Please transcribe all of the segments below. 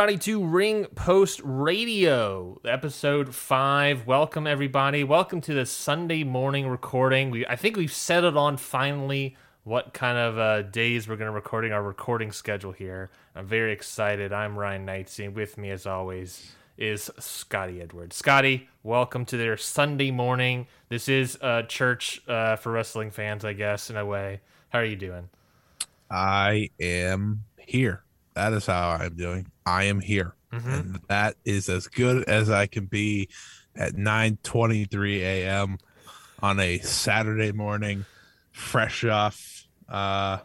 Everybody, to Ring Post Radio, episode five. Welcome, everybody. Welcome to the Sunday morning recording. We, I think we've settled on finally what kind of uh, days we're going to recording our recording schedule here. I'm very excited. I'm Ryan Knightsey, and with me, as always, is Scotty Edwards. Scotty, welcome to their Sunday morning. This is uh, church uh, for wrestling fans, I guess, in a way. How are you doing? I am here. That is how I'm doing. I am here. Mm-hmm. And that is as good as I can be at 9:23 a.m. on a Saturday morning, fresh off uh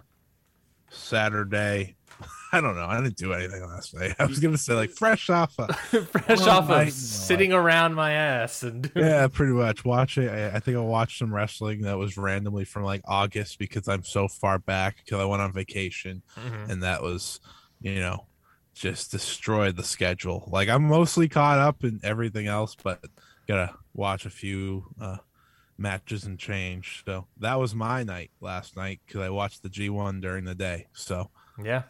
Saturday. I don't know. I didn't do anything last night. I was gonna say like fresh off. A, Fresh off of sitting around my ass and yeah, pretty much. Watching. I, I think I watched some wrestling that was randomly from like August because I'm so far back because I went on vacation. Mhm. and that was you know just destroyed the schedule like i'm mostly caught up in everything else but gotta watch a few uh matches and change so that was my night last night because i watched the g1 during the day so yeah.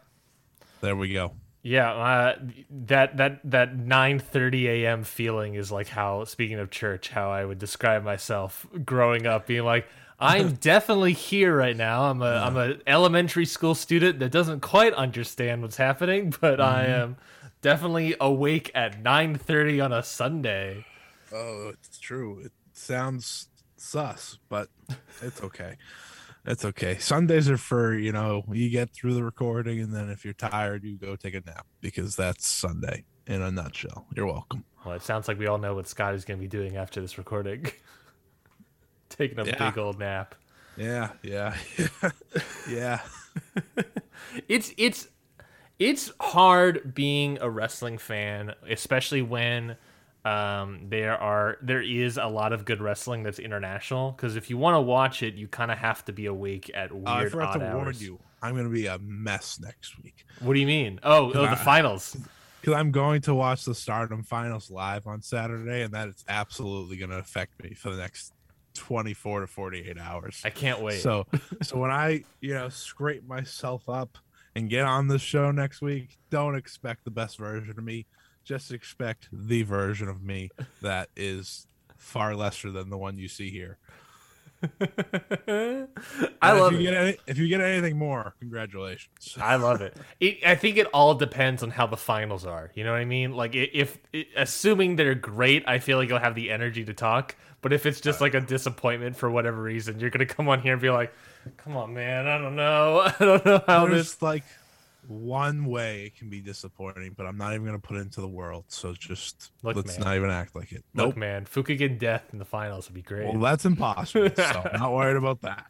there we go Yeah, uh, that that that nine thirty a.m. feeling is like how. Speaking of church, how I would describe myself growing up, being like, I'm definitely here right now. I'm a am a elementary school student that doesn't quite understand what's happening, but I mm-hmm. am definitely awake at nine thirty on a Sunday. oh it's true it sounds sus but it's okay it's okay sundays are for you know you get through the recording and then if you're tired you go take a nap because that's sunday in a nutshell you're welcome Well, it sounds like we all know what Scott is going to be doing after this recording. Taking a Yeah. big old nap. Yeah, yeah, yeah. it's it's it's hard being a wrestling fan, especially when um, there are there is a lot of good wrestling that's international. Because if you want to watch it, you kind of have to be awake at weird Uh, I forgot to warn you. I'm gonna be a mess next week What do you mean? Oh, oh, the I- finals. because I'm going to watch the Stardom Finals live on Saturday, and that is absolutely gonna affect me for the next 24 to 48 hours. I can't wait. So, so when I you know scrape myself up and get on the show next week, don't expect the best version of me. Just expect the version of me that is far lesser than the one you see here. I And love if you it. Get any, if you get anything more, congratulations. I love it. it. I think it all depends on how the finals are. You know what I mean? Like i- if, i assuming they're great, I feel like you'll have the energy to talk. But if it's just like a disappointment for whatever reason, you're gonna come on here and be like, "Come on, man, I don't know, I don't know how There's this." like one way it can be disappointing, but I'm not even gonna put it into the world. So just Look, let's man. not even act like it. Look, Nope. man, Fukigen death in the finals would be great. Well, that's impossible. So I'm not worried about that.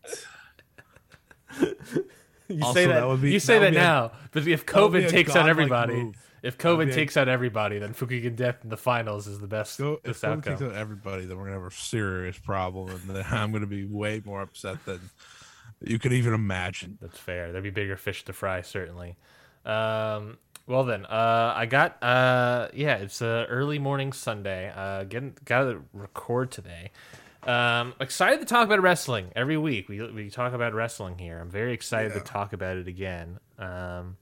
you also, say that, that would be- you say that that, be a- now, but if that would be COVID takes out everybody, move. if COVID be a- takes out everybody, then Fukigen death in the finals is the best, Go, if outcome. takes out everybody, then we're gonna have a serious problem, and then I'm gonna be way more upset than you could even imagine. That's fair. There'd be bigger fish to fry, certainly. Um, well then, uh, I got uh, yeah, it's uh, early morning Sunday. Uh, getting got to record today. Um, excited to talk about wrestling every week. We we talk about wrestling here. I'm very excited to talk about it again. Um,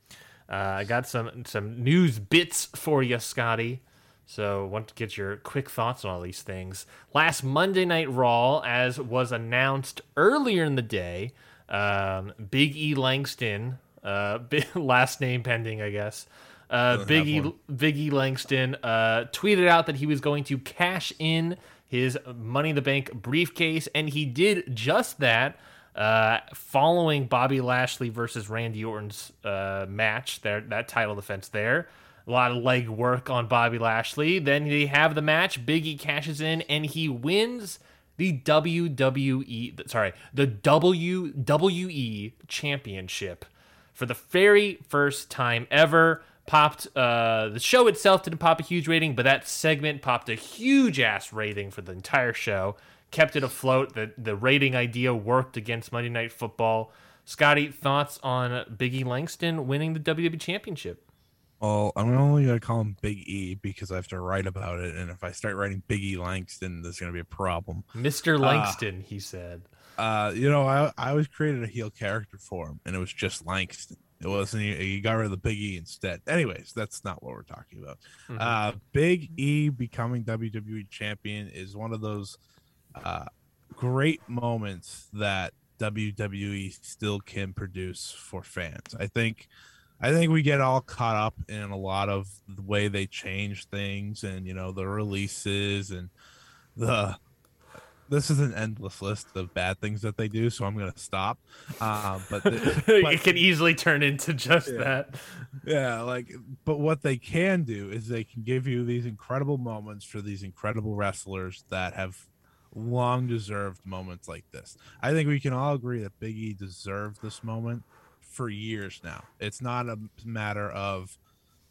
uh, I got some some news bits for you, Scotty. So, want to get your quick thoughts on all these things. Last Monday Night Raw, as was announced earlier in the day, um, Big E Langston, uh, last name pending, I guess. Uh, E. Big E Langston uh, tweeted out that he was going to cash in his Money in the Bank briefcase, and he did just that. Uh, following Bobby Lashley versus Randy Orton's uh, match, there that title defense there, a lot of leg work on Bobby Lashley. Then they have the match. Biggie cashes in and he wins the WWE. Sorry, the WWE Championship for the very first time ever. popped. Uh, the show itself didn't pop a huge rating, but that segment popped a huge ass rating for the entire show. Kept it afloat. The the rating idea worked against Monday Night Football. Scotty, thoughts on Biggie Langston winning the WWE Championship? Well, I'm only gonna call him Big E because I have to write about it, and if I start writing Big E Langston, there's gonna be a problem. Mr. Langston, uh, he said. Uh, you know, I I always created a heel character for him, and it was just Langston. It wasn't. He, got rid of the Big E instead. Anyways, that's not what we're talking about. Mm-hmm. Uh, Big E becoming WWE champion is one of those uh, great moments that WWE still can produce for fans. I think I think we get all caught up in a lot of the way they change things and you know the releases and the this is an endless list of bad things that they do, so I'm gonna stop. Uh, but, the, but it can easily turn into just yeah, that. Yeah, like, but what they can do is they can give you these incredible moments for these incredible wrestlers that have long deserved moments like this. I think we can all agree that Biggie deserved this moment for years now. It's not a matter of,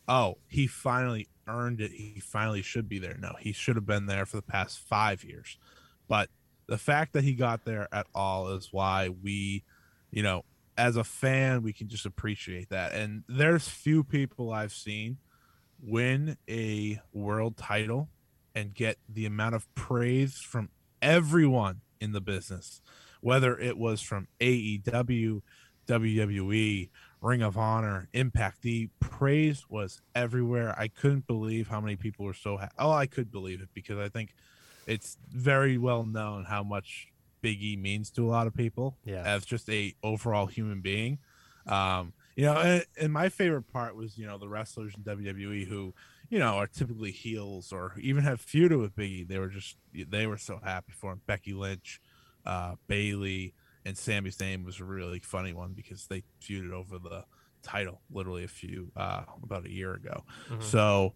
oh, he finally earned it. He finally should be there. No, he should have been there for the past five years. But the fact that he got there at all is why we, you know, as a fan, we can just appreciate that. And there's few people I've seen win a world title and get the amount of praise from everyone in the business, whether it was from AEW, WWE, Ring of Honor, Impact. The praise was everywhere. I couldn't believe how many people were so happy. Oh, I could believe it because I think it's very well known how much Big E means to a lot of people yeah. as just a overall human being. Um, you know, and, and my favorite part was, you know, the wrestlers in WWE who, you know, are typically heels or even have feuded with Biggie. They were just they were so happy for him. Becky Lynch, uh, Bayley, and Sami Zayn was a really funny one because they feuded over the title literally a few uh, about a year ago. Mm-hmm. So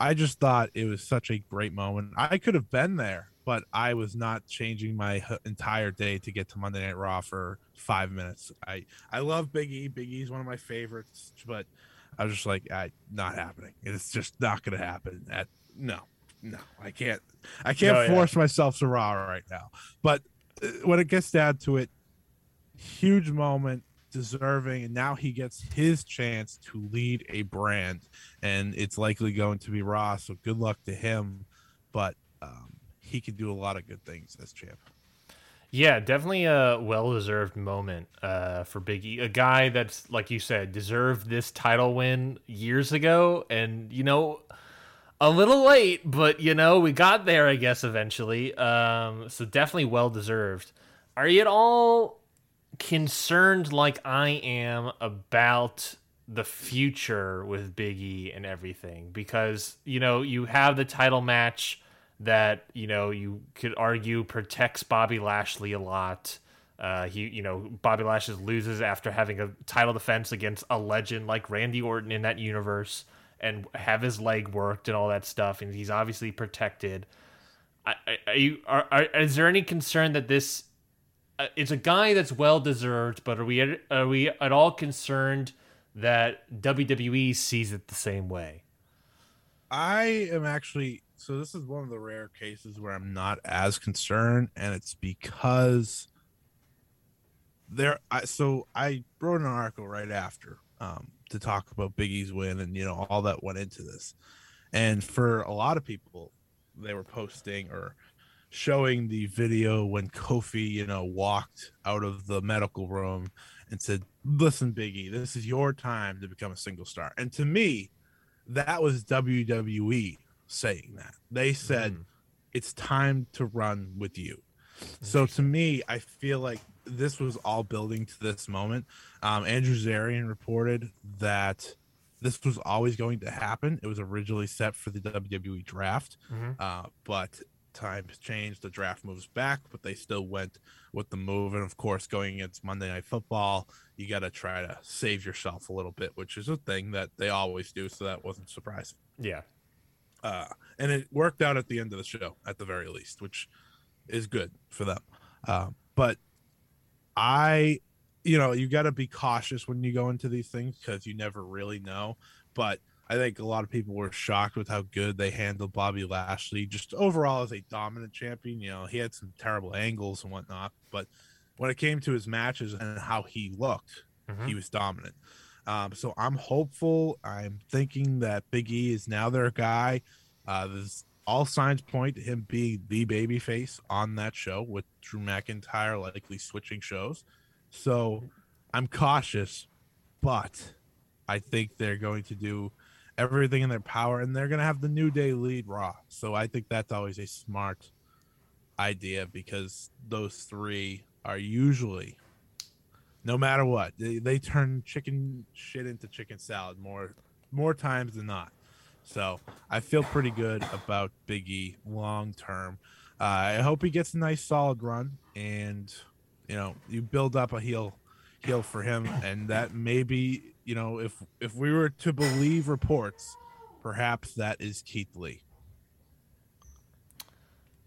I just thought it was such a great moment. I could have been there, but I was not changing my entire day to get to Monday Night Raw for five minutes. I I love Big E. Big E is one of my favorites, but I was just like, I not happening. It's just not going to happen. At no, no, I can't. I can't no, force yeah. myself to Raw right now. But when it gets down to it, huge moment, deserving, and now he gets his chance to lead a brand, and it's likely going to be Raw. So good luck to him, but um, he can do a lot of good things as champ. Yeah, definitely a well-deserved moment uh, for Biggie, a guy that's like you said deserved this title win years ago, and you know, a little late, but you know we got there, I guess, eventually. Um, so definitely well deserved. Are you at all concerned, like I am, about the future with Biggie and everything? Because you know you have the title match that you know you could argue protects Bobby Lashley a lot. Uh, he, you know, Bobby Lashley loses after having a title defense against a legend like Randy Orton in that universe and have his leg worked and all that stuff, and he's obviously protected. Are you are, are is there any concern that this? Uh, it's a guy that's well deserved, but are we are we at all concerned that WWE sees it the same way? I am actually so this is one of the rare cases where I'm not as concerned, and it's because there. I so I wrote an article right after um, to talk about Big E's win and you know all that went into this, and for a lot of people, they were posting or showing the video when Kofi, you know, walked out of the medical room and said, "Listen, Biggie, this is your time to become a single star." And to me, that was WWE saying that. They said mm. it's time to run with you. So to me, I feel like this was all building to this moment. Um, Andrew Zarian reported that this was always going to happen. It was originally set for the WWE draft, mm-hmm. uh, but times changed. The draft moves back, but they still went with the move. And of course, going against Monday Night Football, you got to try to save yourself a little bit, which is a thing that they always do. So that wasn't surprising. Yeah. Uh, and it worked out at the end of the show, at the very least, which is good for them. Uh, but I, you know, you got to be cautious when you go into these things because you never really know. but I think a lot of people were shocked with how good they handled Bobby Lashley. Just overall as a dominant champion, you know, he had some terrible angles and whatnot, but when it came to his matches and how he looked, Mhm. he was dominant. Um, so I'm hopeful. I'm thinking that Big E is now their guy. Uh, there's all signs point to him being the baby face on that show with Drew McIntyre likely switching shows. So I'm cautious, but I think they're going to do everything in their power and they're going to have the New Day lead Raw. So I think that's always a smart idea because those three are usually no matter what they, they turn chicken shit into chicken salad more more times than not so i feel pretty good about biggie long term uh, i hope he gets a nice solid run and you know you build up a heel heel for him and that maybe you know if if we were to believe reports perhaps that is keith lee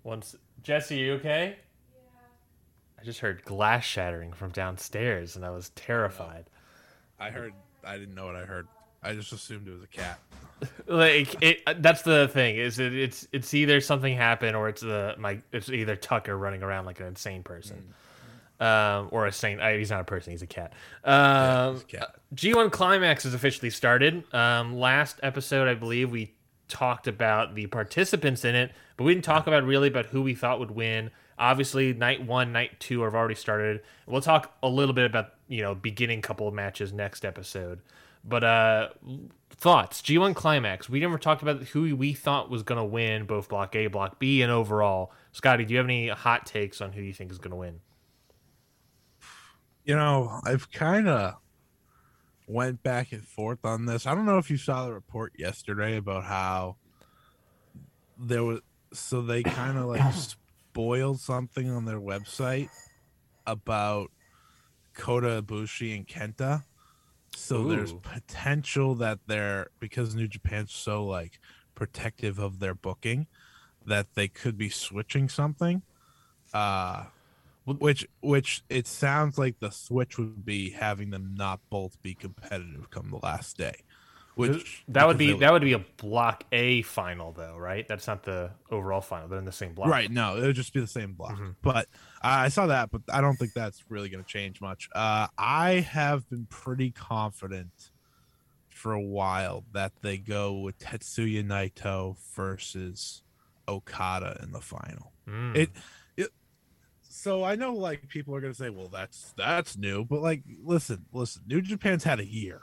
Once Jesse, you okay? Yeah. I just heard glass shattering from downstairs, and I was terrified. i heard i didn't know what i heard i just assumed it was a cat Like it, that's the thing is it, it's it's either something happened or it's the my it's either Tucker running around like an insane person, um, or a saint. I, he's not a person; he's a cat. Um, a cat. G1 Climax has officially started. Um, last episode, I believe we talked about the participants in it, but we didn't talk about really about who we thought would win. Obviously, night one, night two have already started. We'll talk a little bit about you know beginning couple of matches next episode. But uh, thoughts G1 Climax. We never talked about who we thought was going to win both Block A, Block B, and overall. Scotty, do you have any hot takes on who you think is going to win? you know i've kind of went back and forth on this i don't know if you saw the report yesterday about how there was so they kind of like spoiled something on their website about Kota Ibushi and Kenta. So there's potential that they're because New Japan's so like protective of their booking that they could be switching something. Uh which which it sounds like the switch would be having them not both be competitive come the last day. Which That would be that would be a Block A final, though, right? That's not the overall final. They're in the same block. Right. No, it would just be the same block. Mhm. But uh, I saw that, but I don't think that's really going to change much. Uh, I have been pretty confident for a while that they go with Tetsuya Naito versus Okada in the final. Mm. It, it. So I know, like people are going to say, "Well, that's that's new," but like, listen, listen. New Japan's had a year.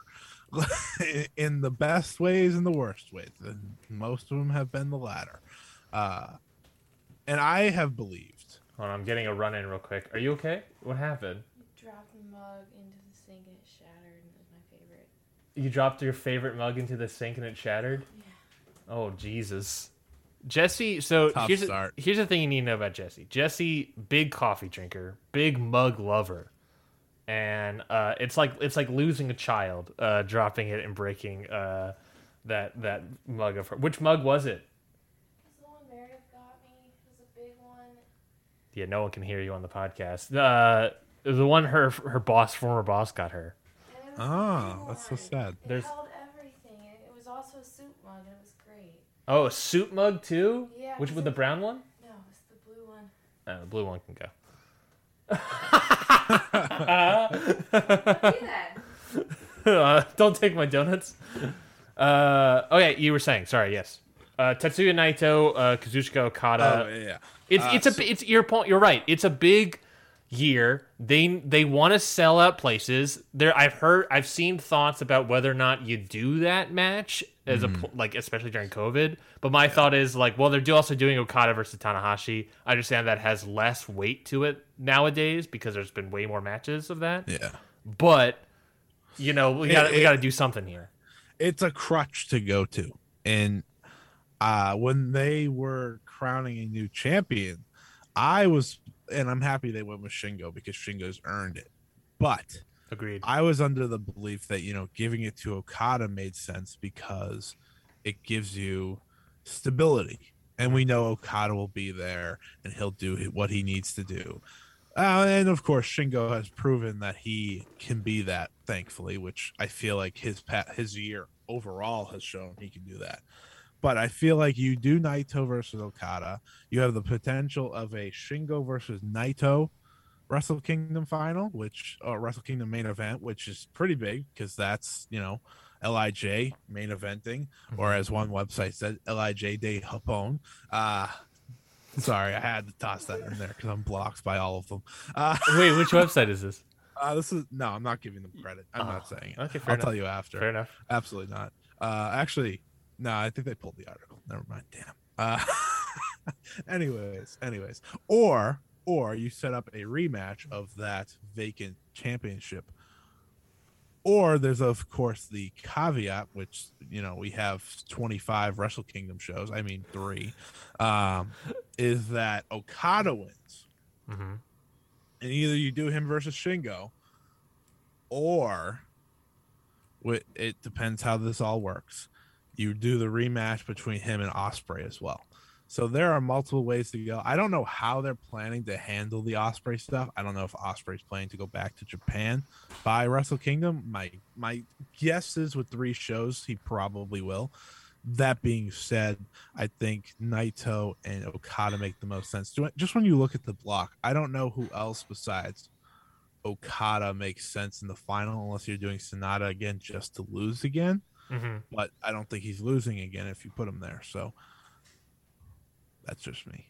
in the best ways and the worst ways and most of them have been the latter uh and I have believed. Hold on, I'm getting a run in real quick. Are you okay? What happened? Dropped the mug into the sink and it shattered and it was my favorite. You dropped your favorite mug into the sink and it shattered. Yeah. Oh Jesus, Jesse. So Tough here's the, start. here's the thing you need to know about Jesse. Jesse, big coffee drinker, big mug lover, and uh, it's like it's like losing a child, uh, dropping it and breaking uh, that that mug of her. Which mug was it? It the one Meredith got me. Was a big one. Yeah, no one can hear you on the podcast. Uh, the one her her boss, former boss, got her. And it was a Ah, that's so sad. It There's- held everything. It it was also a soup mug it was great. Oh, a soup mug too. Yeah, Which it's with the brown one? No, it's the blue one. Uh, the blue one can go. Do. Uh, don't take my donuts. Uh, okay, you were saying. Sorry. Yes. Uh, Tetsuya Naito, uh, Kazuchika Okada. oh yeah, It's Uh, it's a so- it's your point. You're right. It's a big year. They they want to sell out places. There, I've heard, I've seen thoughts about whether or not you do that match as a like, especially during COVID. But my thought is like, well, they're also doing Okada versus Tanahashi. I understand that has less weight to it nowadays because there's been way more matches of that. yeah. But you know, we got we got to do something here. It's a crutch to go to, and uh, when they were crowning a new champion, I was, and I'm happy they went with Shingo because Shingo's earned it. But Agreed. I was under the belief that you know giving it to Okada made sense because it gives you stability, and we know Okada will be there and he'll do what he needs to do. Uh, and of course, Shingo has proven that he can be that. Thankfully, which I feel like his pat his year overall has shown he can do that. But I feel like you do Naito versus Okada. You have the potential of a Shingo versus Naito Wrestle Kingdom final, which or Wrestle Kingdom main event, which is pretty big because that's you know Lij main eventing, or as one website said, Lij de Japón. Uh sorry, I had to toss that in there because I'm blocked by all of them. Uh, Wait, which website is this? uh, this is no, I'm not giving them credit. I'm Oh, not saying it. okay, fair I'll enough. tell you after. Fair enough. Absolutely not. Uh, actually, no, I think they pulled the article. Never mind. Damn. Uh, anyways, anyways, or or you set up a rematch of that vacant championship. Or there's of course the caveat, which you know we have 25 Wrestle Kingdom shows. I mean three, um, is that Okada wins, hmm and either you do him versus Shingo, or it depends how this all works. You do the rematch between him and Ospreay as well. So there are multiple ways to go. I don't know how they're planning to handle the Ospreay stuff. I don't know if Ospreay's planning to go back to Japan by Wrestle Kingdom. My my guess is with three shows, he probably will. That being said, I think Naito and Okada make the most sense. Just when you look at the block, I don't know who else besides Okada makes sense in the final unless you're doing Sanada again just to lose again. Hmm But I don't think he's losing again if you put him there. So that's just me.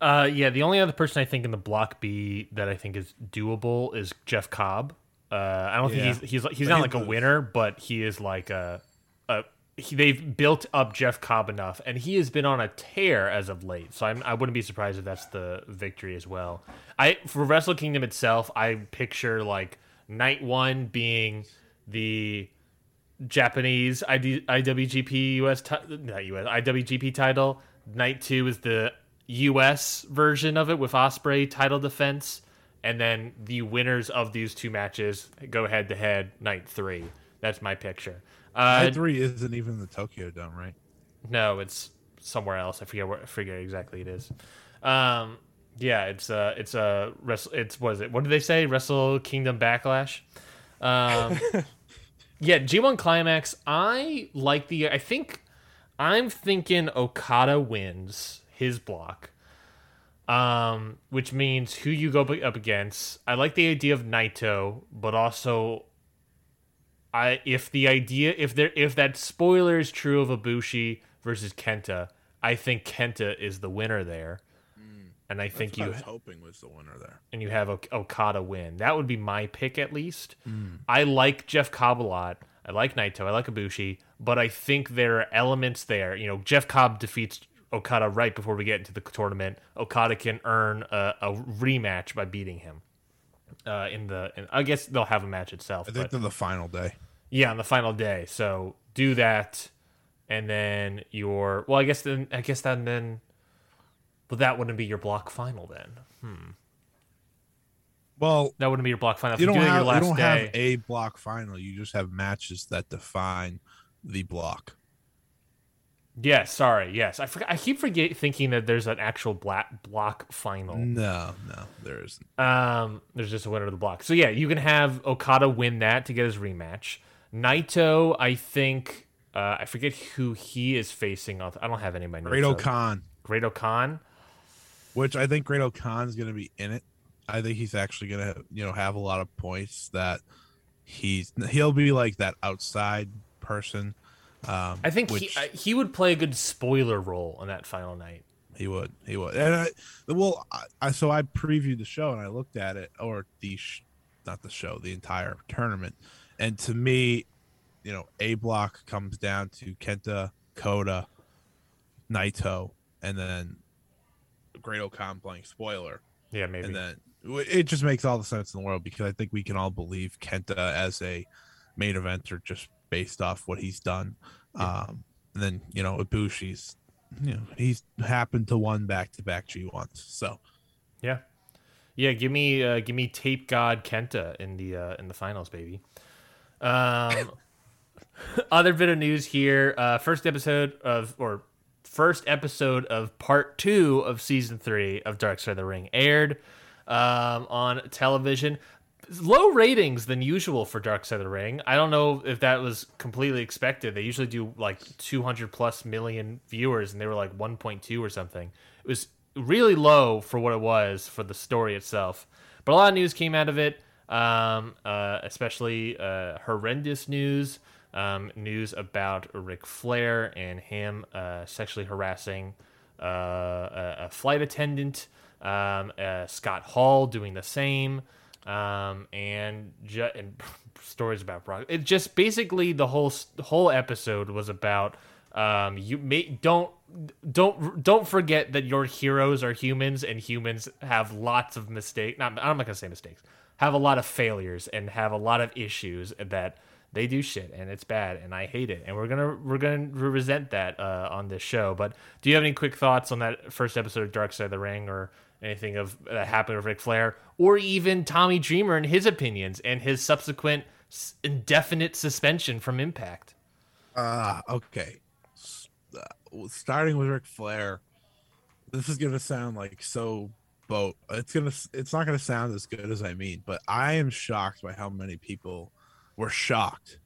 Uh, yeah, the only other person I think in the block B that I think is doable is Jeff Cobb. Uh, I don't Yeah. think he's he's he's But not like a winner, but he is like a, a he, they've built up Jeff Cobb enough, and he has been on a tear as of late. So I'm, I wouldn't be surprised if that's the victory as well. I for Wrestle Kingdom itself, I picture like night one being the Japanese ID, IWGP US ti- not US IWGP title. Night two is the US version of it with Ospreay title defense, and then the winners of these two matches go head to head. Night three. That's my picture. Uh, Night three isn't even the Tokyo Dome, right? no, it's somewhere else. I forget where. I forget exactly it is. Um, yeah, it's uh, it's a wrestle. It's what is it? What did they say? Wrestle Kingdom Backlash. Um, yeah, G1 Climax. I like the. I think I'm thinking Okada wins his block. Um, which means who you go up against. I like the idea of Naito, but also I if the idea if there if that spoiler is true of Ibushi versus Kenta, I think Kenta is the winner there, and I think That's what you I was hoping was the winner there. and you have Okada win. That would be my pick at least. I like Jeff Cobb a lot. I like Naito. I like Ibushi, but I think there are elements there. You know, Jeff Cobb defeats Okada right before we get into the tournament. Okada can earn a, a rematch by beating him. Uh, in the, and I guess they'll have a match itself. I think but- they're the final day. yeah, on the final day. So do that, and then your well, I guess then I guess then then, well, that wouldn't be your block final then. Well, That wouldn't be your block final. If you don't do have your last you don't day. have a block final. You just have matches that define the block. yeah, sorry. Yes, I forgot. I keep forget thinking that there's an actual black block final. No, no, there isn't. Um, there's just a winner of the block. So yeah, you can have Okada win that to get his rematch. Naito, I think. Uh, I forget who he is facing. I don't have any of my notes. Great up. Khan, Great-O-Khan. Which I think Great Khan's going to be in it. I think he's actually going to, you know, have a lot of points that he's he'll be like that outside person. Um, I think which he I, he would play a good spoiler role on that final night. he would, he would, and I, well, I, I so I previewed the show and I looked at it, or the, sh- not the show, the entire tournament, and to me, you know, A block comes down to Kenta, Kota, Naito, and then Great-O-Khan playing spoiler. Yeah, maybe. and then it just makes all the sense in the world because I think we can all believe Kenta as a main eventer just based off what he's done. Um, and then you know Ibushi's, you know, he's happened to won back to back G ones. So yeah, yeah. Give me uh, give me tape god Kenta in the uh, in the finals, baby. Um, other bit of news here. Uh, first episode of or first episode of part two of season three of Dark Side of the Ring aired um, on television. low ratings than usual for Dark Side of the Ring. I don't know if that was completely expected. They usually do like 200 plus million viewers, and they were like 1.2 or something. It was really low for what it was for the story itself. But a lot of news came out of it, um, uh, especially uh, horrendous news. Um, news about Ric Flair and him uh, sexually harassing uh, a, a flight attendant. Um, uh, Scott Hall doing the same um, and, ju- and stories about Brock. It just basically the whole whole episode was about um, you may don't don't don't forget that your heroes are humans and humans have lots of mistakes. Not I'm not gonna say mistakes. Have a lot of failures and have a lot of issues that they do shit and it's bad and I hate it and we're gonna we're gonna resent that uh, on this show. But do you have any quick thoughts on that first episode of Dark Side of the Ring or anything of that happened with Ric Flair or even Tommy Dreamer and his opinions and his subsequent indefinite suspension from Impact? Uh, okay. Starting with Ric Flair, this is gonna sound like so boat. It's gonna. It's not gonna sound as good as I mean, but I am shocked by how many people were shocked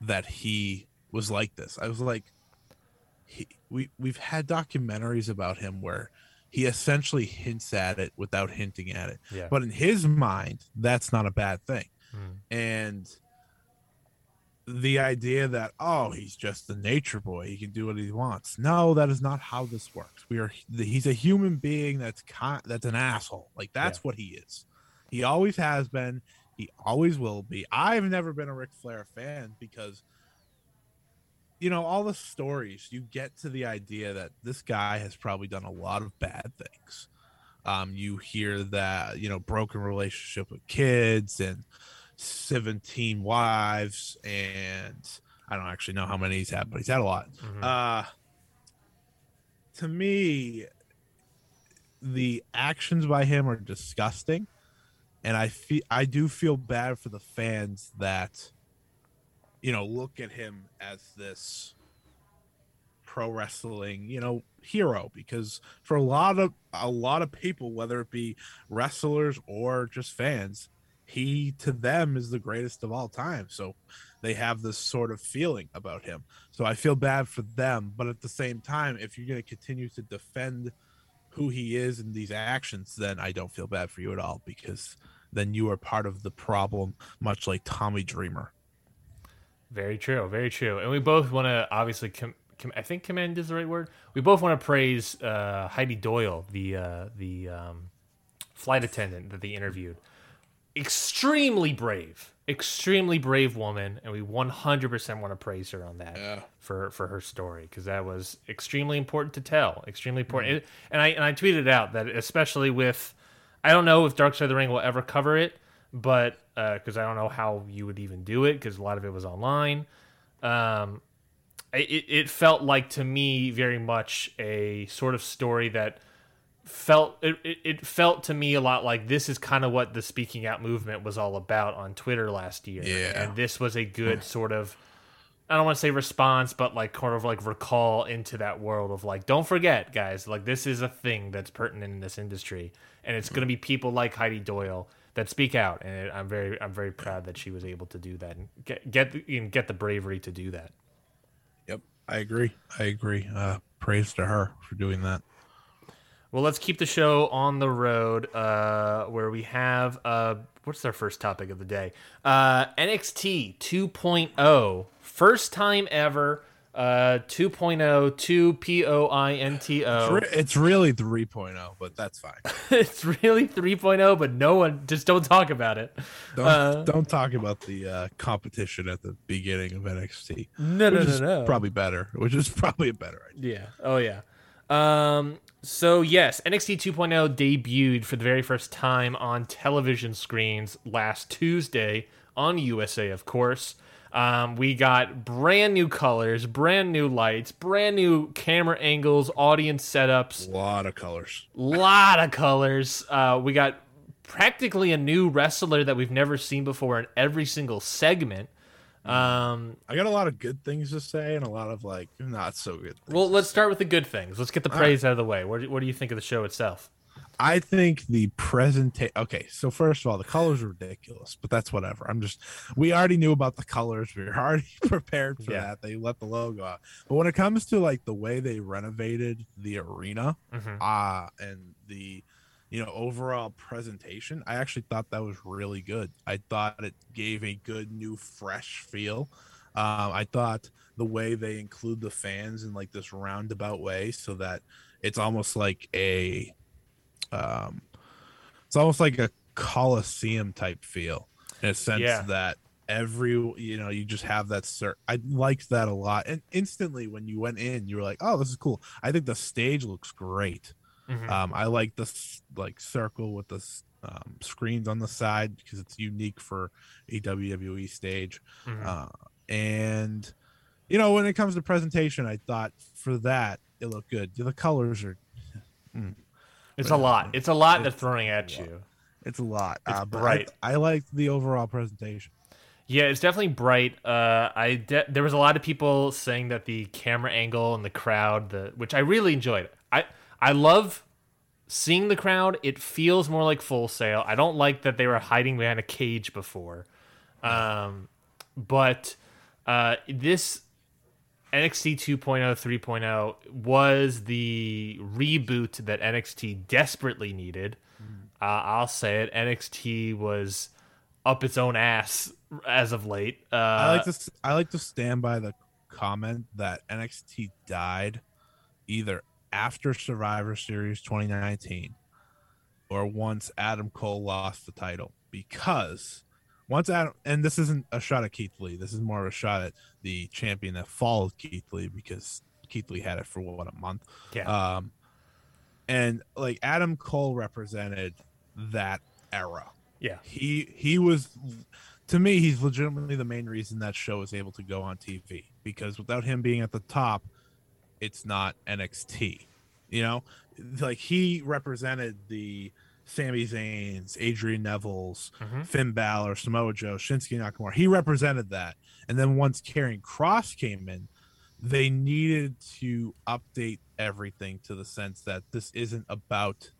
that he was like this. I was like, he, we we've had documentaries about him where he essentially hints at it without hinting at it. Yeah. But in his mind, that's not a bad thing. Hmm. And the idea that oh he's just the nature boy he can do what he wants no that is not how this works we are he's a human being that's con- that's an asshole like that's Yeah. what he is he always has been he always will be. I've never been a Ric flair fan because you know all the stories you get to the idea that this guy has probably done a lot of bad things. Um you hear that you know broken relationship with kids and 17 wives and i don't actually know how many he's had but he's had a lot. Mhm. uh to me the actions by him are disgusting and i feel i do feel bad for the fans that you know look at him as this pro wrestling you know hero. Because for a lot of a lot of people whether it be wrestlers or just fans he to them is the greatest of all time. So they have this sort of feeling about him. So i feel bad for them. But at the same time if you're going to continue to defend who he is and these actions then i don't feel bad for you at all because then you are part of the problem much like tommy dreamer Very true, very true. And we both want to obviously, com- com- I think commend is the right word. We both want to praise uh, Heidi Doyle, the uh, the um, flight attendant that they interviewed. Extremely brave, extremely brave woman, and we 100% want to praise her on that Yeah. for for her story because that was extremely important to tell, extremely important. It- and I and I tweeted out that especially with, I don't know if Dark Side of the Ring will ever cover it, but because I don't know how you would even do it because a lot of it was online. Um, it, it felt like to me very much a sort of story that felt it, it, it felt to me a lot like this is kind of what the speaking out movement was all about on Twitter last year. Yeah. And this was a good sort of I don't want to say response, but like kind of like recall into that world of like, don't forget, guys, like this is a thing that's pertinent in this industry, and it's going to be people like Heidi Doyle that speak out, and I'm very, I'm very proud that she was able to do that and get get and get the bravery to do that. Yep, I agree. I agree. Uh, praise to her for doing that. Well, let's keep the show on the road, uh, where we have uh, what's our first topic of the day? Uh, NXT 2.0, first time ever. Uh, 2.0, 2 P O I N T It's, O. re- it's really 3.0, but that's fine. It's really 3.0, but no one just don't talk about it. Don't, Uh, don't talk about the uh, competition at the beginning of NXT. No, no, no, no. Probably better. Which is probably a better idea. Yeah. Oh yeah. Um. So yes, NXT 2.0 debuted for the very first time on television screens last Tuesday on USA, of course. Um, we got brand new colors, brand new lights, brand new camera angles, audience setups, A lot of colors. lot of colors. Uh, we got practically a new wrestler that we've never seen before in every single segment. Um, I got a lot of good things to say and a lot of like not so good. Things. well, let's start with the good things. Let's get the praise out of the way. What what do you think of the show itself? I think the presentation. Okay, so first of all, the colors are ridiculous, but that's whatever. I'm just. We already knew about the colors. We were already prepared for Yeah. that. They let the logo out. But when it comes to like the way they renovated the arena, Mhm. uh and the you know overall presentation, I actually thought that was really good. I thought it gave a good new fresh feel. Um, I thought the way they include the fans in like this roundabout way, so that it's almost like a um it's almost like a coliseum type feel in a sense Yeah. that every you know you just have that cir- i liked that a lot and instantly when you went in you were like oh this is cool i think the stage looks great Mhm. um i like this like circle with the um, screens on the side because it's unique for a wwe stage Mhm. uh, and you know when it comes to presentation i thought for that it looked good the colors are it's a lot. It's a lot they're throwing at you. it's a lot It's uh, bright. I, I liked the overall presentation Yeah, it's definitely bright. Uh, I de- there was a lot of people saying that the camera angle and the crowd, the which I really enjoyed. I I love seeing the crowd. It feels more like Full Sail. I don't like that they were hiding behind a cage before, um, but uh, this NXT 2.0 3.0 was the reboot that NXT desperately needed. Uh, I'll say it. NXT was up its own ass as of late. Uh, I like to I like to stand by the comment that NXT died either after Survivor Series 2019 or once Adam Cole lost the title because once Adam and this isn't a shot at Keith Lee this is more of a shot at the champion that followed Keith Lee because Keith Lee had it for what a month yeah. um and like Adam Cole represented that era yeah. he he was to me he's legitimately the main reason that show is able to go on TV because without him being at the top it's not NXT you know like he represented the Sami Zayn's, Adrian Neville's, Mhm. Finn Balor, Samoa Joe, Shinsuke Nakamura. He represented that. And then once Karrion Kross came in, they needed to update everything to the sense that this isn't about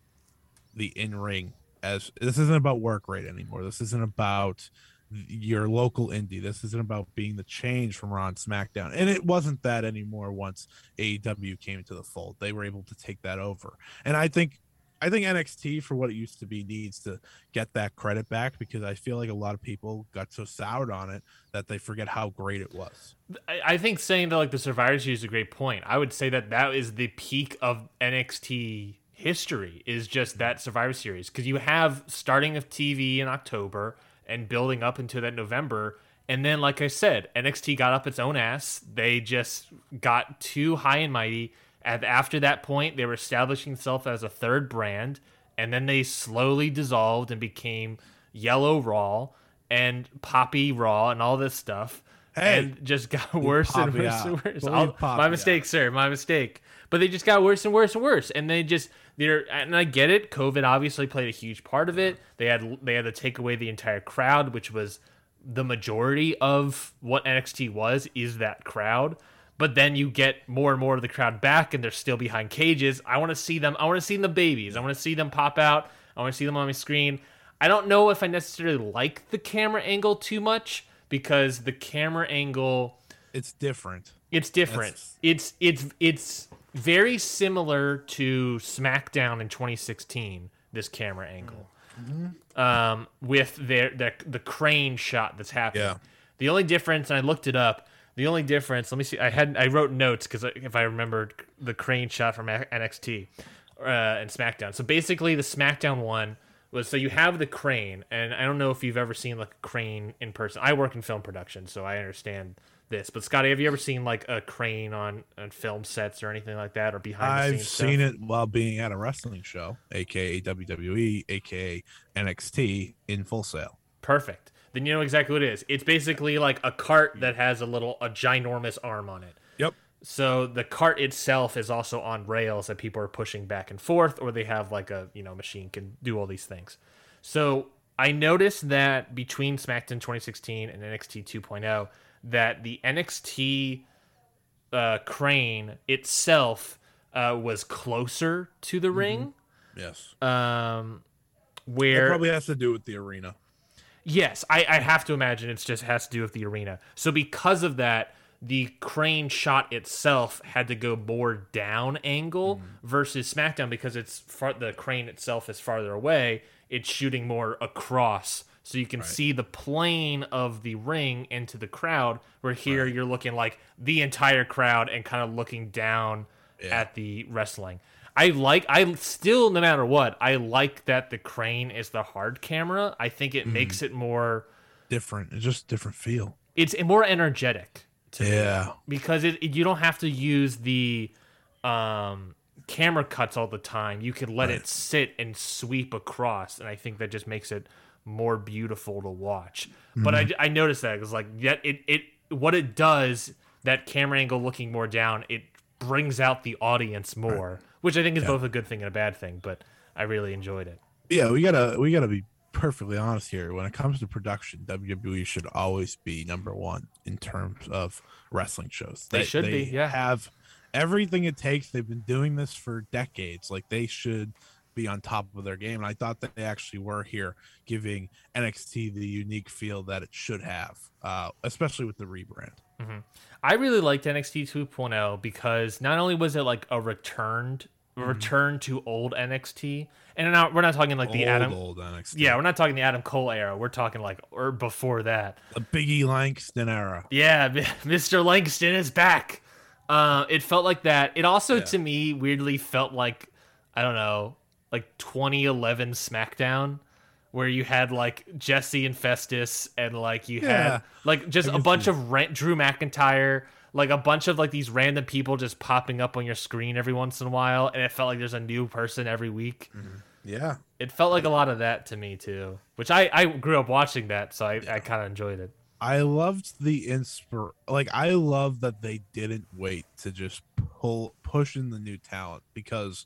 the in ring as this isn't about work rate anymore. This isn't about your local indie. This isn't about being the change from Raw SmackDown. And it wasn't that anymore once AEW came into the fold. They were able to take that over. And I think I think NXT for what it used to be needs to get that credit back because I feel like a lot of people got so soured on it that they forget how great it was. I, think saying that like the Survivor Series is a great point. I would say that that is the peak of NXT history is just that Survivor Series because you have starting of TV in October and building up into that November. And then, like I said, NXT got up its own ass. They just got too high and mighty. And after that point, they were establishing themselves as a third brand. And then they slowly dissolved and became Yellow Raw and Poppy Raw and all this stuff. Hey, and just got worse and worse out. and worse. Poppy my out. mistake, sir. My mistake. But they just got worse and worse and worse. And they just they're and I get it. COVID obviously played a huge part of it. They had they had to take away the entire crowd, which was the majority of what NXT was is that crowd. But then you get more and more of the crowd back, and they're still behind cages. I want to see them. I want to see the babies. I want to see them pop out. I want to see them on my screen. I don't know if I necessarily like the camera angle too much because the camera angle It's different. it's different. That's- It's it's it's very similar to SmackDown in 2016. This camera angle, um, with their the the crane shot that's happening. Yeah. The only difference, and I looked it up. The only difference. Let me see. I had I wrote notes because if I remembered the crane shot from NXT uh, and SmackDown. So basically, the SmackDown one was so you have the crane, and I don't know if you've ever seen like a crane in person. I work in film production, so I understand this. But Scotty, have you ever seen like a crane on, on film sets or anything like that, or behind the scenes? I've seen stuff? it while being at a wrestling show, aka WWE, aka NXT in Full Sail. Perfect. Then you know exactly what it is. It's basically like a cart that has a little a ginormous arm on it. Yep. So the cart itself is also on rails that people are pushing back and forth, or they have like a you know machine can do all these things. So I noticed that between SmackDown 2016 and NXT 2.0, that the NXT uh, crane itself uh, was closer to the ring. Yes. Um, where It probably has to do with the arena. Yes, I, I have to imagine it's just has to do with the arena. So because of that, the crane shot itself had to go more down angle mm. versus SmackDown because it's far, the crane itself is farther away. It's shooting more across, so you can see the plane of the ring into the crowd. Where here you're looking like the entire crowd and kind of looking down Yeah. at the wrestling. I like I still no matter what, I like that the crane is the hard camera. I think it makes it more Different. It's just a different feel. it's more energetic to me Yeah. because it, it- you don't have to use the um camera cuts all the time. You can let Right. it sit and sweep across and I think that just makes it more beautiful to watch. But I, I noticed that because like yet it it what it does that camera angle looking more down it brings out the audience more, which I think is both a good thing and a bad thing. But I really enjoyed it. Yeah, we gotta we gotta be perfectly honest here. When it comes to production, WWE should always be number one in terms of wrestling shows. They should be, yeah. Have everything it takes. They've been doing this for decades. Like they should be on top of their game. And I thought that they actually were here, giving NXT the unique feel that it should have, uh, especially with the rebrand. I really liked NXT 2.0 because not only was it like a returned Mm-hmm. return to old NXT, and not, we're not talking like the old, Adam. old NXT. Yeah, we're not talking the Adam Cole era. We're talking like or before that. the Biggie Langston era. Yeah, Mr. Langston is back. Uh, it felt like that. It also, Yeah. to me, weirdly felt like I don't know, like 2011 SmackDown, where you had like Jesse and Festus, and like you Yeah. had like just a bunch of ran- Drew McIntyre, like a bunch of like these random people just popping up on your screen every once in a while, and it felt like there's a new person every week. Mm-hmm. Yeah. It felt like a lot of that to me too, which I I grew up watching that, so I, I kind of enjoyed it. I loved the inspir like I love that they didn't wait to just pull push in the new talent because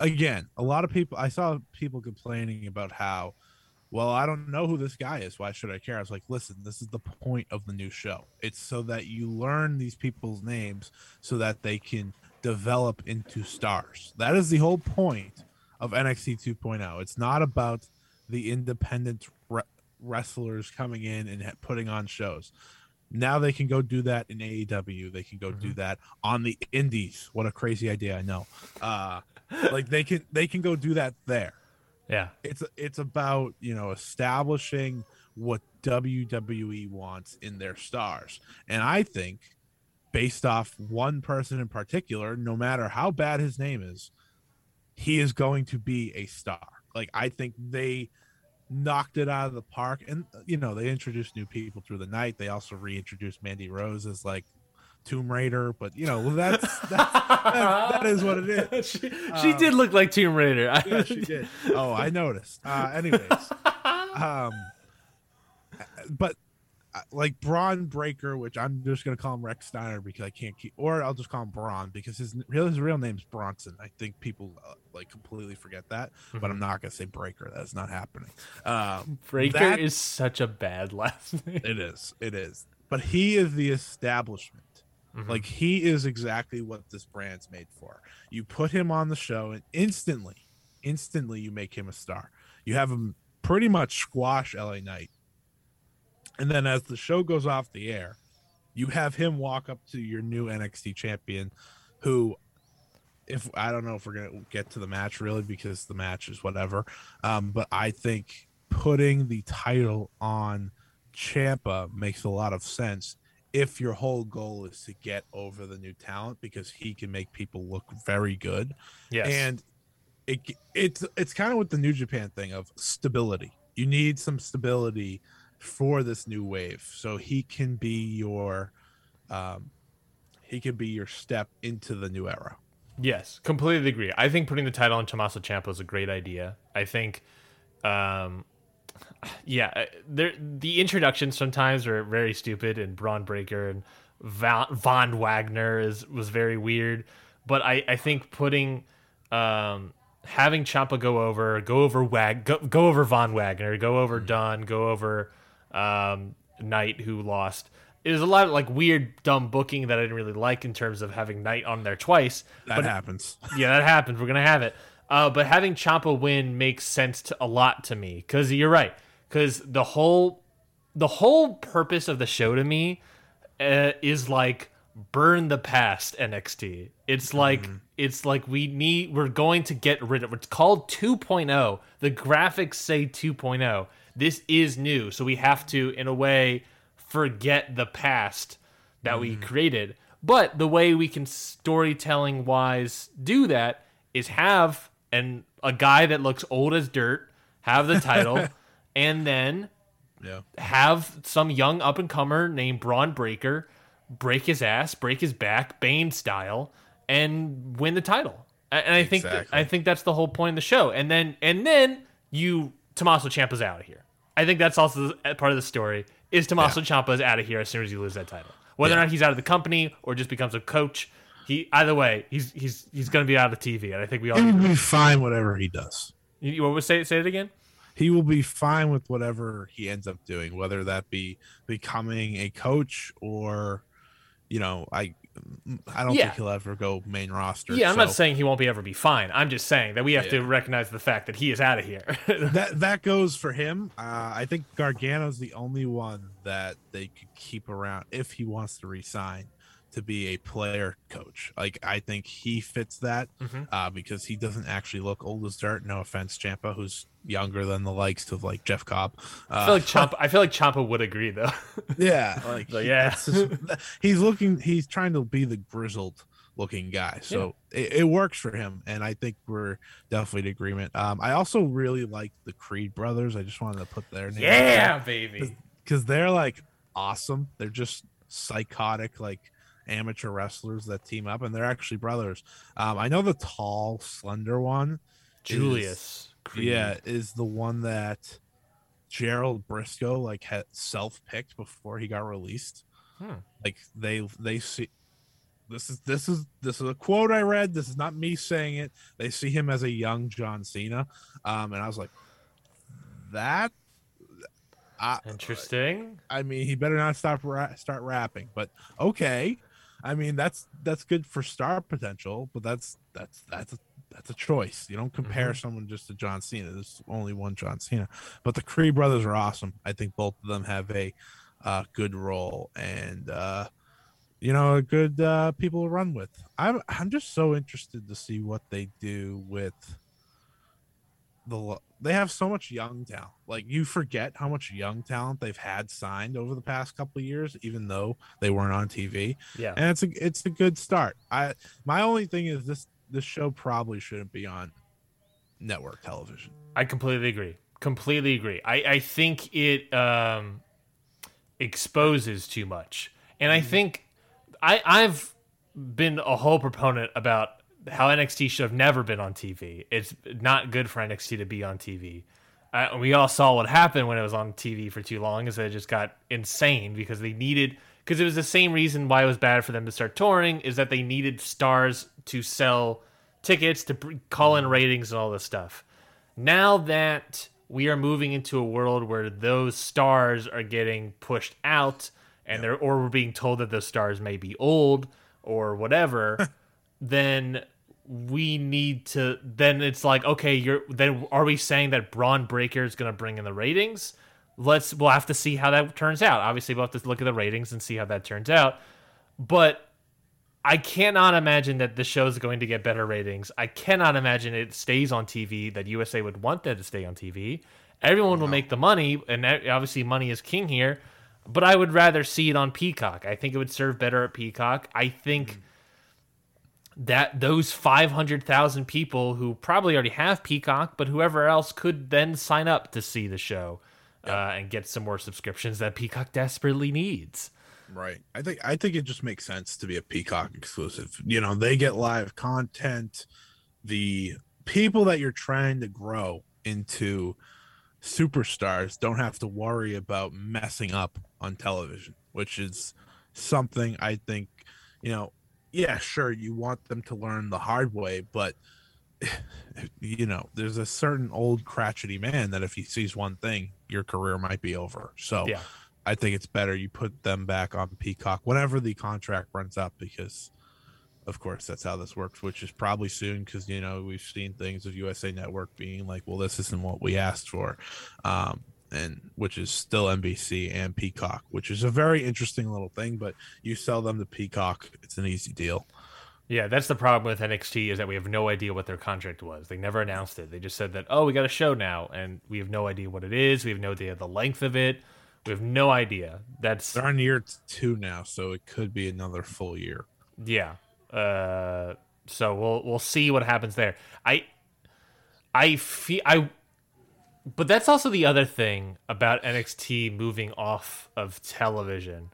again, a lot of people I saw people complaining about how well, I don't know who this guy is. Why should I care? I was like, listen, this is the point of the new show. It's so that you learn these people's names so that they can develop into stars. That is the whole point of NXT 2.0. It's not about the independent re- wrestlers coming in and ha- putting on shows. Now they can go do that in AEW. They can go do that on the indies. What a crazy idea, I know. Uh like they can they can go do that there Yeah. it's it's about you know establishing what WWE wants in their stars, and I think based off one person in particular, no matter how bad his name is, he is going to be a star. Like I think they knocked it out of the park, and you know they introduced new people through the night. They also reintroduced Mandy Rose as like Tomb Raider, but you know that's, that's that, is what it is. she, she did look like Tomb Raider. Yeah, she did. Oh, I noticed. Uh, anyways, um, but uh, like Bron Breakker, which I'm just gonna call him Rechsteiner because I can't keep, or I'll just call him Bron because his real his real name's Bronson. I think people uh, like completely forget that, but I'm not gonna say Breakker. That's not happening. Um, Breakker that- is such a bad last name. it is. It is. But he is the establishment. Like he is exactly what this brand's made for. You put him on the show and instantly, instantly you make him a star. You have him pretty much squash LA Knight. And then as the show goes off the air, you have him walk up to your new NXT champion who if I don't know if we're gonna get to the match really because the match is whatever. Um, but I think putting the title on Ciampa makes a lot of sense if your whole goal is to get over the new talent because he can make people look very good. Yes. And it it's it's kind of with the New Japan thing of stability. You need some stability for this new wave, so he can be your um he can be your step into the new era. Yes, completely agree. I think putting the title on Tommaso Ciampa is a great idea. I think, um, yeah, uh, the introductions sometimes are very stupid, and Bron Breakker and Va- Von Wagner is was very weird. But I I think putting um having Ciampa go over go over Wag go, go over Von Wagner go over Dunne go over um Knight who lost. It was a lot of like weird dumb booking that I didn't really like in terms of having Knight on there twice. That but happens. yeah, that happens. We're gonna have it. Uh, but having Ciampa win makes sense to, a lot to me because you're right. Because the whole the whole purpose of the show to me uh, is like burn the past NXT. It's like it's like we need we're going to get rid of it's called 2.0. The graphics say 2.0. This is new, so we have to in a way forget the past that we created. But the way we can storytelling wise do that is have an a guy that looks old as dirt have the title and then Yeah. have some young up and comer named Bron Breakker break his ass, break his back, Bane style, and win the title. And I think Exactly. I think that's the whole point of the show. And then and then you Tommaso Ciampa's out of here. I think that's also part of the story. Is Tommaso Ciampa is out of here as soon as you lose that title. Whether or not he's out of the company or just becomes a coach, he either way he's he's he's going to be out of TV. And I think we all. Will be fine whatever he does. you, you- what was say say it again? He will be fine with whatever he ends up doing, whether that be becoming a coach or, you know, I, I don't Yeah. think he'll ever go main roster. Yeah, I'm not saying he won't be ever be fine. I'm just saying that we have to recognize the fact that he is out of here. that that goes for him. Uh, I think Gargano's the only one that they could keep around if he wants to resign to be a player coach. Like I think he fits that Mhm. uh, because he doesn't actually look old as dirt. No offense, Ciampa, who's younger than the likes of like Jeff Cobb. Uh, I feel like Ciampa. I feel like Ciampa would agree though. yeah, like he- yeah. just- he's looking. He's trying to be the grizzled looking guy, so it, it works for him, and I think we're definitely in agreement. Um, I also really like the Creed brothers. I just wanted to put their name. yeah, baby. because they're like awesome. They're just psychotic, like amateur wrestlers that team up, and they're actually brothers. Um, I know the tall, slender one, is- Julius. Creed. yeah, is the one that Gerald Brisco like had self picked before he got released. Like they they see. This is this is this is a quote I read. This is not me saying it. They see him as a young John Cena, um, and I was like, that. I, Interesting. I mean, he better not stop ra- start rapping. But okay, I mean that's that's good for star potential, but that's that's that's a, that's a choice. You don't compare someone just to John Cena. There's only one John Cena, but the Creed brothers are awesome. I think both of them have a uh, good role and uh, you know a good uh, people to run with. I'm I'm just so interested to see what they do with the they have so much young talent. Like you forget how much young talent they've had signed over the past couple of years, even though they weren't on TV. Yeah. And it's a it's a good start. I my only thing is this this show probably shouldn't be on network television. I completely agree. Completely agree. I, I think it um, exposes too much. And I think I, I've been a whole proponent about how NXT should have never been on TV. It's not good for NXT to be on TV. Uh, we all saw what happened when it was on TV for too long, is that it just got insane because they needed because it was the same reason why it was bad for them to start touring is that they needed stars to sell tickets to call in ratings and all this stuff. Now that we are moving into a world where those stars are getting pushed out and they're or we're being told that those stars may be old or whatever, then we need to then it's like okay you're then are we saying that Bron Breakker is going to bring in the ratings let's we'll have to see how that turns out obviously we'll have to look at the ratings and see how that turns out but I cannot imagine that the show is going to get better ratings. I cannot imagine it stays on TV. That USA would want that to stay on TV. Everyone will make the money, and obviously money is king here. But I would rather see it on Peacock. I think it would serve better at Peacock. I think mm. That those 500,000 people who probably already have Peacock, but whoever else could then sign up to see the show uh, and get some more subscriptions that Peacock desperately needs. Right. I think I think it just makes sense to be a Peacock exclusive. You know, they get live content. The people that you're trying to grow into superstars don't have to worry about messing up on television, which is something I think, you know, yeah, sure, you want them to learn the hard way, but you know, there's a certain old crotchety man that if he sees one thing, your career might be over. So Yeah. I think it's better you put them back on Peacock whenever the contract runs up because of course, that's how this works, which is probably soon because you know we've seen things of USA Network being like, "Well, this isn't what we asked for," um, and which is still NBC and Peacock, which is a very interesting little thing. But you sell them to Peacock, it's an easy deal. Yeah, that's the problem with NXT is that we have no idea what their contract was. They never announced it. They just said that, oh, we got a show now, and we have no idea what it is. We have no idea the length of it. We have no idea. That's They're on year two now, so it could be another full year. yeah. Uh, so we'll we'll see what happens there. I I feel I, but that's also the other thing about NXT moving off of television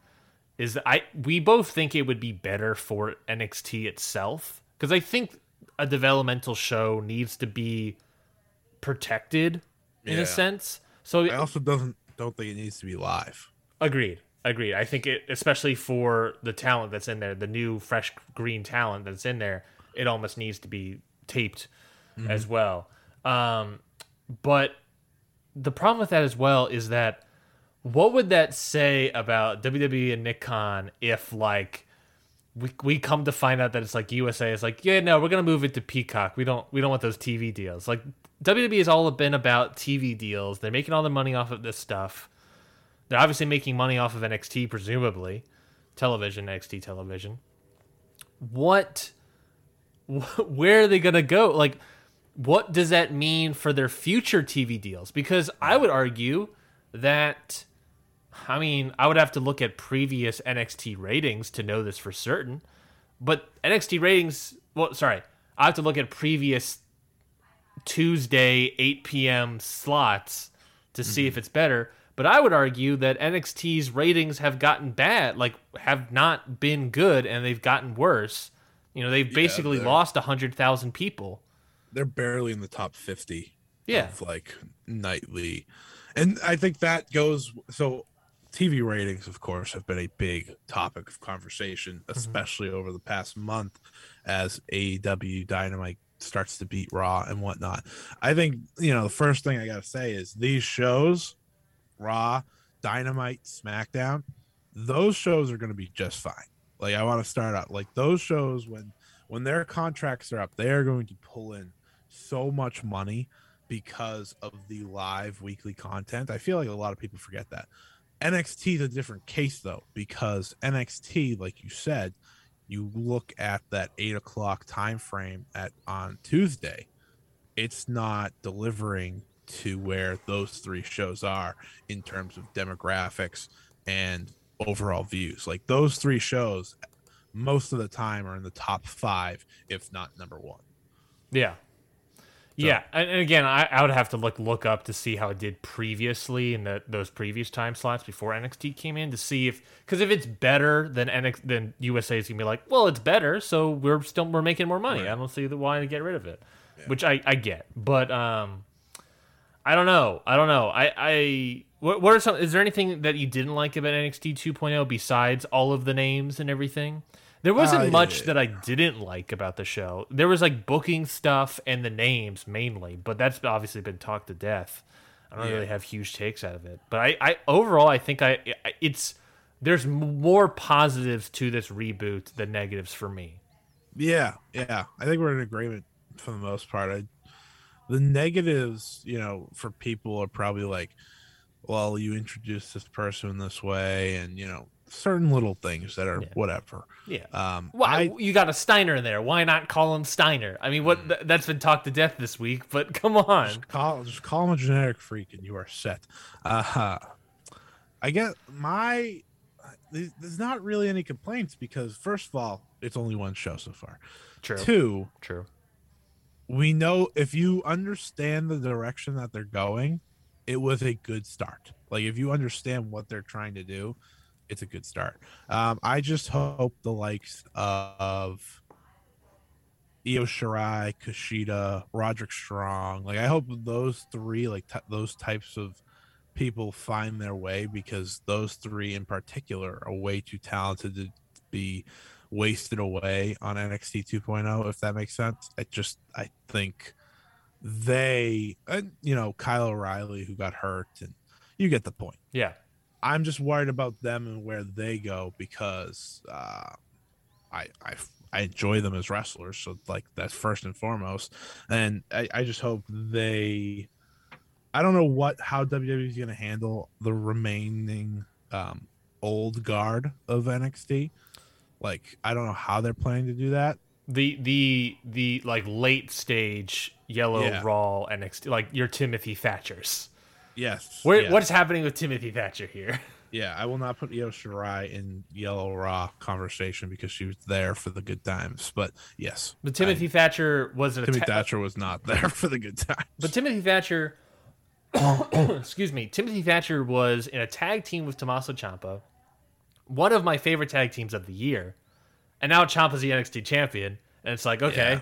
is that I we both think it would be better for NXT itself because I think a developmental show needs to be protected in Yeah. a sense. So I also doesn't don't think it needs to be live. Agreed. Agreed. I think it, especially for the talent that's in there, the new fresh green talent that's in there, it almost needs to be taped as well. Um, but the problem with that as well is that what would that say about WWE and Nick Khan if like we we come to find out that it's like USA is like yeah no we're gonna move it to Peacock. We don't we don't want those TV deals. Like WWE has all been about TV deals. They're making all the money off of this stuff. They're obviously making money off of NXT presumably. Television NXT television. What where are they gonna go? Like what does that mean for their future TV deals because I would argue that I mean, I would have to look at previous NXT ratings to know this for certain. But NXT ratings, well, sorry, I have to look at previous Tuesday 8 p.m. slots to see if mm-hmm. it's better. But I would argue that NXT's ratings have gotten bad, like have not been good, and they've gotten worse. You know, they've basically they're- lost 100,000 people. They're barely in the top fifty. Yeah. of like nightly, and I think that goes so. TV ratings, of course, have been a big topic of conversation, mm-hmm. especially over the past month as AEW Dynamite starts to beat Raw and whatnot. I think, you know, the first thing I got to say is these shows, Raw, Dynamite, SmackDown, those shows are going to be just fine. Like I want to start out like those shows when when their contracts are up, they are going to pull in so much money because of the live weekly content. I feel like a lot of people forget that. NXT is a different case though, because NXT, like you said, you look at that eight o'clock time frame at on Tuesday, it's not delivering to where those three shows are in terms of demographics and overall views. Like those three shows, most of the time are in the top five, if not number one. Yeah. Yeah, and again, I, I would have to look look up to see how it did previously in the, those previous time slots before NXT came in to see if because if it's better than NX then USA is gonna be like, well, it's better, so we're still we're making more money. I don't see the why to get rid of it, which I I get, but um, I don't know, I don't know, I I what what are some is there anything that you didn't like about NXT 2.0 besides all of the names and everything? There wasn't Uh, much yeah. that I didn't like about the show. There was like booking stuff and the names mainly, but that's obviously been talked to death. I don't Yeah. really have huge takes out of it, but I, I overall I think I I- it's there's more positives to this reboot than negatives for me. Yeah, yeah. I think we're in agreement for the most part. I, the negatives, you know, for people are probably like, well, you introduce this person this way, and you know, certain little things that are Yeah. whatever. Yeah. Um, Well, I, Mm. you got a Steiner in there. Why not call him Steiner? I mean, what th- that's been talked to death this week, but come on. just call just call him a generic freak, and you are set. Uh, I guess my. There's there's not really any complaints because first of all, it's only one show so far. True. Two, True. we know if you understand the direction that they're going, it was a good start. Like if you understand what they're trying to do, it's a good start. Um, I just hope the likes of Io Shirai, Kushida, Roderick Strong, like I hope those three, like t- those types of people, find their way because those three in particular are way too talented to be wasted away on NXT 2.0 if that makes sense. I just I think they and you know Kyle O'Reilly who got hurt and you get the point. Yeah. I'm just worried about them and where they go because uh I I I enjoy them as wrestlers. So like that's first and foremost. And I, I just hope they I don't know what how WWE is gonna handle the remaining um old guard of NXT. Like I don't know how they're planning to do that. The the the like late stage yellow Yeah. raw NXT like your Timothy Thatchers. Yes. Where, yeah. What's happening with Timothy Thatcher here? Yeah, I will not put Io Shirai in Yellow Raw conversation because she was there for the good times. But yes, But Timothy Thatcher was an Timothy atta- Thatcher was not there for the good times. But Timothy Thatcher, excuse me, Timothy Thatcher was in a tag team with Tommaso Ciampa, one of my favorite tag teams of the year, and now Ciampa's the NXT champion, and it's like, okay, Yeah.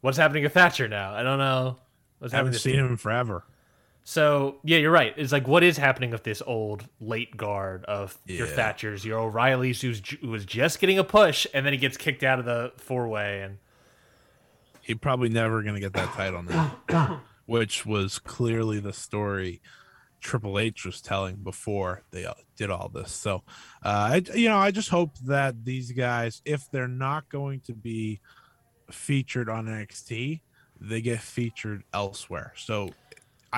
what's happening with Thatcher now? I don't know. What's I haven't seen him in forever. So yeah, you're right. It's like what is happening with this old late guard of your Thatchers, your O'Reillys, who's ju- who was just getting a push, and then he gets kicked out of the four way, and He probably never going to get that title now, which was clearly the story Triple H was telling before they uh, did all this. So, uh, I, you know, I just hope that these guys, if they're not going to be featured on NXT, they get featured elsewhere. So,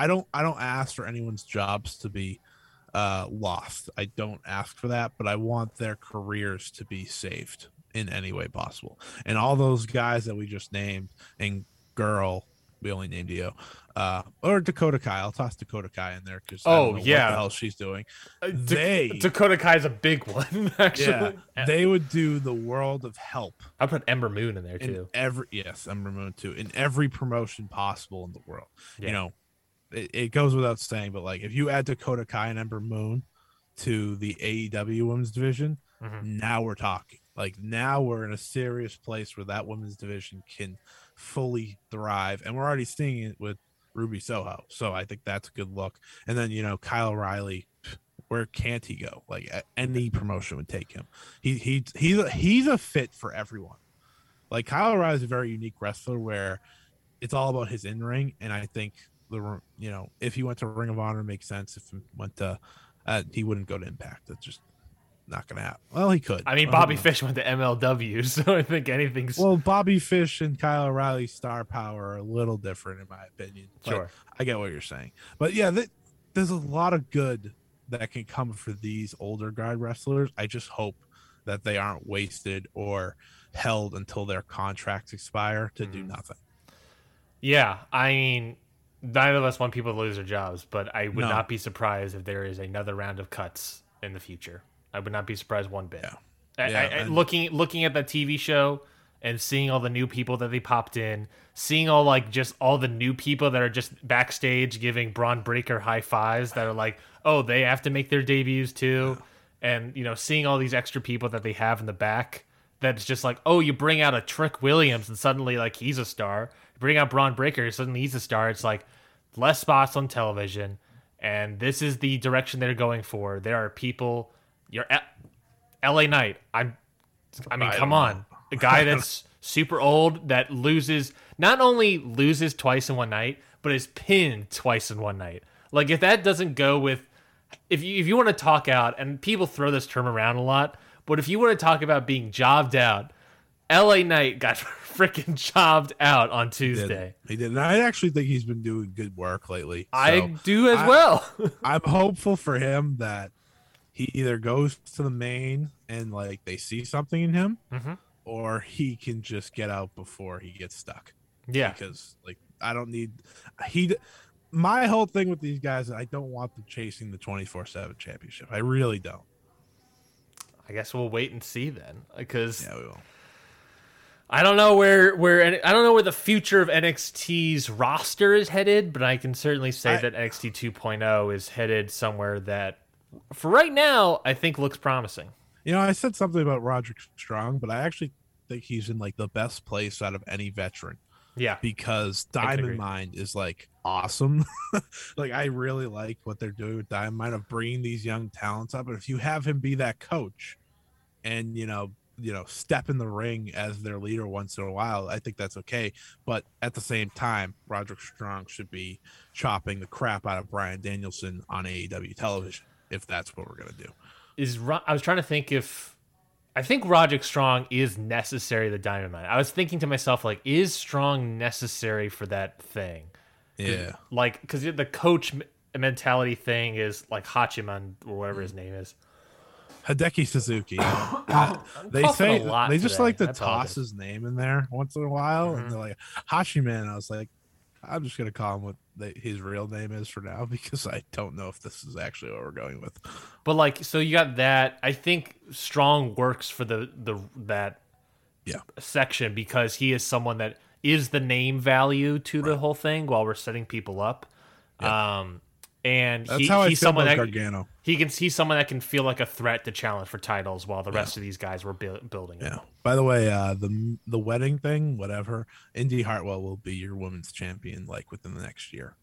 I don't, I don't ask for anyone's jobs to be uh, lost. I don't ask for that, but I want their careers to be saved in any way possible. And all those guys that we just named and girl, we only named you, uh, or Dakota Kai. I'll toss Dakota Kai in there because Oh, what yeah. the hell she's doing. Uh, They- Dakota Kai's a big one actually. Yeah, they would do the world of help I put Ember Moon in there in too. every yes, Ember Moon too in every promotion possible in the world. Yeah. You know, it, it goes without saying, but like if you add Dakota Kai and Ember Moon to the AEW women's division, Mhm. now we're talking. Like now we're in a serious place where that women's division can fully thrive, and we're already seeing it with Ruby Soho. So I think that's a good look. And then you know Kyle O'Reilly, where can't he go? Like any promotion would take him. He he he's a, he's a fit for everyone. Like Kyle O'Reilly is a very unique wrestler where it's all about his in ring, and I think the you know if he went to Ring of Honor, makes sense. If he went to, uh, he wouldn't go to Impact. That's just not gonna happen. Well, he could. I mean, Bobby know. Fish went to MLW, so I think anything's Well, Bobby Fish and Kyle O'Reilly's star power are a little different, in my opinion. But sure. I get what you're saying. But yeah, th- there's a lot of good that can come for these older guard wrestlers. I just hope that they aren't wasted or held until their contracts expire to do Mhm. nothing. Yeah, I mean, neither of us want people to lose their jobs, but I would No. not be surprised if there is another round of cuts in the future. I would not be surprised one bit. Yeah. I- Yeah, I- I- and- looking looking at that TV show and seeing all the new people that they popped in, seeing all like just all the new people that are just backstage giving Bron Breakker high fives that are like, oh, they have to make their debuts too, and you know, seeing all these extra people that they have in the back. That's just like, oh, you bring out a Trick Williams and suddenly like he's a star. You bring out Bron Breakker, suddenly he's a star. It's like less spots on television, and this is the direction they're going for. There are people. You're at L.A. Knight. I'm. I mean, I come on, a guy that's super old that loses not only loses twice in one night, but is pinned twice in one night. Like if that doesn't go with, if you if you want to talk out, and people throw this term around a lot, but if you want to talk about being jobbed out, L.A. Knight got freaking jobbed out on He did. Tuesday. He did. I actually think he's been doing good work lately. I do as I- well. I'm hopeful for him that he either goes to the main and like they see something in him, Mhm. or he can just get out before he gets stuck. yeah, because like I don't need he. My whole thing with these guys, is I don't want them chasing the 24 seven championship. I really don't. I guess we'll wait and see then, because Yeah, we will. I don't know where where I don't know where the future of NXT's roster is headed, but I can certainly say I- that NXT 2.0 is headed somewhere that, for right now, I think looks promising. You know, I said something about Roderick Strong, but I actually think he's in like the best place out of any veteran Yeah, because I can agree. Diamond Mind is like awesome. like I really like what they're doing with Diamond Mind of bringing these young talents up. And if you have him be that coach, and you know, you know, step in the ring as their leader once in a while, I think that's okay. But at the same time, Roderick Strong should be chopping the crap out of Bryan Danielson on AEW television if that's what we're gonna do. is Ro- I was trying to think if I think Roderick Strong is necessary to the Dynamite. I was thinking to myself, like, is Strong necessary for that thing? Yeah. Like, because the coach mentality thing is like Hachiman or whatever his name is. Hideki Suzuki. they say a lot they just today. like to I apologize. toss his name in there once in a while, Mhm. and they're like Hachiman. I was like, I'm just gonna call him what they, his real name is for now because I don't know if this is actually what we're going with. But like, so you got that. I think Strong works for the the that Yeah. section because he is someone that is the name value to the whole thing while we're setting people up. Um, and That's he, he's someone that Gargano. he can he's someone that can feel like a threat to challenge for titles while the rest of these guys were buil- building. Yeah. By the way, uh, the the wedding thing, whatever. Indy Hartwell will be your women's champion like within the next year.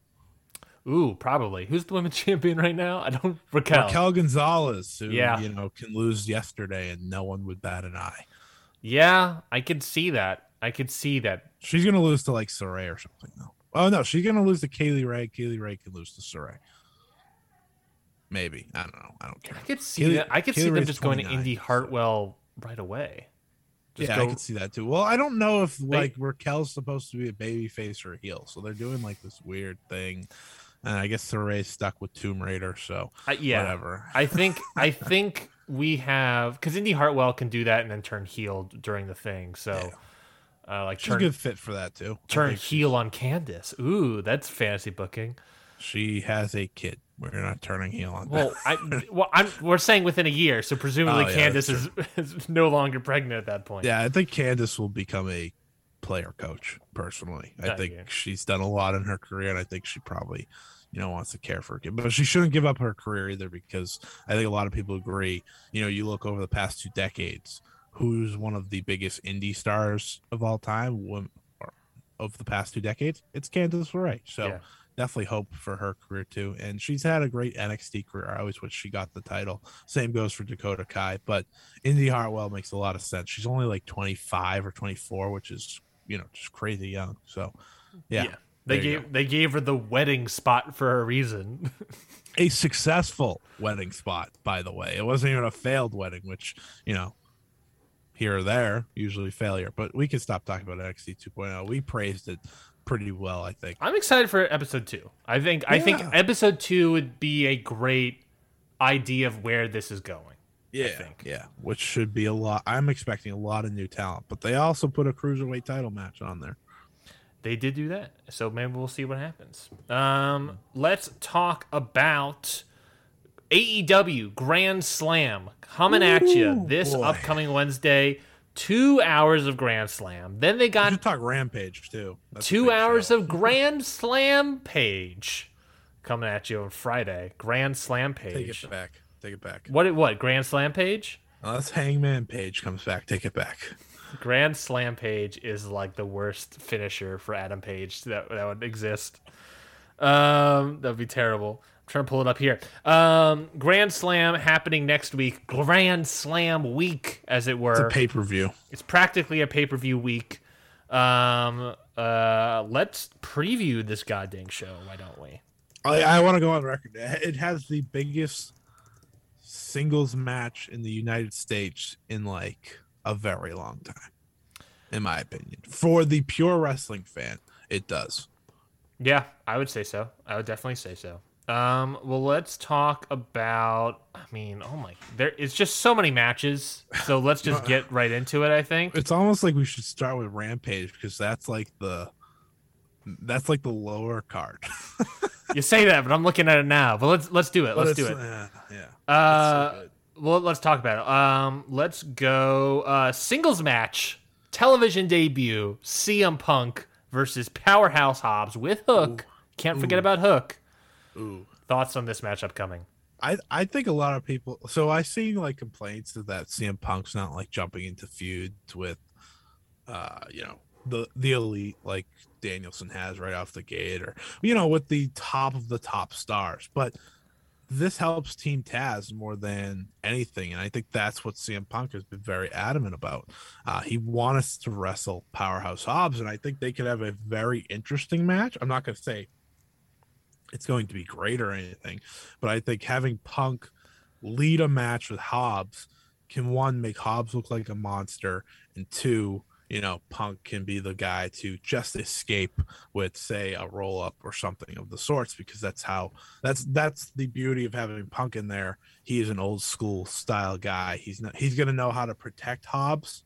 Ooh, probably. Who's the women's champion right now? I don't Raquel. Raquel Gonzalez, who Yeah. you know can lose yesterday and no one would bat an eye. Yeah, I could see that. I could see that. She's gonna lose to like Sarray or something though. Oh no, she's gonna lose to Kay Lee Ray. Kay Lee Ray can lose to Sarray. Maybe I don't know. I don't care. I could see Kaylee- that. I could see them Ray's just going to 29, Indy Hartwell right away. Just yeah, go- I could see that too. Well, I don't know if like Raquel's supposed to be a baby face or a heel, so they're doing like this weird thing. And I guess Sarray's stuck with Tomb Raider, so I, yeah, whatever. I think I think we have because Indy Hartwell can do that and then turn heel during the thing. So, uh, like She's a good fit for that too. Turn heel on Candice. Ooh, that's fantasy booking. She has a kid. We're not turning heel on Well. I well, I'm, we're saying within a year, so presumably Oh, yeah, Candice is, is no longer pregnant at that point. Yeah, I think Candice will become a player coach personally. I Oh, think she's done a lot in her career, and I think she probably, you know, wants to care for a kid. But she shouldn't give up her career either because I think a lot of people agree. You know, you look over the past two decades, who's one of the biggest indie stars of all time, of the past two decades? It's Candice LeRae. So Yeah. definitely hope for her career too. And she's had a great NXT career. I always wish she got the title. Same goes for Dakota Kai, but Indy Hartwell makes a lot of sense. She's only like 25 or 24, which is, you know, just crazy young. So, yeah. They there you gave they gave her the wedding spot for a reason. A successful wedding spot, by the way. It wasn't even a failed wedding, which, you know, here or there, usually failure. But we can stop talking about NXT 2.0. We praised it pretty well, I think. I'm excited for episode two. I think I think episode two would be a great idea of where this is going. Yeah, think. yeah, which should be a lot. I'm expecting a lot of new talent, but they also put a cruiserweight title match on there. They did do that, so maybe we'll see what happens. Um, let's talk about AEW Grand Slam coming at you this boy. upcoming Wednesday. Two hours of Grand Slam. Then they got talk Rampage too. That's two hours show. of Grand Slam page coming at you on Friday. Grand Slam page. Take it back. Take it back. What? What? Grand Slam page? Unless Hangman Page comes back, take it back. Grand Slam Page is like the worst finisher for Adam Page that that would exist. Um, that'd be terrible. Trying to pull it up here. Um, Grand Slam happening next week. Grand Slam week, as it It's were. a pay per view. It's practically a pay per view week. Um, uh, let's preview this goddamn show. Why don't we? I, I want to go on record. It has the biggest singles match in the United States in like a very long time, in my opinion. For the pure wrestling fan, it does. Yeah, I would say so. I would definitely say so. Um, well, let's talk about. I mean, oh my, there it's just so many matches. So let's just get right into it. I think. It's almost like we should start with Rampage because that's like the that's like the lower card. You say that, but I'm looking at it now. But let's let's do it. Let's do it. Yeah, yeah. Uh, so well, let's talk about it. Um, let's go. Uh, singles match, television debut: CM Punk versus Powerhouse Hobbs with Hook. Can't forget about Hook. Ooh. Thoughts on this matchup coming? I I think a lot of people. So I see like complaints that that CM Punk's not like jumping into feuds with, uh, you know, the the elite like Danielson has right off the gate, or you know, with the top of the top stars. But this helps Team Taz more than anything, and I think that's what CM Punk has been very adamant about. Uh, he wants to wrestle Powerhouse Hobbs, and I think they could have a very interesting match. I'm not going to say it's going to be great or anything, but I think having Punk lead a match with Hobbs can one make Hobbs look like a monster, and two, you know, Punk can be the guy to just escape with, say, a roll up or something of the sorts, because that's how that's that's the beauty of having Punk in there. He is an old school style guy. He's not he's gonna know how to protect Hobbs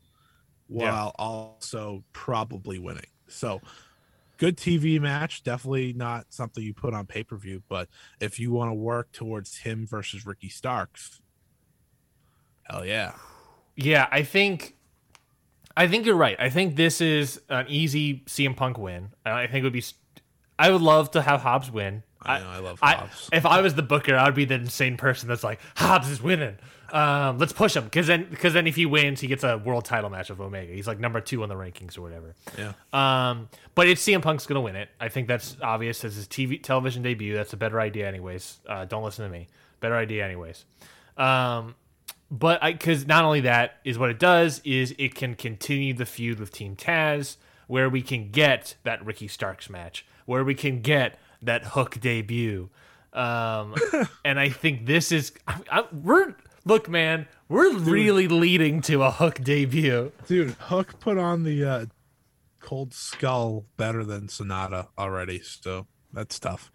Yeah. while also probably winning. So good TV match, definitely not something you put on pay per view, but if you want to work towards him versus Ricky Starks, hell yeah. Yeah, I think I think you're right. I think this is an easy CM Punk win. I think it would be I would love to have Hobbs win. I know, I love I, Hobbs. if I was the booker, I would be the insane person that's like Hobbs is winning. Um, let's push him because then because then if he wins, he gets a world title match of Omega. He's like number two on the rankings or whatever. Yeah. Um, but it's CM Punk's gonna win it. I think that's obvious as his TV television debut. That's a better idea, anyways. Uh, don't listen to me. Better idea, anyways. Um, but I because not only that is what it does is it can continue the feud with Team Taz, where we can get that Ricky Starks match, where we can get that Hook debut. Um, and I think this is I, I, we're look, man, we're really leading to a Hook debut. Dude, Hook put on the uh, cold skull better than Sanada already, so that's tough.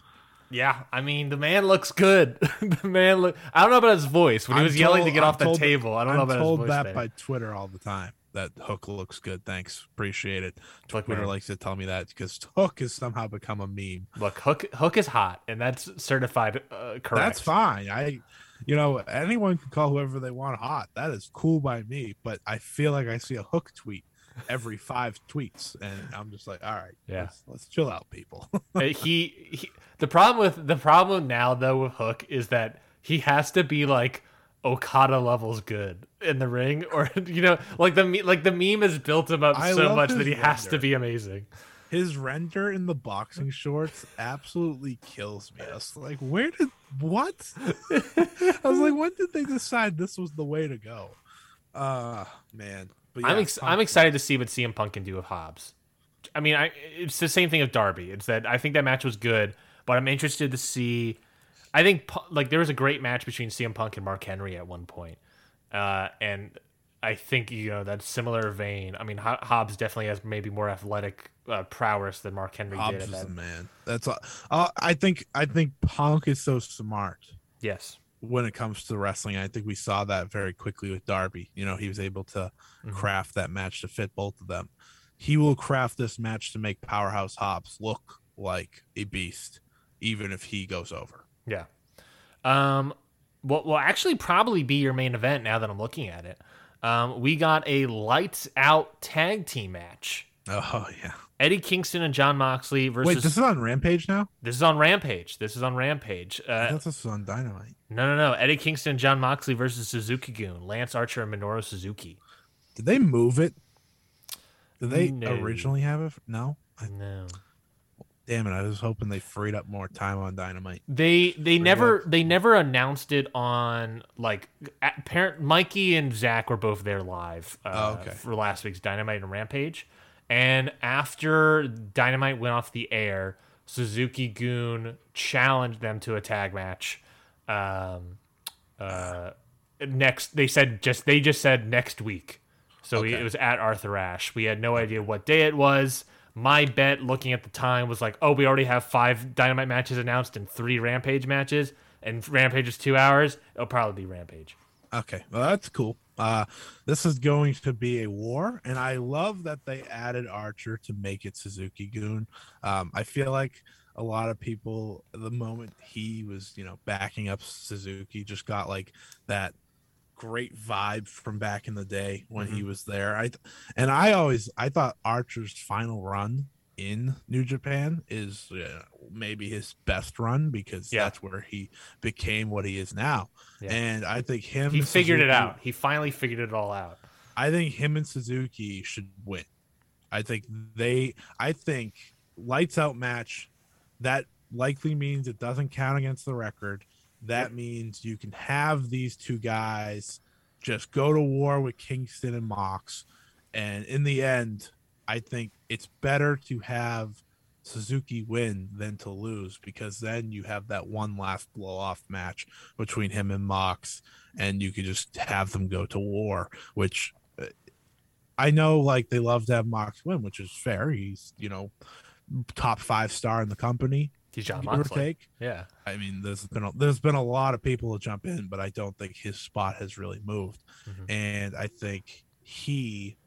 Yeah, I mean the man looks good. the man look. I don't know about his voice when he I'm was yelling to get I'm off the told- table. I don't I'm know about told his voice. that there. by Twitter all the time. That Hook looks good. Thanks, appreciate it. Look, Twitter man. likes to tell me that because Hook has somehow become a meme. Look, Hook Hook is hot, and that's certified uh, correct. That's fine. I, you know, anyone can call whoever they want hot. That is cool by me. But I feel like I see a Hook tweet every five tweets, and I'm just like, all right, Yeah. let's, let's chill out, people. Uh, he, he the problem with the problem now though with Hook is that he has to be like Okada levels good in the ring, or you know, like the like the meme has built him up I so much that he has to be amazing. His render in the boxing shorts absolutely kills me. I was like, where did what? I was like, when did they decide this was the way to go? Uh man. But I'm ex- I'm excited to see what CM Punk can do with Hobbs. I mean, I it's the same thing with Darby. It's that I think that match was good, but I'm interested to see. I think like there was a great match between CM Punk and Mark Henry at one point, uh, and I think you know that similar vein. I mean, Hobbs definitely has maybe more athletic uh, prowess than Mark Henry Hobbs did. is At the that. man. That's all. Uh, I think I think Punk is so smart Yes, when it comes to wrestling. I think we saw that very quickly with Darby. You know, he was able to Mhm. craft that match to fit both of them. He will craft this match to make Powerhouse Hobbs look like a beast, even if he goes over. yeah. Um, what will actually probably be your main event now that I'm looking at it. Um, we got a lights out tag team match. Oh yeah. Eddie Kingston and Jon Moxley versus. Wait, this is on Rampage now. This is on Rampage. This is on Rampage. I Uh, thought this was on Dynamite. no, no, no. Eddie Kingston and Jon Moxley versus Suzuki-gun, Lance Archer and Minoru Suzuki. Did they move it? Did they No. originally have it? No. I, No, damn it! I was hoping they freed up more time on Dynamite. they they never they never announced it on like parent Mikey and Zach were both there live uh, Oh, okay. for last week's Dynamite and Rampage, and after Dynamite went off the air, Suzuki-gun challenged them to a tag match. Um, uh, next they said just they just said next week so we, it was at arthur ashe we had no idea what day it was my bet looking at the time was like oh we already have five dynamite matches announced and three rampage matches and rampage is two hours it'll probably be rampage Okay, well that's cool. Uh, this is going to be a war, and I love that they added Archer to make it Suzuki-gun. Um, I feel like a lot of people, the moment he was, you know, backing up Suzuki, just got like that great vibe from back in the day when he was there. I and I always I thought Archer's final run in New Japan is uh, maybe his best run because Yeah. that's where he became what he is now. Yeah. And I think him he figured it out he finally figured it all out I think him and Suzuki should win. I think they I think lights out match that likely means it doesn't count against the record. That means you can have these two guys just go to war with Kingston and Mox and in the end I think it's better to have Suzuki win than to lose because then you have that one last blow off match between him and Mox, and you could just have them go to war. Which uh, I know, like they love to have Mox win, which is fair. He's you know top five star in the company. He's Jon give or Moxley. take. Yeah. I mean, there's been a, there's been a lot of people to jump in, but I don't think his spot has really moved, Mhm. and I think he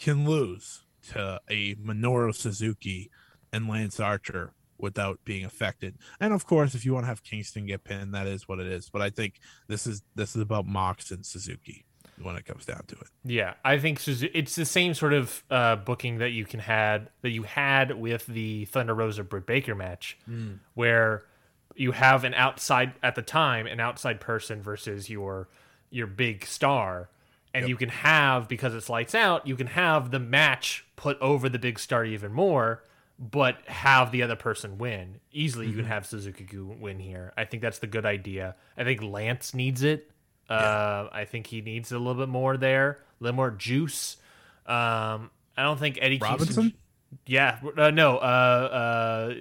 can lose to a Minoru Suzuki and Lance Archer without being affected. And of course, if you want to have Kingston get pinned, that is what it is. But I think this is this is about Mox and Suzuki when it comes down to it. Yeah, I think Suzu- it's the same sort of uh, booking that you can had that you had with the Thunder Rosa Britt Baker match, where you have an outside at the time an outside person versus your your big star, and you can have because it's lights out, you can have the match put over the big star even more, but have the other person win easily. You can have Suzuki-gun win here. I think that's the good idea. I think Lance needs it. Uh, I think he needs a little bit more there, a little more juice. Um, I don't think Eddie Robinson? yeah, uh, no, uh, uh,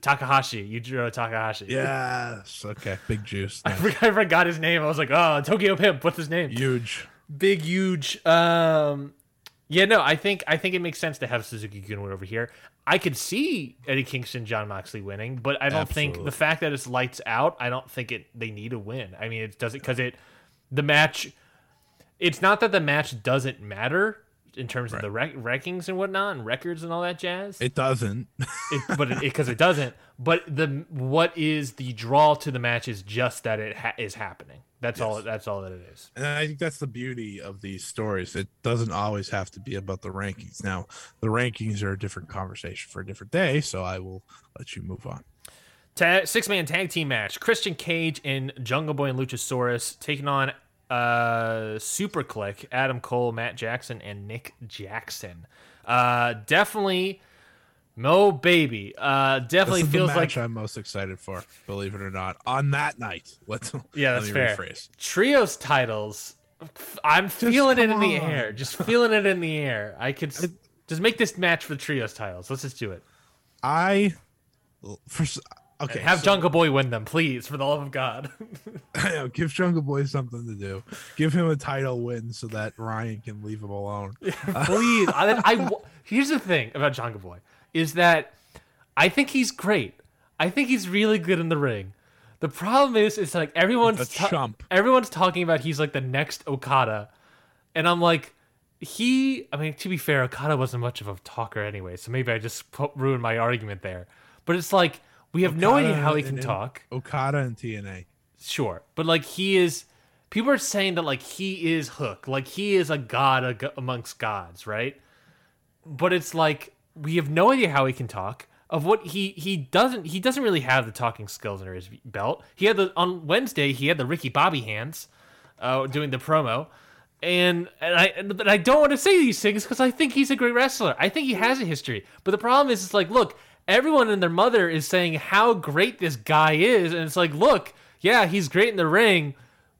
Takahashi, Yujiro Takahashi. Yes. Okay. Big juice. I forgot, I forgot his name. I was like, oh, Tokyo Pimp. What's his name? Huge. Big, huge. Um, yeah, no, I think I think it makes sense to have Suzuki-gun win over here. I could see Eddie Kingston, Jon Moxley winning, but I don't think the fact that it's lights out. I don't think it. They need a win. I mean, it does it because it the match. It's not that the match doesn't matter in terms of the rec- rankings and whatnot and records and all that jazz. It doesn't. it, but it because it, doesn't. But the what is the draw to the match is just that it ha- is happening. That's all. Yes. That's all that it is. And I think that's the beauty of these stories. It doesn't always have to be about the rankings. Now, the rankings are a different conversation for a different day, so I will let you move on. Ta- six man tag team match: Christian Cage and Jungle Boy and Luchasaurus taking on uh Super Kliq, Adam Cole, Matt Jackson, and Nick Jackson. Uh, definitely. Mo baby, uh, definitely feels the like I'm most excited for, believe it or not. On that night, let's Yeah, that's fair. rephrase. trios titles. I'm feeling it in come the air. Just feeling it in the air. I could just make this match for the trios titles. Let's just do it. I for okay, Have so- Jungle Boy win them, please, for the love of God. give Jungle Boy something to do. Give him a title win so that Ryan can leave him alone. please. I, I here's the thing about Jungle Boy is that I think he's great. I think he's really good in the ring. The problem is, it's like everyone's ta- chump. everyone's talking about he's like the next Okada, and I'm like, he. I mean, to be fair, Okada wasn't much of a talker anyway, so maybe I just pu- ruined my argument there. But it's like we have no idea how he can and talk. Okada and TNA. Sure, but like he is. People are saying that like he is Hook, like he is a god amongst gods, right? But it's like we have no idea how he can talk. Of what he he doesn't he doesn't really have the talking skills under his belt. He had the on Wednesday he had the Ricky Bobby hands, uh, doing the promo, and and I and, but I don't want to say these things because I think he's a great wrestler. I think he has a history. But the problem is, it's like look, everyone and their mother is saying how great this guy is, and it's like look, yeah, he's great in the ring,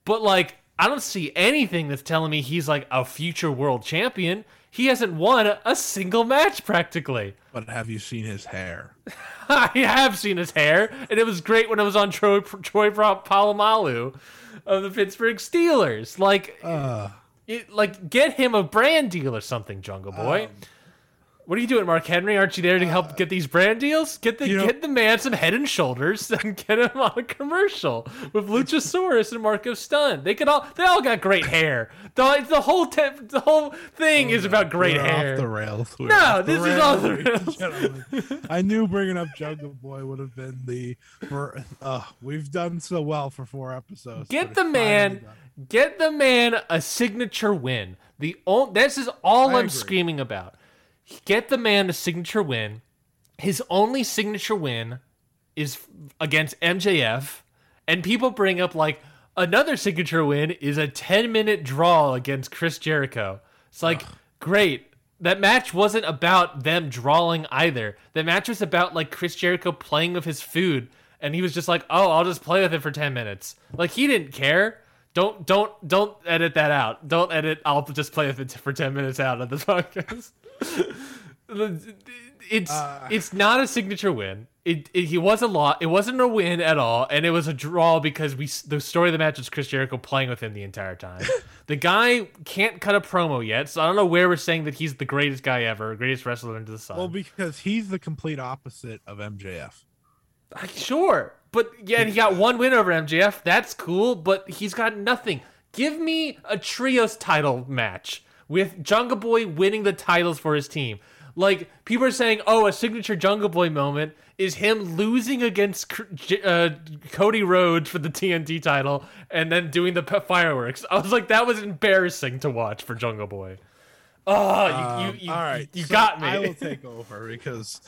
but like I don't see anything that's telling me he's like a future world champion. He hasn't won a, single match practically. But have you seen his hair? I have seen his hair, and it was great when it was on Troy, Troy Polamalu of the Pittsburgh Steelers. Like, Uh, it, like get him a brand deal or something, Jungle Boy. Um, what are you doing, Mark Henry? Aren't you there to help get these brand deals? Get the you know- get the man some head and shoulders and get him on a commercial with Luchasaurus and Marko Stunt. They could all they all got great hair. The, the whole te- the whole thing is about great hair. Off the rails. We're No, this is off the rails. I knew bringing up Jungle Boy would have been the. Uh, we've done so well for four episodes. Get the man, get the man a signature win. The o- this is all I I'm agree. screaming about. Get the man a signature win. His only signature win is against MJF, and people bring up like another signature win is a 10 minute draw against Chris Jericho. It's like great. That match wasn't about them drawing either. The match was about like Chris Jericho playing with his food, and he was just like, "Oh, I'll just play with it for ten minutes." Like he didn't care. Don't don't don't edit that out. Don't edit. I'll just play with it for ten minutes out of the podcast. It's Uh. it's not a signature win. It, it he was a lot. It wasn't a win at all, and it was a draw because we the story of the match is Chris Jericho playing with him the entire time. the guy can't cut a promo yet, so I don't know where we're saying that he's the greatest guy ever, greatest wrestler under the sun. Well, because he's the complete opposite of MJF. Uh, Sure, but yeah, and he got one win over MJF. That's cool, but he's got nothing. Give me a trios title match with Jungle Boy winning the titles for his team. Like people are saying, oh, a signature Jungle Boy moment is him losing against uh, Cody Rhodes for the TNT title and then doing the fireworks. I was like, that was embarrassing to watch for Jungle Boy. Oh, you, Um, you, you, all right, you so got me. I will take over because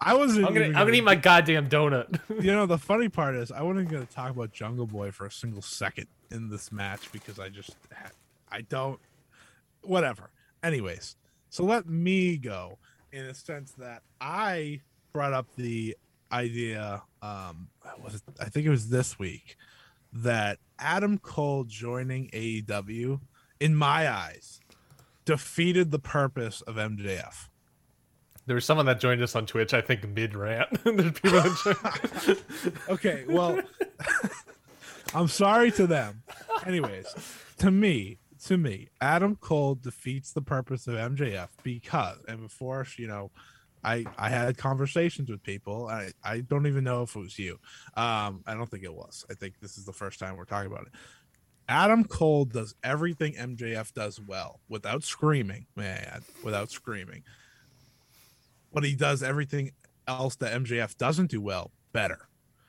I wasn't. I'm gonna, I'm gonna eat my goddamn donut. You know, the funny part is I wasn't going to talk about Jungle Boy for a single second in this match because I just, I don't, whatever. Anyways, so let me go in a sense that I brought up the idea. Um, was it, I think it was this week that Adam Cole joining AEW, in my eyes, defeated the purpose of MJF. There was someone that joined us on Twitch, I think mid rant. There's people that joined. Okay, well, I'm sorry to them. Anyways, to me, to me, Adam Cole defeats the purpose of MJF because, and before you know, I I had conversations with people. I I don't even know if it was you. Um, I don't think it was. I think this is the first time we're talking about it. Adam Cole does everything MJF does well without screaming, man, without screaming. But he does everything else that MJF doesn't do well better.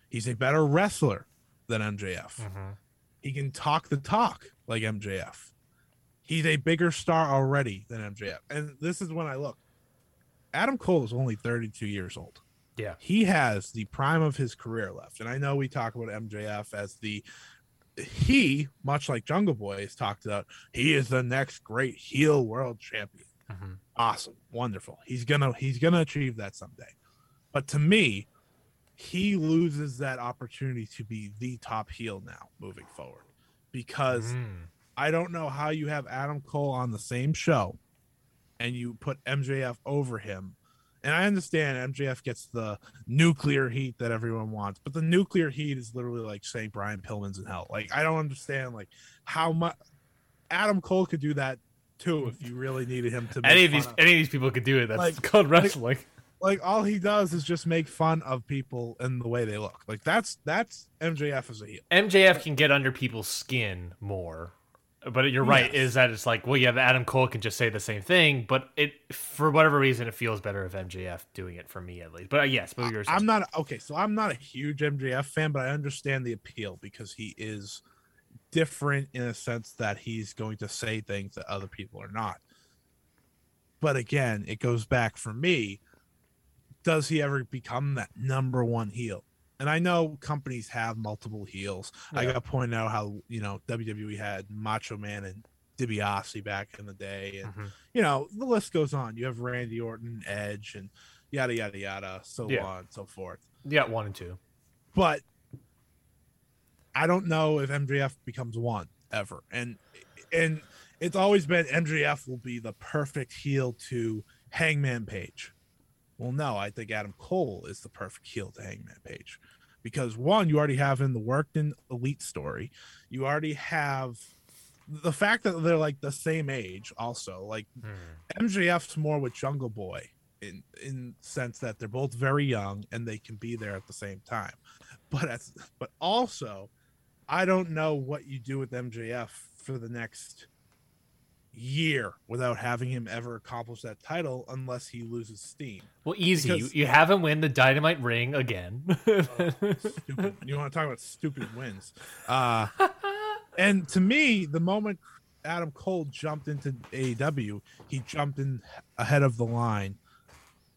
He's a better wrestler than MJF. He can talk the talk like MJF. He's a bigger star already than MJF. And this is when I look. Adam Cole is only 32 years old. Yeah. He has the prime of his career left. And I know we talk about MJF as the he, much like Jungle Boy, has talked about, he is the next great heel world champion. Mhm. Awesome. Wonderful. He's gonna he's gonna achieve that someday. But to me, he loses that opportunity to be the top heel now moving forward. Because Mm. I don't know how you have Adam Cole on the same show and you put MJF over him. And I understand MJF gets the nuclear heat that everyone wants, but the nuclear heat is literally like saying Brian Pillman's in hell. Like I don't understand like how much Adam Cole could do that too if you really needed him to. Any of these, any of these people could do it. That's Like- called wrestling. like all he does is just make fun of people and the way they look. Like that's that's MJF as a heel. MJF can get under people's skin more. But you're right, Yes. is that it's like, well, yeah, Adam Cole can just say the same thing, but it for whatever reason it feels better if MJF doing it for me at least. But uh, yes, but you're I'm not okay, so I'm not a huge MJF fan, but I understand the appeal because he is different in a sense that he's going to say things that other people are not. But again, it goes back for me. Does he ever become that number one heel? And I know companies have multiple heels. I got to point out how you know WWE had Macho Man and DiBiase back in the day, and Mhm. you know the list goes on. You have Randy Orton, Edge, and yada yada yada, so Yeah. on and so forth. Yeah, one and two. But I don't know if MJF becomes one ever, and and it's always been MJF will be the perfect heel to Hangman Page. Well, no, I think Adam Cole is the perfect heel to Hangman Page because one, you already have in the Workton Elite story, you already have the fact that they're like the same age. Also, like Hmm. MJF's more with Jungle Boy in in sense that they're both very young and they can be there at the same time. But as but also, I don't know what you do with MJF for the next year without having him ever accomplish that title unless he loses steam. Well, easy. You, Because- you have him win the Dynamite ring again. Stupid. you want to talk about stupid wins? Uh, and to me, the moment Adam Cole jumped into AEW, he jumped in ahead of the line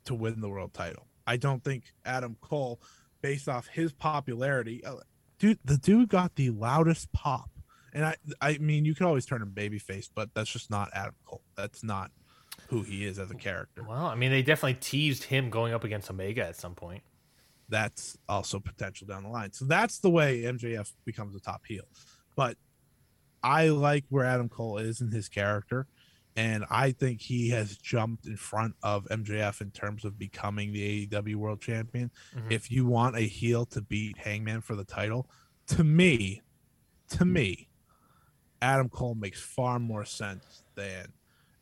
to win the world title. I don't think Adam Cole, based off his popularity, uh, dude, the dude got the loudest pop. And I, I mean, you could always turn him babyface, but that's just not Adam Cole. That's not who he is as a character. well, I mean, they definitely teased him going up against Omega at some point. that's also potential down the line. So that's the way MJF becomes a top heel. But I like where Adam Cole is in his character. and I think he has jumped in front of MJF in terms of becoming the AEW World Champion. Mhm. If you want a heel to beat Hangman for the title, to me, to me, Adam Cole makes far more sense than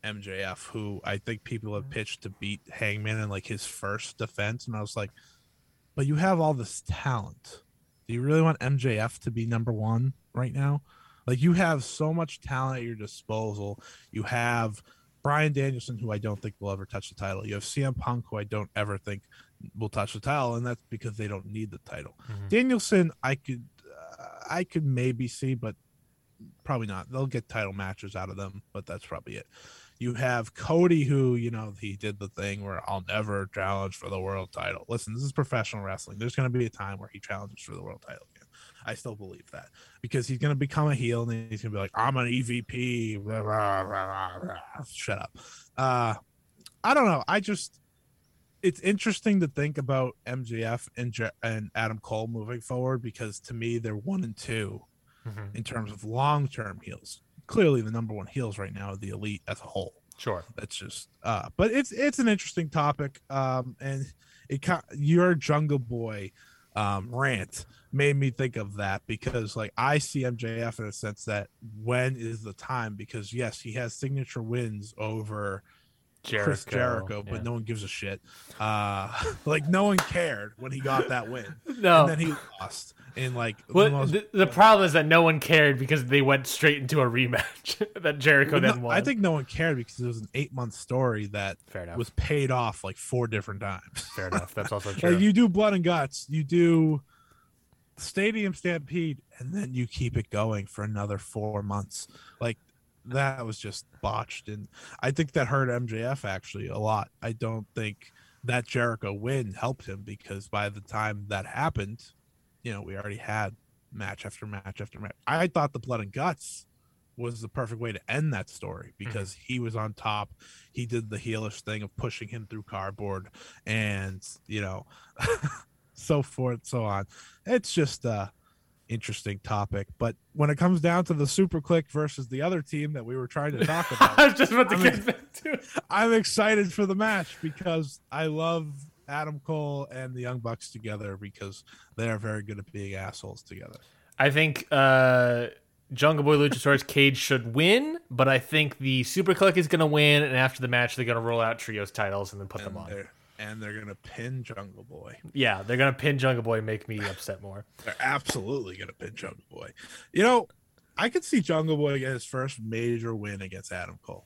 MJF, who I think people have pitched to beat Hangman in like his first defense, and I was like, but you have all this talent. Do you really want MJF to be number one right now? Like you have so much talent at your disposal. You have Bryan Danielson, who I don't think will ever touch the title. You have CM Punk, who I don't ever think will touch the title, and that's because they don't need the title. Mhm. Danielson, I could, uh, I could maybe see, but probably not. They'll get title matches out of them, but that's probably it. You have Cody, who you know he did the thing where I'll never challenge for the world title. Listen, this is professional wrestling. There's going to be a time where he challenges for the world title again. I still believe that because he's going to become a heel and he's going to be like, "I'm an EVP." blah, blah, blah. Shut up. Uh, I don't know. I just it's interesting to think about MJF and and Adam Cole moving forward because to me they're one and two Mhm. in terms of long term heels. Clearly, the number one heels right now are the elite as a whole. Sure. That's just uh, but it's it's an interesting topic. Um, and it your Jungle Boy um rant made me think of that because like I see MJF in a sense that when is the time because yes he has signature wins over Jericho. Chris Jericho, yeah. but no one gives a shit. Uh, like no one cared when he got that win, no. and then he lost in like the most- the, the problem is that no one cared because they went straight into a rematch that Jericho No, then won. I think no one cared because it was an eight month story that was paid off like four different times. fair enough. That's also true. Like you do blood and guts, you do stadium stampede, and then you keep it going for another four months. Like that was just botched, and I think that hurt MJF actually a lot. I don't think that Jericho win helped him because by the time that happened, you know, we already had match after match after match. I thought the blood and guts was the perfect way to end that story mm-hmm. because he was on top. He did the heelish thing of pushing him through cardboard and, you know, so forth, so on. It's just a interesting topic. But when it comes down to the Super Kliq versus the other team that we were trying to talk about, I was just about to I get mean- back to it. I'm excited for the match because I love Adam Cole and the Young Bucks together because they are very good at being assholes together. I think uh, Jungle Boy Luchasaurus Cage should win, but I think the Super Kliq is going to win, and after the match, they're going to roll out trios titles and then put them on. they're, and they're gonna pin Jungle Boy. Yeah, they're going to pin Jungle Boy and make me upset more. They're absolutely gonna pin Jungle Boy. You know, I could see Jungle Boy get his first major win against Adam Cole.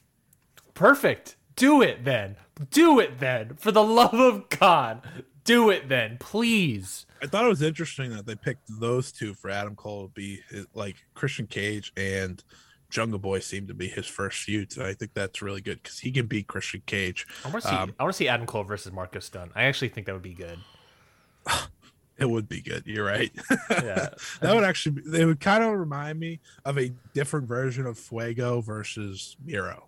Perfect. Do it then. Do it then. For the love of God, do it then, please. I thought it was interesting that they picked those two for Adam Cole to be his, like Christian Cage and Jungle Boy seemed to be his first feud. So I think that's really good because he can beat Christian Cage. I want to see. Um, I want to see Adam Cole versus Marko Stunt. I actually think that would be good. It would be good. You're right. Yeah. that would actually be, they would kind of remind me of a different version of Fuego versus Miro.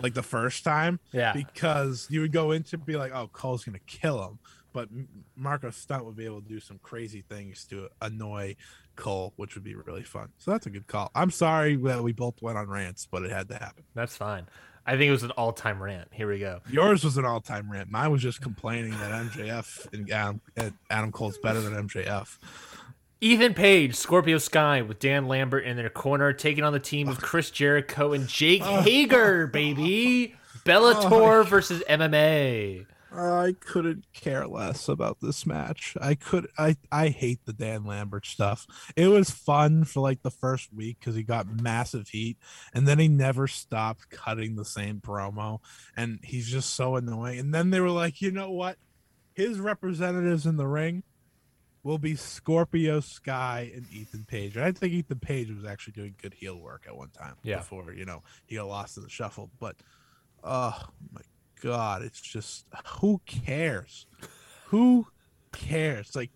Like the first time, Yeah. because you would go into be like, "Oh, Cole's gonna kill him," but Marko Stunt would be able to do some crazy things to annoy Cole, which would be really fun. So that's a good call. I'm sorry that we both went on rants, but it had to happen. That's fine. I think it was an all-time rant. Here we go. Yours was an all-time rant. Mine was just complaining that MJF and Adam, and Adam Cole's better than MJF. Ethan Page, Scorpio Sky with Dan Lambert in their corner, taking on the team of Chris Jericho and Jake oh. Hager, baby. Bellator oh. versus MMA. I couldn't care less about this match. I could I I hate the Dan Lambert stuff. It was fun for like the first week because he got massive heat and then he never stopped cutting the same promo and he's just so annoying. And then they were like, you know what? His representatives in the ring will be Scorpio Sky and Ethan Page. And I think Ethan Page was actually doing good heel work at one time Yeah. before, you know, he got lost in the shuffle. But oh my god, it's just who cares? Who cares? Like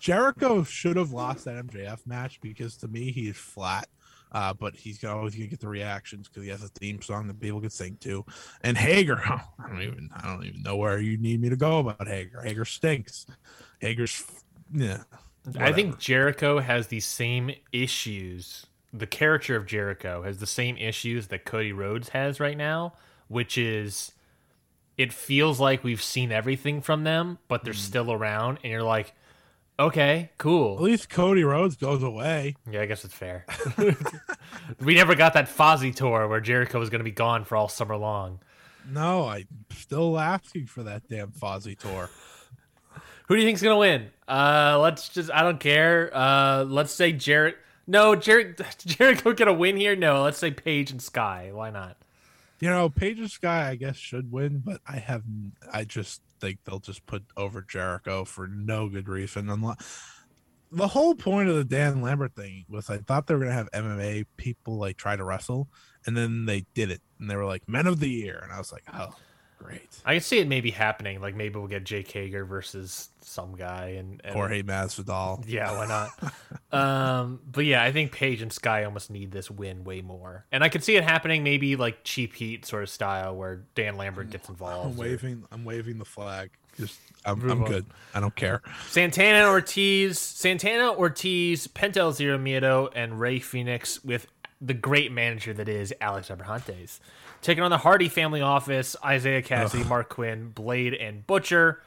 Jericho should have lost that MJF match because to me he is flat. Uh, but he's always gonna get the reactions because he has a theme song that people can sing to. And Hager, I don't even I don't even know where you need me to go about Hager. Hager stinks. Hager's yeah. I think Jericho has the same issues the character of Jericho has the same issues that Cody Rhodes has right now, which is it feels like we've seen everything from them, but they're Hmm. still around, and you're like, okay, cool. At least Cody Rhodes goes away. Yeah, I guess it's fair. we never got that Fozzy tour where Jericho was going to be gone for all summer long. No, I'm still asking for that damn Fozzy tour. Who do you think's to win? Uh, let's just, I don't care. Uh, let's say Jarrett. No, Jarrett, Jericho get a win here? No, let's say Page and Sky. Why not? You know, Page and Sky, I guess, should win, but I have, I just think they'll just put over Jericho for no good reason. Unless the whole point of the Dan Lambert thing was, I thought they were gonna have MMA people like try to wrestle, and then they did it, and they were like Men of the Year, and I was like, oh, great, I can see it maybe happening. Like maybe we'll get Jake Hager versus some guy and, and Jorge Masvidal. Yeah, why not? um, but yeah, I think Page and Sky almost need this win way more, and I could see it happening maybe like cheap heat sort of style where Dan Lambert gets I'm involved. or I'm waving the flag. Just, I'm, I'm good. I don't care. Santana Ortiz, Santana Ortiz, Penta El Zero Miedo, and Rey Fenix with the great manager that is Alex Abrahantes. Taking on the Hardy family office, Isiah Kassidy, Marq Quen, Blade, and Butcher.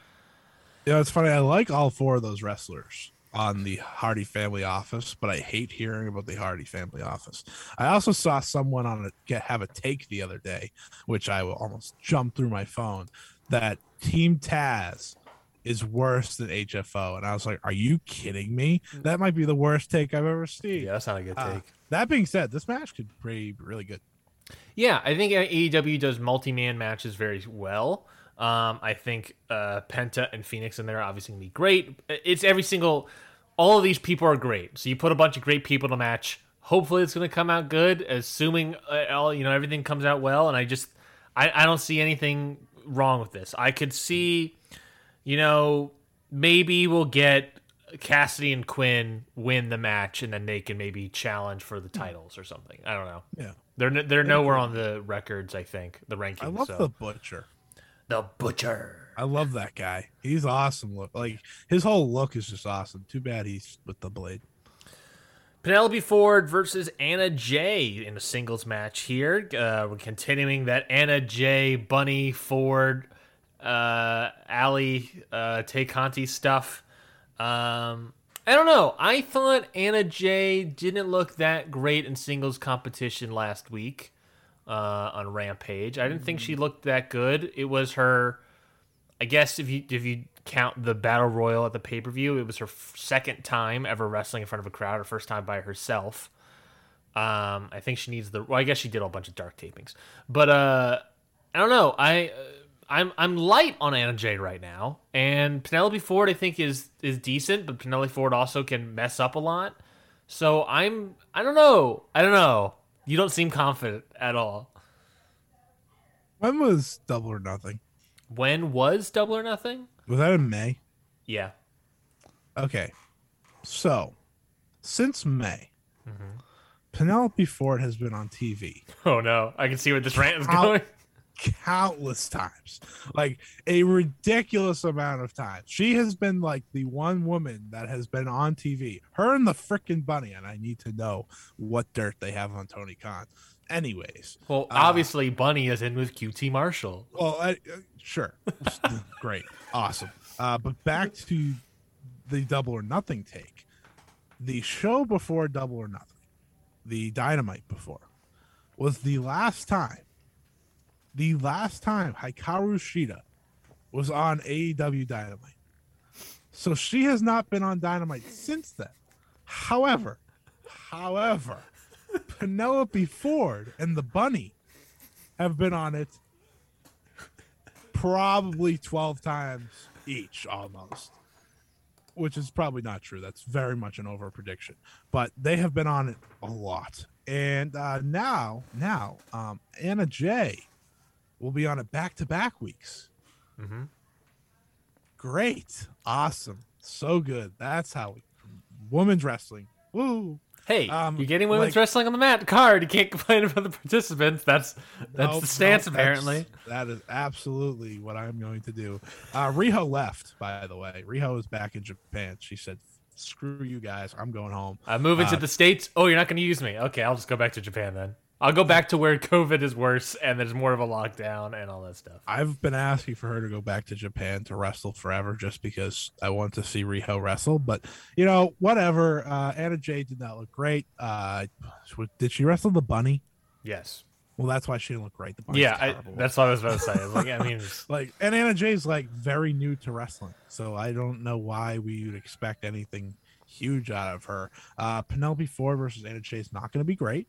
You know, it's funny. I like all four of those wrestlers on the Hardy Family Office, but I hate hearing about the Hardy Family Office. I also saw someone on a get have a take the other day, which I will almost jump through my phone. That Team Taz is worse than HFO, and I was like, "Are you kidding me? That might be the worst take I've ever seen." Yeah, that's not a good Uh, take. that being said, this match could be really good. Yeah, I think AEW does multi-man matches very well. Um, I think uh, Penta and Fenix in there are obviously gonna be great. It's every single, all of these people are great. So you put a bunch of great people to match. Hopefully, it's gonna come out good. Assuming uh, all you know, everything comes out well. And I just, I, I don't see anything wrong with this. I could see, you know, maybe we'll get Kassidy and Quen win the match, and then they can maybe challenge for the titles or something. I don't know. Yeah, They're they're nowhere on the records. I think the rankings. I love so. the Butcher. the butcher. I love that guy. He's awesome. Look, like his whole look is just awesome. Too bad he's with the blade. Penelope Ford versus Anna Jay in a singles match here. Uh, we're continuing that Anna Jay, Bunny Ford, uh, Allie, uh, Tay Conti stuff. Um, I don't know. I thought Anna Jay didn't look that great in singles competition last week uh, on Rampage. I didn't think she looked that good. It was her. I guess if you if you count the battle royal at the pay per view, it was her f- second time ever wrestling in front of a crowd. Her first time by herself. Um, I think she needs the. Well, I guess she did a bunch of dark tapings, but uh, I don't know. I uh, I'm I'm light on Anna Jay right now, and Penelope Ford I think is is decent, but Penelope Ford also can mess up a lot. So I'm I don't know. I don't know. You don't seem confident at all. When was Double or Nothing? When was Double or Nothing? Was that in May? Yeah. Okay. So, since May, mm-hmm. Penelope Ford has been on TV Oh no, I can see where this rant is going. Countless times, like a ridiculous amount of times. She has been like the one woman that has been on TV. Her and the freaking bunny, and I need to know what dirt they have on Tony Khan. Anyways, Well, Uh, obviously Bunny is in with QT Marshall. Well, I, uh, sure, great, awesome. Uh, but back to the double or nothing take. The show before double or nothing, the dynamite before, was the last time. The last time Hikaru Shida was on AEW Dynamite. So she has not been on Dynamite since then. However, however, Penelope Ford and the Bunny have been on it probably 12 times each almost which is probably not true that's very much an over prediction but they have been on it a lot and uh now now um Anna Jay will be on it back to back weeks Mm-hmm. great awesome so good that's how we, women's wrestling woo Hey, Um, you're getting women's like- wrestling on the mat card. You can't complain about the participants. That's that's the stance apparently. that's- absolutely what I'm going to do. Uh, Riho left, by the way. Riho is back in Japan. She said screw you guys. I'm going home. I'm moving to Uh, the states. Oh, you're not going to use me. Okay, I'll just go back to Japan then. I'll go back to where COVID is worse and there's more of a lockdown and all that stuff. I've been asking for her to go back to Japan to wrestle forever just because I want to see Riho wrestle. But you know, whatever. Uh, Anna Jay did not look great. Uh, did she wrestle the bunny? Yes. Well, that's why she didn't look great. The bunny's Yeah, I, that's what I was about to say. I like, I mean, like, and Anna Jay's like very new to wrestling, so I don't know why we would expect anything huge out of her. Uh, Penelope Ford versus Anna Jay is not going to be great.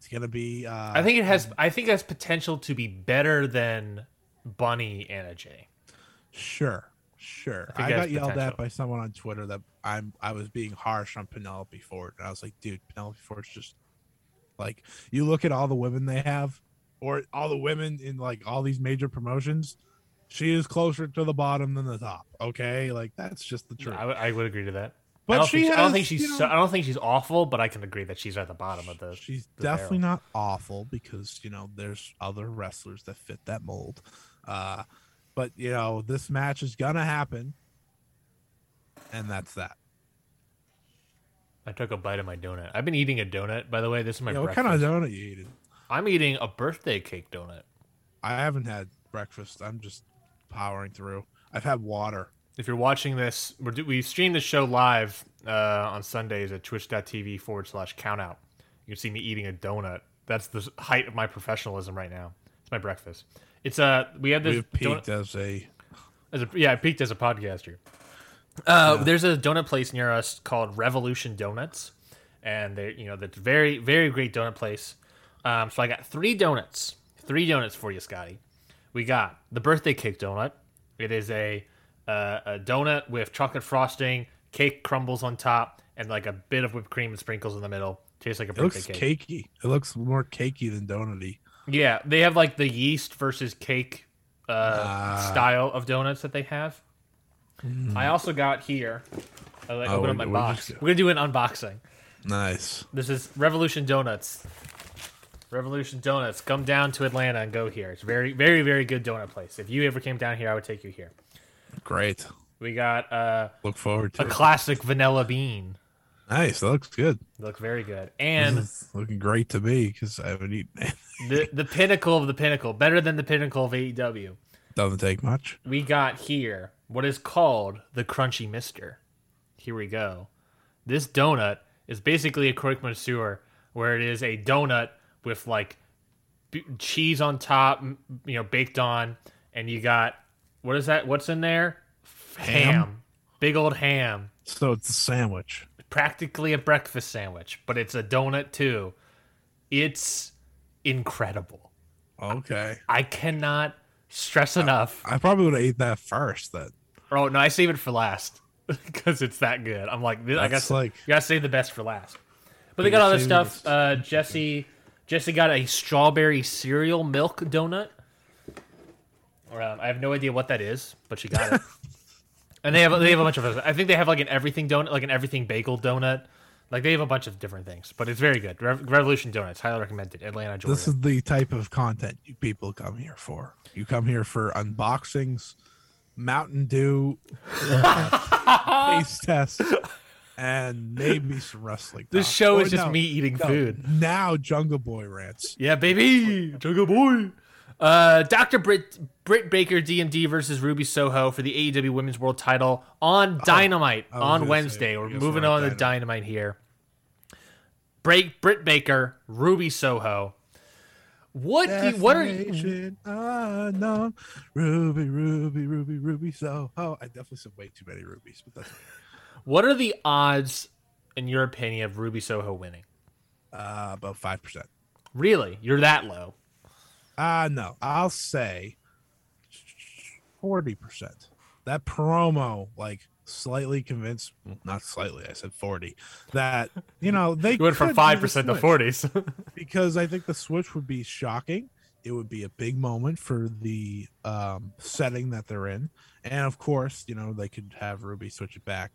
It's going to be. Uh, I think it has. I think it has potential to be better than Bunny Anna Jay. Sure, sure. I I, got yelled potential. at by someone on Twitter that I'm I was being harsh on Penelope Ford, and I was like, dude, Penelope Ford's just like you look at all the women they have, or all the women in like all these major promotions. She is closer to the bottom than the top. Okay, like that's just the truth. I, would- I would agree to that. But I don't, she think, I don't think she's. you know- so, I don't think she's awful, but I can agree that she's at the bottom of the. She's the definitely barrel. not awful because you know there's other wrestlers that fit that mold. Uh, but you know this match is gonna happen, and that's that. I took a bite of my donut. I've been eating a donut, by the way. This is my Yeah, what kind of donut you eating? I'm eating a birthday cake donut. I haven't had breakfast. I'm just powering through. I've had water. If you're watching this, we're, we stream the show live uh, on Sundays at twitch.tv forward slash countout. You can see me eating a donut. That's the height of my professionalism right now. It's my breakfast. It's a we have this We've donut, peaked as a as a yeah I peaked as a podcaster. Uh, There's a donut place near us called Revolution Donuts, and they you know that's very very great donut place. Um, so I got three donuts, three donuts for you, Scotty. We got the birthday cake donut. It is a uh, a donut with chocolate frosting, cake crumbles on top, and like a bit of whipped cream and sprinkles in the middle. Tastes like a it looks birthday cake. cakey. It looks more cakey than donutty. Yeah, they have like the yeast versus cake uh, Ah. style of donuts that they have. I also got here. I like, Oh, open up my box. We're gonna do an unboxing. Nice. This is Revolution Donuts. Revolution Donuts. Come down to Atlanta and go here. It's very, very, very good donut place. If you ever came down here, I would take you here. Great. We got uh, Look forward to a it. classic vanilla bean. nice. That looks good. Looks very good. And looking great to me because I haven't eaten. it. the the pinnacle of the pinnacle, better than the pinnacle of AEW. Doesn't take much. we got here what is called the Crunchy Mister. Here we go. This donut is basically a croque monsieur, where it is a donut with like b- cheese on top, you know, baked on, and you got what is that? What's in there? Ham? ham. Big old ham. So it's a sandwich. Practically a breakfast sandwich, but it's a donut too. It's incredible. Okay. I cannot stress enough I probably would have ate that first. Then Oh no, I save it for last because it's that good. I'm like, I guess like- you gotta save the best for last. But they got all this stuff. Uh, Jesse, Jesse got a strawberry cereal milk donut. Um, I have no idea what that is, but she got it. and they have they have a bunch of. I think they have like an everything donut, like an everything bagel donut. Like they have a bunch of different things, but it's very good. Re- Revolution Donuts, highly recommended. Atlanta, Georgia. this is the type of content you people come here for. You come here for unboxings, Mountain Dew, uh, taste tests, and maybe some wrestling. this talk. show is just no, me eating no, food. Now Jungle Boy rants. Yeah, baby, Jungle Boy. Uh, Dr. Britt Britt Baker DMD versus Ruby Soho for the AEW Women's World Title on Dynamite I was on gonna say, Wednesday. We're moving we're on to Dynamite. Dynamite here. Break Britt Baker, Ruby Soho. What do you, what are you, unknown. Ruby, Ruby, Ruby, Ruby. So, oh, I definitely said way too many rubies, but that's okay. what are the odds, in your opinion, of Ruby Soho winning? uh, about five percent. Really, you're that low? Uh no, I'll say forty percent. That promo, like, slightly convinced, well, not slightly. I said forty. That you know they You went from five percent to forties. because I think the switch would be shocking. It would be a big moment for the um, setting that they're in, and of course, you know they could have Ruby switch it back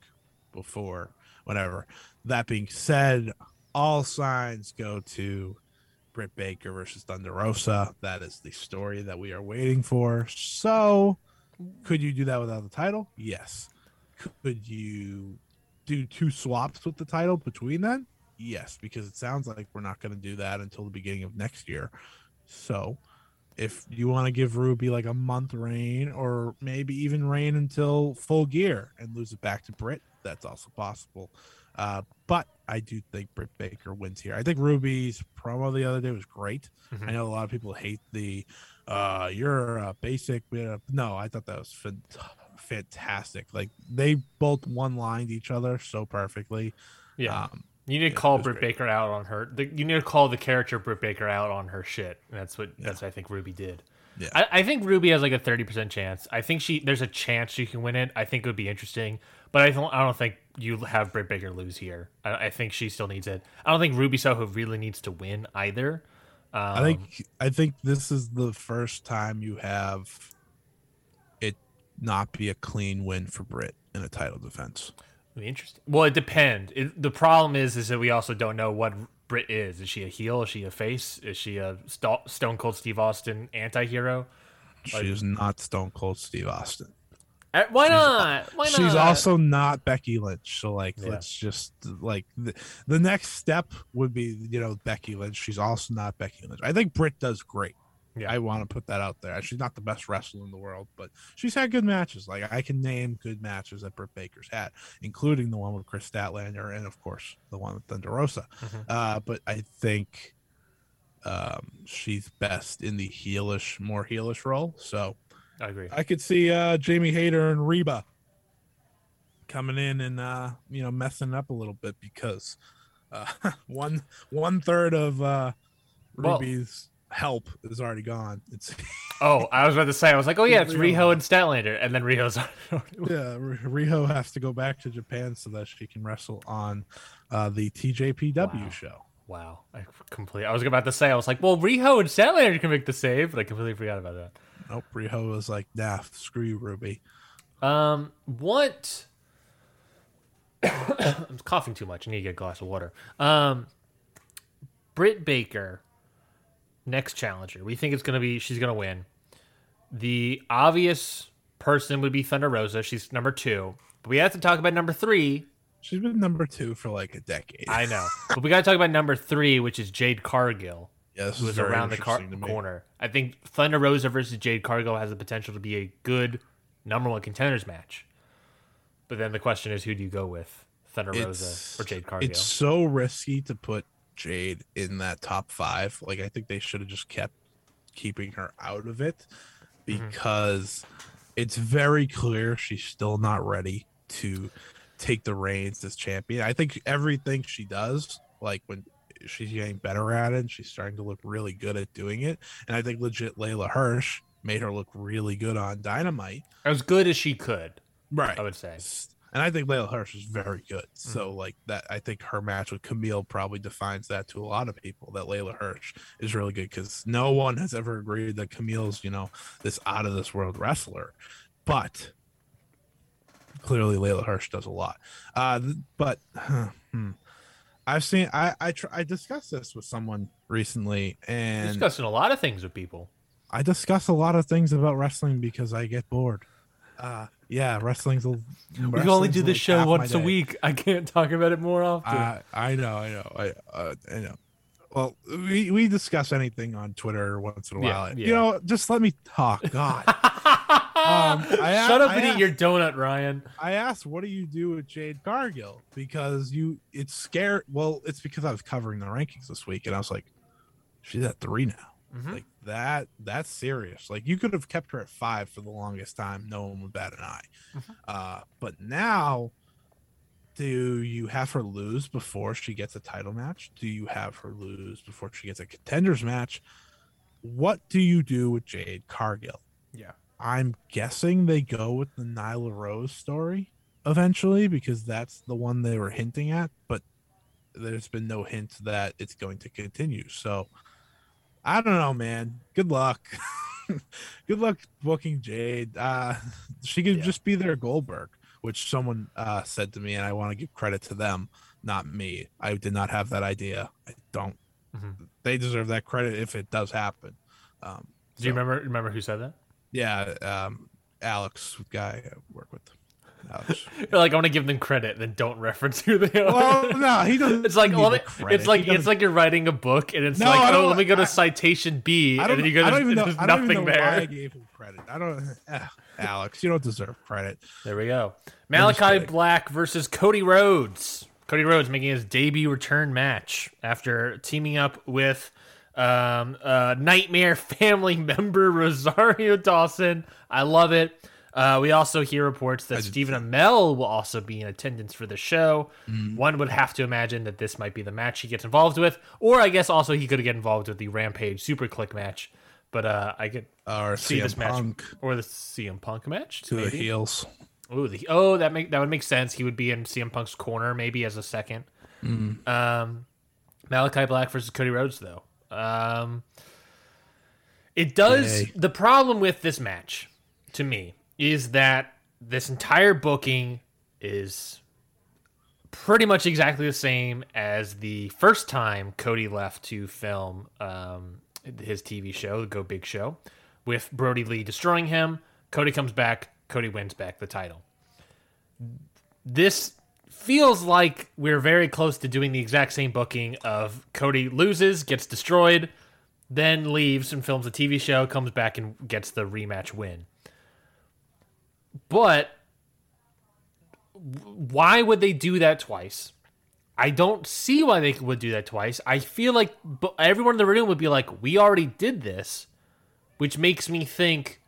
before whatever. That being said, all signs go to Britt Baker versus Thunder Rosa. That is the story that we are waiting for. So, could you do that without the title? Yes. Could you do two swaps with the title between then? Yes, because it sounds like we're not going to do that until the beginning of next year. So, if you want to give Ruby like a month reign or maybe even reign until full gear and lose it back to Britt, that's also possible. Uh, but I do think Britt Baker wins here. I think Ruby's promo the other day was great. Mhm. I know a lot of people hate the uh you're a basic uh, no, I thought that was fantastic. Like they both one lined each other so perfectly. Yeah. Um, You need to call it Britt great. Baker out on her. The, you need to call the character Britt Baker out on her shit. And that's what that's what I think Ruby did. Yeah. I, I think Ruby has like a thirty percent chance. I think she there's a chance she can win it. I think it would be interesting, but I don't I don't think you have Britt Baker lose here. I, I think she still needs it. I don't think Ruby Soho really needs to win either. Um, I think I think this is the first time you have it not be a clean win for Britt in a title defense. Interesting. Well, it depends. It, the problem is, is that we also don't know what Britt is. Is she a heel? Is she a face? Is she a Sto- Stone Cold Steve Austin anti-hero? She is not Stone Cold Steve Austin. Uh, Why not? Why not? She's also not Becky Lynch. So like Yeah. let's just like the, the next step would be, you know, Becky Lynch. She's also not Becky Lynch. I think Britt does great. Yeah. I want to put that out there. She's not the best wrestler in the world, but she's had good matches. Like I can name good matches that Britt Baker's had, including the one with Kris Statlander and of course the one with Thunder Rosa. Mhm. Uh, but I think um, she's best in the heelish, more heelish role. So I agree. I could see uh, Jamie Hayter and Rebel coming in and uh, you know messing up a little bit because uh, one one third of uh, Well- Ruby's help is already gone. It's Oh, I was about to say. I was like, oh yeah, it's Riho. And Statlander, and then Riho's. yeah, Riho has to go back to Japan so that she can wrestle on uh, the TJPW Wow. show. wow, I completely. I was about to say. I was like, well, Riho and Statlander can make the save, but I completely forgot about that. Nope, Riho was like, nah, screw you, Ruby. Um, what? I'm coughing too much. I need to get a glass of water. Um, Britt Baker, next challenger. We think it's gonna be she's gonna win. The obvious person would be Thunder Rosa. She's number two, but we have to talk about number three. She's been number two for like a decade. I know, but we got to talk about number three, which is Jade Cargill. Yeah, this who is around the car- interesting to me. corner. I think Thunder Rosa versus Jade Cargill has the potential to be a good number one contenders match. But then the question is, who do you go with, Thunder Rosa or Jade Cargill? It's so risky to put Jade in that top five. Like I think they should have just kept keeping her out of it Mm-hmm. because it's very clear she's still not ready to take the reins as champion. I think everything she does, like when she's getting better at it, and she's starting to look really good at doing it. And I think legit Leyla Hirsch made her look really good on Dynamite. as good as she could, Right. I would say. And I think Leyla Hirsch is very good. So Mm-hmm. like that, I think her match with Kamille probably defines that to a lot of people. That Leyla Hirsch is really good because no one has ever agreed that Kamille's you know this out of this world wrestler, but clearly Leyla Hirsch does a lot. Uh, but hmm, I've seen I I tr- I discussed this with someone recently, and discussing a lot of things with people. I discuss a lot of things about wrestling because I get bored. Uh, yeah, wrestling's. A, We only do this like show once a week. I can't talk about it more often. I I know, I know, I uh, I know. Well, we we discuss anything on Twitter once in a while. yeah. You know, just let me talk. God, um, I Shut up I and eat your donut, Ryan. I asked, "What do you do with Jade Cargill?" Because you, it's scary. Well, it's because I was covering the rankings this week, and I was like, "She's at three now." Mhm. Like that. That's serious. Like you could have kept her at five for the longest time. No one would bat an eye. Mhm. Uh, but now, do you have her lose before she gets a title match? Do you have her lose before she gets a contenders match? What do you do with Jade Cargill? Yeah. I'm guessing they go with the Nyla Rose story eventually because that's the one they were hinting at, but there's been no hint that it's going to continue. So I don't know, man. Good luck. Good luck booking Jade. Uh she could Yeah. just be their Goldberg, which someone uh said to me, and I want to give credit to them, not me. I did not have that idea. I don't. Mhm. They deserve that credit if it does happen. Um, Do you remember remember who said that? yeah, um, Alex, guy I work with. Ouch. You're like, I want to give them credit, then don't reference who they are. Well, no, he doesn't. It's like need all the the- credit. it's like it's like you're writing a book and it's No, like oh let me go to I- citation B I and don't, then you go to I don't even know. I don't even nothing know there. why I gave him credit. I don't. eh, Alex, you don't deserve credit. There we go. Malakai. Black versus Cody Rhodes. Cody Rhodes making his debut return match after teaming up with um, uh, Nightmare family member Rosario Dawson. I love it. Uh, we also hear reports that Stephen Amell will also be in attendance for the show. Mm-hmm. One would have to imagine that this might be the match he gets involved with, or I guess also he could get involved with the Rampage Super Kliq match. But uh, I could Or see CM this match Punk or the CM Punk match to the heels. Oh, the, oh, that make that would make sense. He would be in CM Punk's corner maybe as a second. Um, Malakai Black versus Cody Rhodes though. Um, it does. Yay. The problem with this match, to me, is that this entire booking is pretty much exactly the same as the first time Cody left to film um, his TV show, the Go Big Show, with Brodie Lee destroying him. Cody comes back. Cody wins back the title. This feels like we're very close to doing the exact same booking of Cody loses, gets destroyed, then leaves and films a TV show, comes back and gets the rematch win. But why would they do that twice? I don't see why they would do that twice. I feel like everyone in the room would be like, "We already did this," which makes me think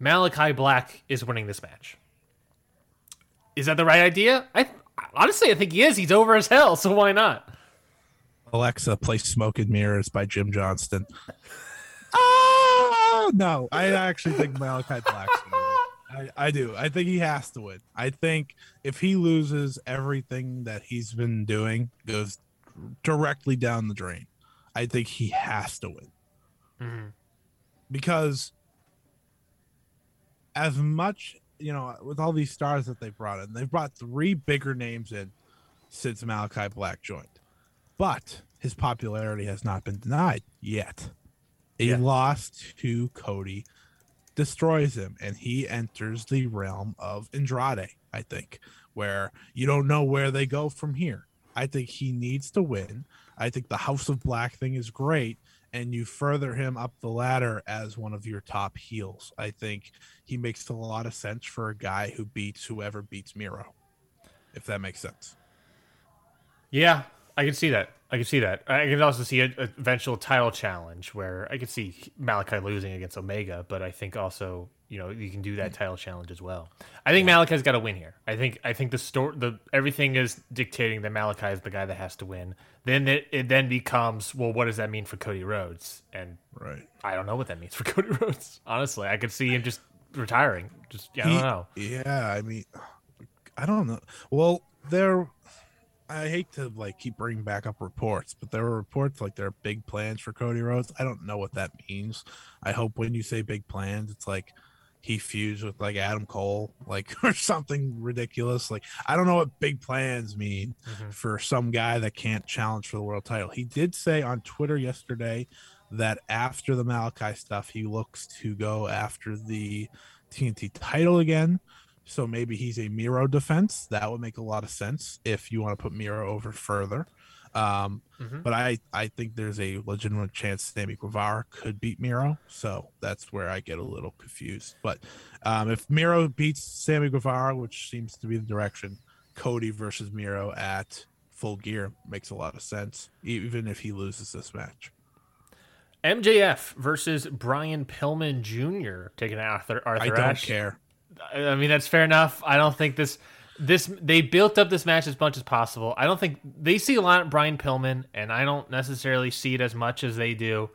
Malakai Black is winning this match. Is that the right idea? I honestly, I think he is. He's over as hell, so why not? Alexa, play "Smoke and Mirrors" by Jim Johnston. Oh no! I actually think Malakai Black's gonna win. I, I do. I think he has to win. I think if he loses, everything that he's been doing goes directly down the drain. I think he has to win Mhm. because as much you know, with all these stars that they brought in, they've brought three bigger names in since Malakai Black joined, but his popularity has not been denied yet. A Yeah. loss to Cody destroys him, and he enters the realm of Andrade. I think where you don't know where they go from here. I think he needs to win. I think the House of Black thing is great, and you further him up the ladder as one of your top heels. I think he makes a lot of sense for a guy who beats whoever beats Miro, if that makes sense. Yeah, I can see that. I can see that. I can also see an eventual title challenge where I could see Malakai losing against Omega, but I think also you know you can do that title challenge as well. I think Malakai's got to win here. I think I think the store the everything is dictating that Malakai is the guy that has to win. Then it, it then becomes well, what does that mean for Cody Rhodes? And Right. I don't know what that means for Cody Rhodes. Honestly, I could see him just retiring. Just yeah, I don't know. Yeah, I mean, I don't know. Well, there. I hate to like keep bringing back up reports, but there were reports like there are big plans for Cody Rhodes. I don't know what that means. I hope when you say big plans, it's like he fused with like Adam Cole, like or something ridiculous. Like I don't know what big plans mean Mhm. for some guy that can't challenge for the world title. He did say on Twitter yesterday that after the Malakai stuff, he looks to go after the TNT title again. So maybe he's a Miro defense. That would make a lot of sense if you want to put Miro over further. Um, Mhm. But I, I think there's a legitimate chance Sammy Guevara could beat Miro. So that's where I get a little confused. But um, if Miro beats Sammy Guevara, which seems to be the direction, Cody versus Miro at full gear makes a lot of sense, even if he loses this match. MJF versus Brian Pillman Jr. taking out Arthur, Arthur I don't Ashe. care. I mean, that's fair enough. I don't think this this they built up this match as much as possible. I don't think they see a lot of Brian Pillman, and I don't necessarily see it as much as they do.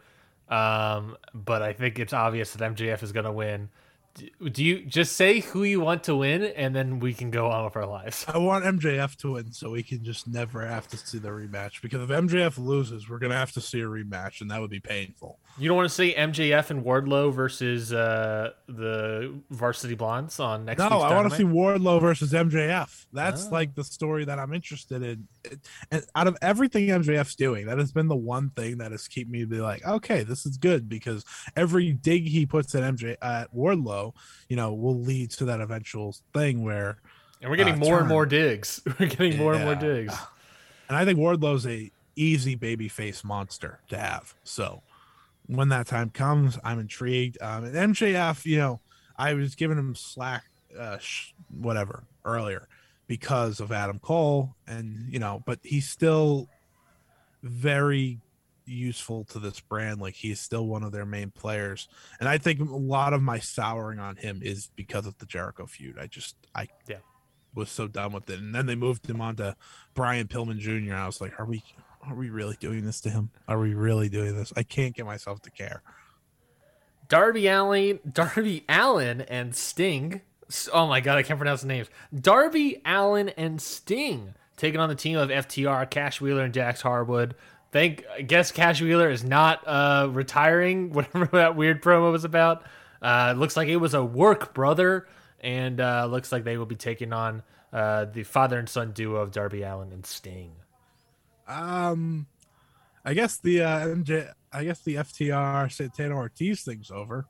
Um, but I think it's obvious that MJF is going to win. Do- you just say who you want to win, and then we can go on with our lives? I want MJF to win so we can just never have to see the rematch. Because if MJF loses, we're gonna have to see a rematch, and that would be painful. You don't want to see MJF and Wardlow versus uh, the Varsity Blondes on next No, I want to see Wardlow versus MJF. That's Oh. like the story that I'm interested in. It- And out of everything MJF's doing, that has been the one thing that has kept me to be like, okay, this is good because every dig he puts at MJ at Wardlow, you know, will lead to that eventual thing where And we're getting uh, more and more digs. We're getting more and more digs. And I think Wardlow's a easy baby face monster to have. So when that time comes, I'm intrigued. Um, and MJF, you know, I was giving him slack, uh, sh- whatever earlier because of Adam Cole, and you know, but he's still very useful to this brand. Like he's still one of their main players, and I think a lot of my souring on him is because of the Jericho feud. I just I Yeah. was so done with it, and then they moved him on to Brian Pillman Jr. I was like, are we are we really doing this to him? Are we really doing this? I can't get myself to care. Darby Allin, Darby Allin and Sting. Oh my god, I can't pronounce the names. Darby Allin and Sting taking on the team of FTR, Cash Wheeler and Dax Harwood. Thank I guess Cash Wheeler is not uh retiring, whatever that weird promo was about. Uh looks like it was a work brother, and uh looks like they will be taking on uh the father and son duo of Darby Allin and Sting. Um, I guess the uh, MJ, I guess the FTR Santana Ortiz thing's over.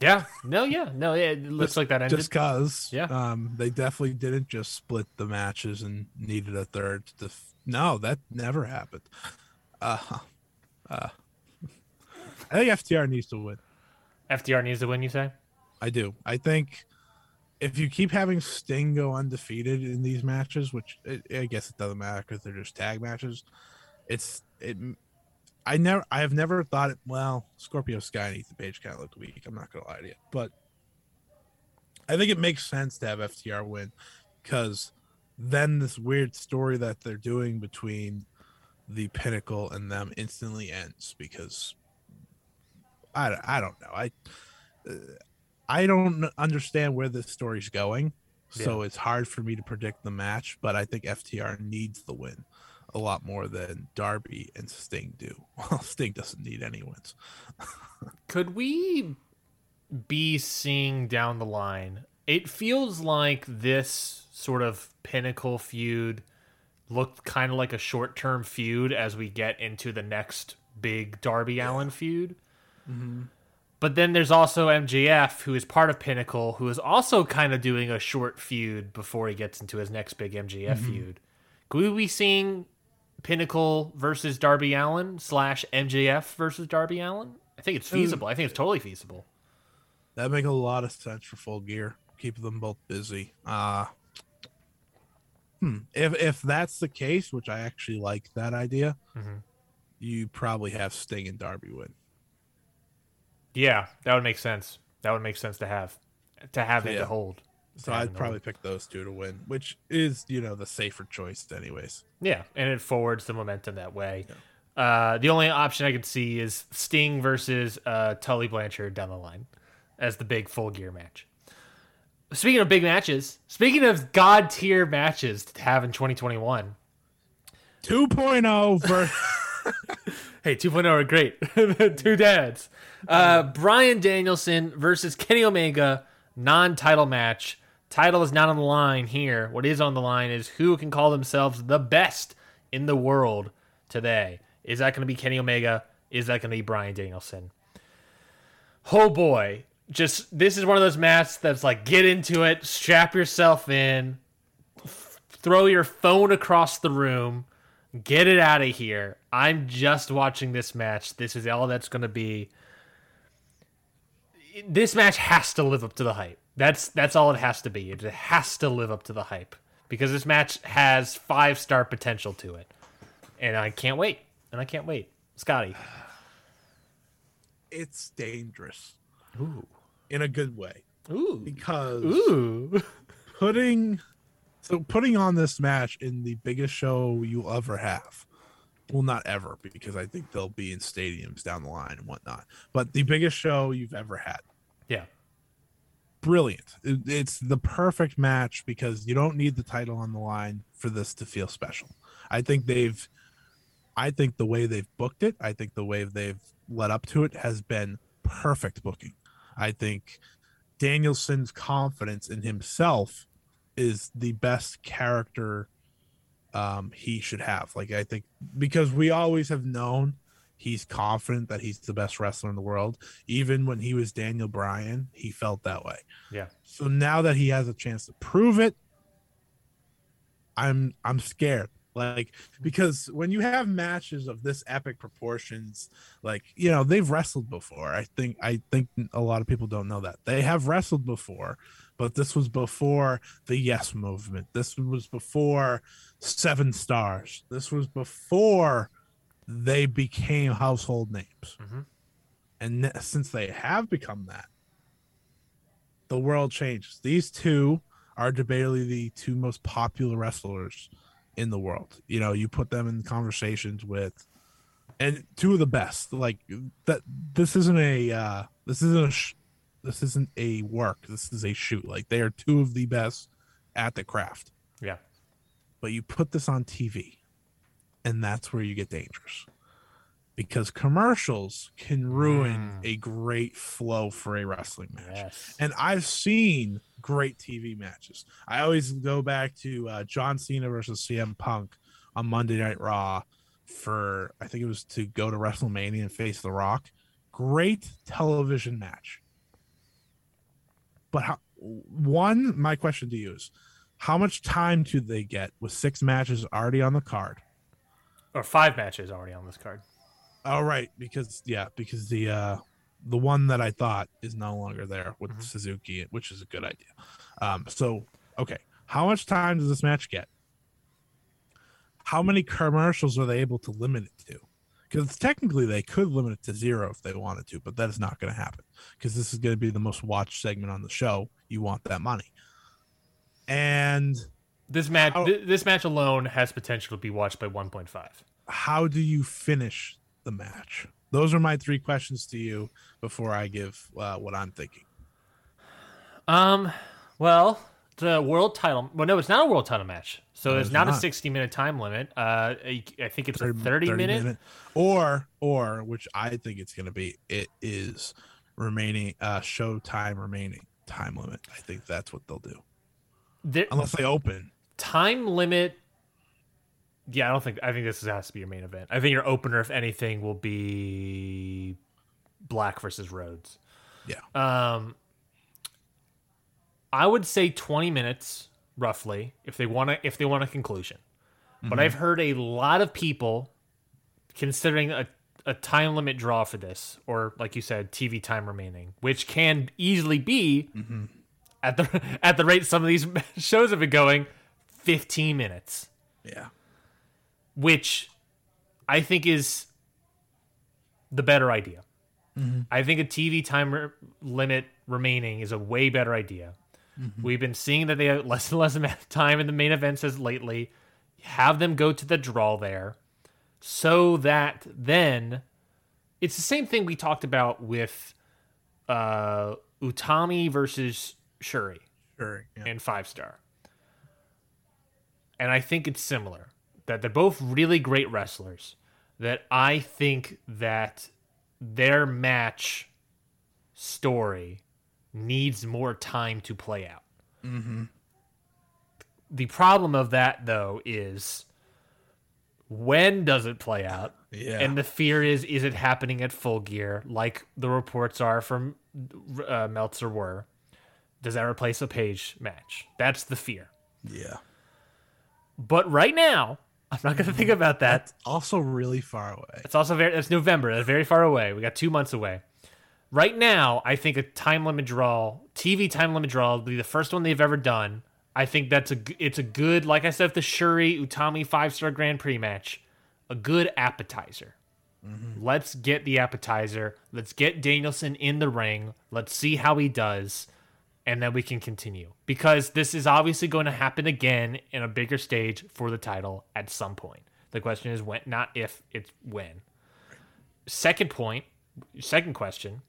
Yeah, no, yeah, no, yeah, it looks Just- like that ended. Just cause, Yeah. Um, they definitely didn't just split the matches and needed a third. To f- no, that never happened. Uh, huh. uh, I think FTR needs to win. FTR needs to win, you say? I do. I think if you keep having Sting go undefeated in these matches, which I guess it doesn't matter because they're just tag matches, it's it. I never, I have never thought it. Well, Scorpio Sky and Ethan Page kind of looked weak. I'm not gonna lie to you, but I think it makes sense to have FTR win because then this weird story that they're doing between the Pinnacle and them instantly ends because I, I don't know. I uh, I don't understand where this story's going, so it's hard for me to predict the match. But I think FTR needs the win a lot more than Darby and Sting do. Well, Sting doesn't need any wins. Could we be seeing down the line? It feels like this sort of pinnacle feud looked kind of like a short term feud as we get into the next big Darby Allin feud. But then there's also MJF, who is part of Pinnacle, who is also kind of doing a short feud before he gets into his next big MJF feud. Could we be seeing Pinnacle versus Darby Allin slash MJF versus Darby Allin? I think it's feasible. I think it's totally feasible. That make a lot of sense for full gear. Keep them both busy. Uh hmm. If if that's the case, which I actually like that idea, Mhm. you probably have Sting and Darby win. Yeah, that would make sense. That would make sense to have, to have it Yeah. to hold. So I'd probably pick those two to win, which is you know the safer choice, anyways. Yeah, and it forwards the momentum that way. Uh, the only option I could see is Sting versus uh, Tully Blanchard down the line as the big full gear match. Speaking of big matches, speaking of god tier matches to have in 2021, 2.0 versus Hey, 2.0 are great. Two dads. Uh, Bryan Danielson versus Kenny Omega, non title match. Title is not on the line here. What is on the line is who can call themselves the best in the world today. Is that going to be Kenny Omega? Is that going to be Bryan Danielson? Oh boy. Just this is one of those matches that's like get into it, strap yourself in, f- throw your phone across the room, get it out of here. I'm just watching this match. This is all that's going to be. This match has to live up to the hype. That's that's all it has to be. It has to live up to the hype because this match has five star potential to it, and I can't wait. And I can't wait, Scotty. it's dangerous Ooh, in a good way. Ooh, because ooh. putting so putting on this match in the biggest show you'll ever have well not ever because i think they'll be in stadiums down the line and whatnot but the biggest show you've ever had. Yeah, brilliant. It- it's the perfect match because you don't need the title on the line for this to feel special. I think they've i think the way they've booked it i think the way they've led up to it has been perfect booking i think danielson's confidence in himself is the best character um he should have like i think because we always have known he's confident that he's the best wrestler in the world even when he was daniel bryan he felt that way yeah. so now that he has a chance to prove it I'm I'm scared. Like because when you have matches of this epic proportions, like you know they've wrestled before. I think I think a lot of people don't know that they have wrestled before, but this was before the Yes movement. This was before Seven Stars. This was before they became household names. Mhm. And since they have become that, the world changes. These two are debatably the two most popular wrestlers in the world. You know, you put them in conversations with and two of the best. Like that this isn't a uh this isn't a sh- this isn't a work. This is a shoot. Like they are two of the best at the craft. Yeah. But you put this on TV and that's where you get dangerous. Because commercials can ruin Mm. a great flow for a wrestling match. Yes. And I've seen great TV matches. I always go back to uh, John Cena versus CM Punk on Monday Night Raw for, I think it was to go to WrestleMania and face The Rock. Great television match. But how, one, my question to you is how much time do they get with six matches already on the card? Or five matches already on this card. Oh, right. Because, yeah, because the, uh, the one that I thought is no longer there with Mhm. Suzuki, which is a good idea. Um, so okay, how much time does this match get? How many commercials are they able to limit it to? Because technically they could limit it to zero if they wanted to, but that is not going to happen because this is going to be the most watched segment on the show. You want that money, and This match, How- this match alone has potential to be watched by 1.5. how do you finish the match? Those are my three questions to you before I give uh, what I'm thinking. Um, well, the world title. Well, no, it's not a world title match. So No, there's it's not, a 60 minute time limit. Uh, I I think it's a 30, minute. or or which I think it's going to be. It is remaining uh show time remaining time limit. I think that's what they'll do There, unless they open. time limit. Yeah, I don't think. I think this has to be your main event. I think your opener, if anything, will be Black versus Rhodes. Yeah. Um, I would say 20 minutes roughly if they want to if they want a conclusion. But I've heard a lot of people considering a a time limit draw for this or like you said TV time remaining, which can easily be at the at the rate some of these shows have been going 15 minutes, Yeah. Which I think is the better idea. I think a TV time limit remaining is a way better idea. We've been seeing that they have less and less amount of time in the main events as lately. Have them go to the draw there so that then it's the same thing we talked about with uh, Utami versus Syuri Sure. Yeah. and five star. And I think it's similar that they're both really great wrestlers. That I think that their match story needs more time to play out. Mm-hmm. The problem of that, though, is when does it play out? Yeah. And the fear is, is it happening at full gear, like the reports are from uh, Meltzer were? Does that replace a page match? That's the fear. yeah. But right now, I'm not going to think about that. Also, really far away. It's also very, it's November. That's very far away. We got two months away. Right now, I think a time limit draw, TV time limit draw, will be the first one they've ever done. I think that's a, it's a good, like I said, the Syuri Utami five star Grand Prix match, a good appetizer. Mm-hmm. Let's get the appetizer. Let's get Danielson in the ring. Let's see how he does, and then we can continue. Because this is obviously going to happen again in a bigger stage for the title at some point. The question is when, not if, it's when. Second point, second question,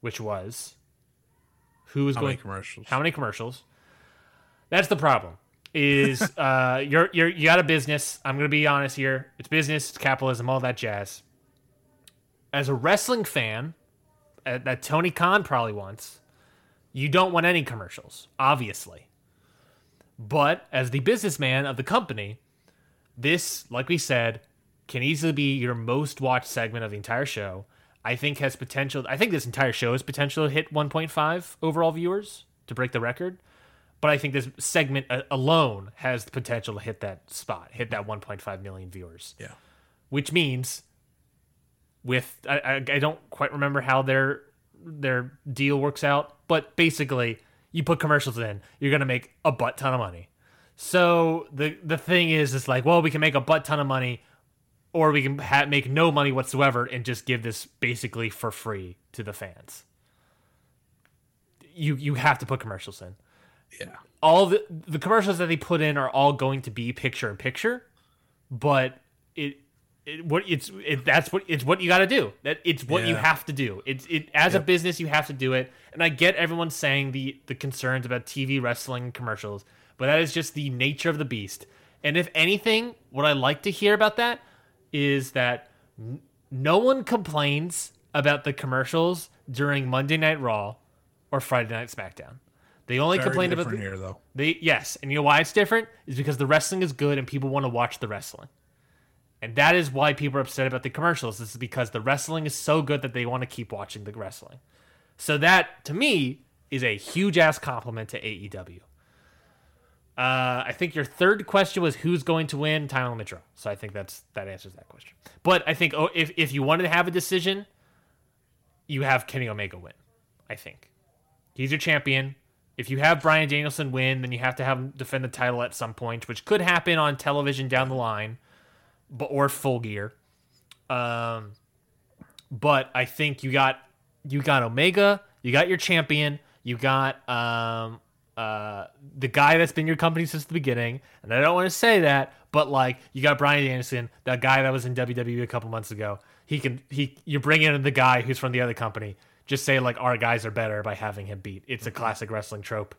which was who is How going many commercials? how many commercials? That's the problem. Is uh, you're you're you got a business. I'm gonna be honest here. It's business. It's capitalism. All that jazz. As a wrestling fan, uh, that Tony Khan probably wants, you don't want any commercials, obviously. But as the businessman of the company, this, like we said, can easily be your most watched segment of the entire show. I think has potential. I think this entire show has potential to hit 1.5 overall viewers to break the record. But I think this segment uh, alone has the potential to hit that spot, hit that 1.5 million viewers. Yeah. Which means, with I, I, I don't quite remember how their their deal works out, but basically, you put commercials in, you're gonna make a butt ton of money. So the the thing is, it's like, well, we can make a butt ton of money, or we can ha- make no money whatsoever and just give this basically for free to the fans. You you have to put commercials in. Yeah. All the the commercials that they put in are all going to be picture in picture, but it. It, what it's it, that's what it's what you got to do. That it's what you have to do. It's it as a business you have to do it. And I get everyone saying the the concerns about TV wrestling commercials, but that is just the nature of the beast. And if anything, what I like to hear about that is that n- no one complains about the commercials during Monday Night Raw or Friday Night SmackDown. They only Very complain about different the, here, though. they yes, and you know why it's different is because the wrestling is good and people want to watch the wrestling. And that is why people are upset about the commercials. This is because the wrestling is so good that they want to keep watching the wrestling. So that to me is a huge ass compliment to AEW. Uh, I think your third question was who's going to win time limit. So I think that's that answers that question. But I think oh, if if you wanted to have a decision, you have Kenny Omega win. I think he's your champion. If you have Bryan Danielson win, then you have to have him defend the title at some point, which could happen on television down the line, but or full gear. Um, but I think you got you got Omega, you got your champion, you got um uh the guy that's been your company since the beginning, and I don't want to say that, but like you got Brian Anderson, that guy that was in WWE a couple months ago. He can he you bring in the guy who's from the other company. Just say like our guys are better by having him beat. It's a classic wrestling trope,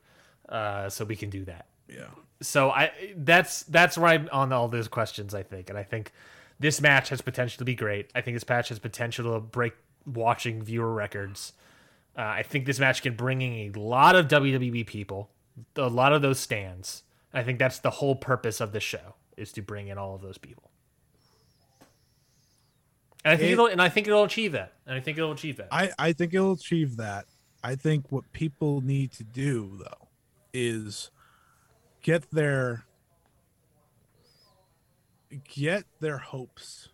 uh, so we can do that Yeah. So I that's that's where I'm on all those questions. I think, and I think this match has potential to be great. I think this match has potential to break watching viewer records. Uh, I think this match can bring in a lot of WWE people, a lot of those stands. I think that's the whole purpose of this show is to bring in all of those people. And I think It- it'll, and I think it'll achieve that. And I think it'll achieve that. I, I think it'll achieve that. I think what people need to do though is get their get their hopes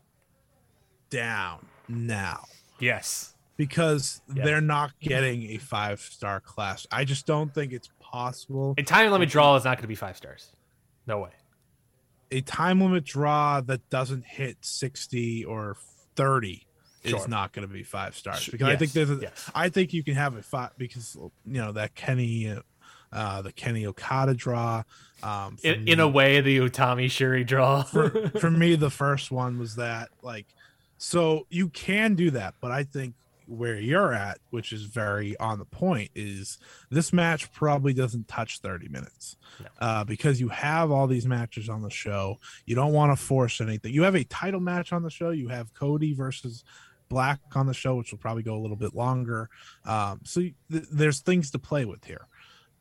down now yes. because Yeah. they're not getting a five star class. I just don't think it's possible. A time limit draw is not going to be five stars. No way. A time limit draw that doesn't hit 60 or 30 Sure. is not going to be five stars because I think there's a, yes. I think you can have a five because you know that Kenny uh, uh, the Kenny Okada draw um In, in a way, the Utami Syuri draw. for, for me the first one was that like so you can do that but I think where you're at which is very on the point is this match probably doesn't touch 30 minutes No. uh because you have all these matches on the show you don't want to force anything you have a title match on the show you have Cody versus Black on the show, which will probably go a little bit longer. Um, so th- there's things to play with here.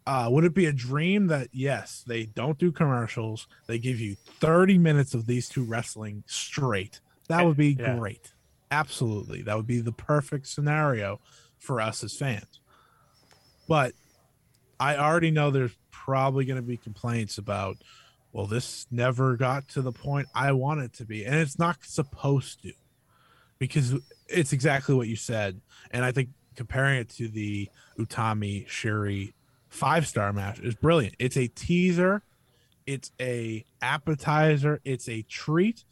Uh, would it be a dream that yes, they don't do commercials, they give you 30 minutes of these two wrestling straight? That would be Yeah. great. Absolutely, that would be the perfect scenario for us as fans. But I already know there's probably going to be complaints about, well, this never got to the point I want it to be, and it's not supposed to because it's exactly what you said. And I think comparing it to the Utami Syuri five star match is brilliant. It's a teaser, it's a appetizer, it's a treat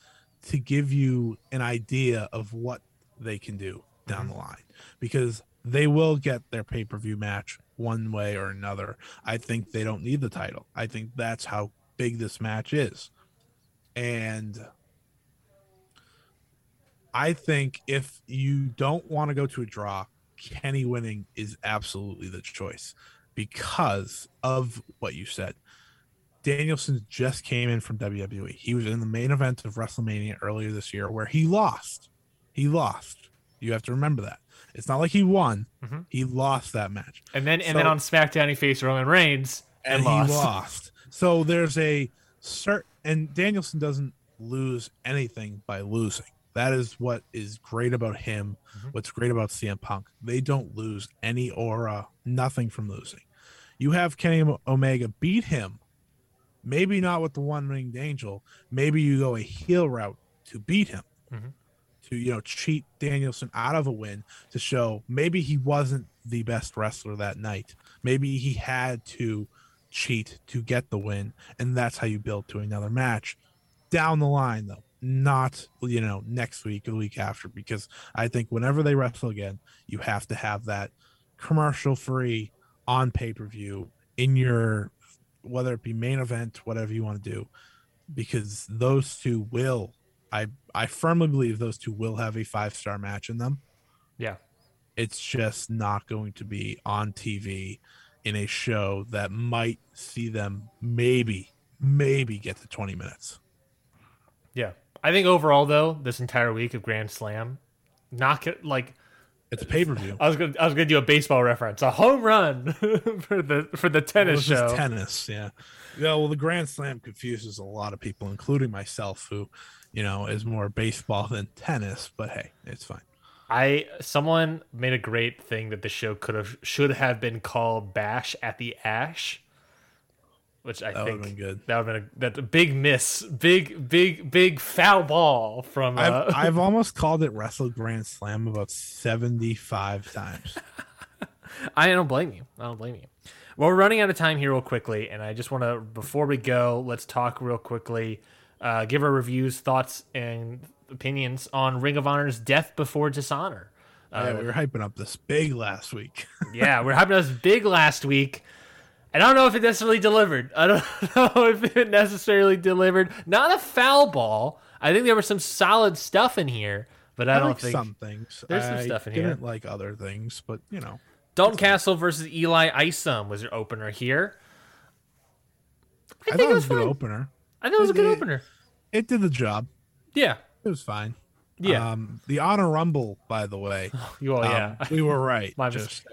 to give you an idea of what they can do down mm-hmm. the line because they will get their pay per view match one way or another. I think they don't need the title. I think that's how big this match is. And I think if you don't want to go to a draw, Kenny winning is absolutely the choice because of what you said. Danielson just came in from WWE. He was in the main event of WrestleMania earlier this year where he lost. He lost. You have to remember that. It's not like he won. Mhm. He lost that match and then and then on SmackDown he faced Roman Reigns and, and, lost. he lost. So there's a certain and Danielson doesn't lose anything by losing. That is what is great about him. Mhm. What's great about CM Punk. They don't lose any aura, nothing from losing. You have Kenny Omega beat him. Maybe not with the One-Winged Angel. Maybe you go a heel route to beat him. Mhm. To you know cheat Danielson out of a win to show maybe he wasn't the best wrestler that night. Maybe he had to cheat to get the win, and that's how you build to another match down the line though not you know next week or the week after because i think whenever they wrestle again you have to have that commercial free on pay-per-view in your whether it be main event whatever you want to do because those two will i i firmly believe those two will have a five star match in them Yeah. it's just not going to be on tv in a show that might see them maybe maybe get to 20 minutes Yeah. I think overall though, this entire week of Grand Slam, knock it like it's a pay-per-view I was gonna I was gonna do a baseball reference, a home run for the for the tennis Well, show. tennis, yeah. Yeah, well, the Grand Slam confuses a lot of people, including myself, who, you know, is more baseball than tennis. But hey, it's fine. I someone made a great thing that the show could have should have been called Bash at the Ash, which I That think been good. that would have been a, that's a big miss, big big big foul ball from. Uh, I've I've almost called it Wrestle Grand Slam about seventy-five times. I don't blame you. I don't blame you. Well, we're running out of time here real quickly, and I just want to, before we go, let's talk real quickly, uh, give our reviews, thoughts, and opinions on Ring of Honor's Death Before Dishonor. Uh, yeah, we were hyping up this big last week. yeah, we're having us big last week. I don't know if it necessarily delivered. I don't know if it necessarily delivered. Not a foul ball. I think there was some solid stuff in here, but I, I, don't like think some things. There's some I stuff in didn't here. like other things, but you know, Dalton Castle versus Eli Isom was your opener here. I, I, think thought it was a good opener. I think it was a good It- opener. It did the job. Yeah. It was fine. Yeah. Um, the Honor Rumble, by the way. You all, um, yeah. we were right. My Just-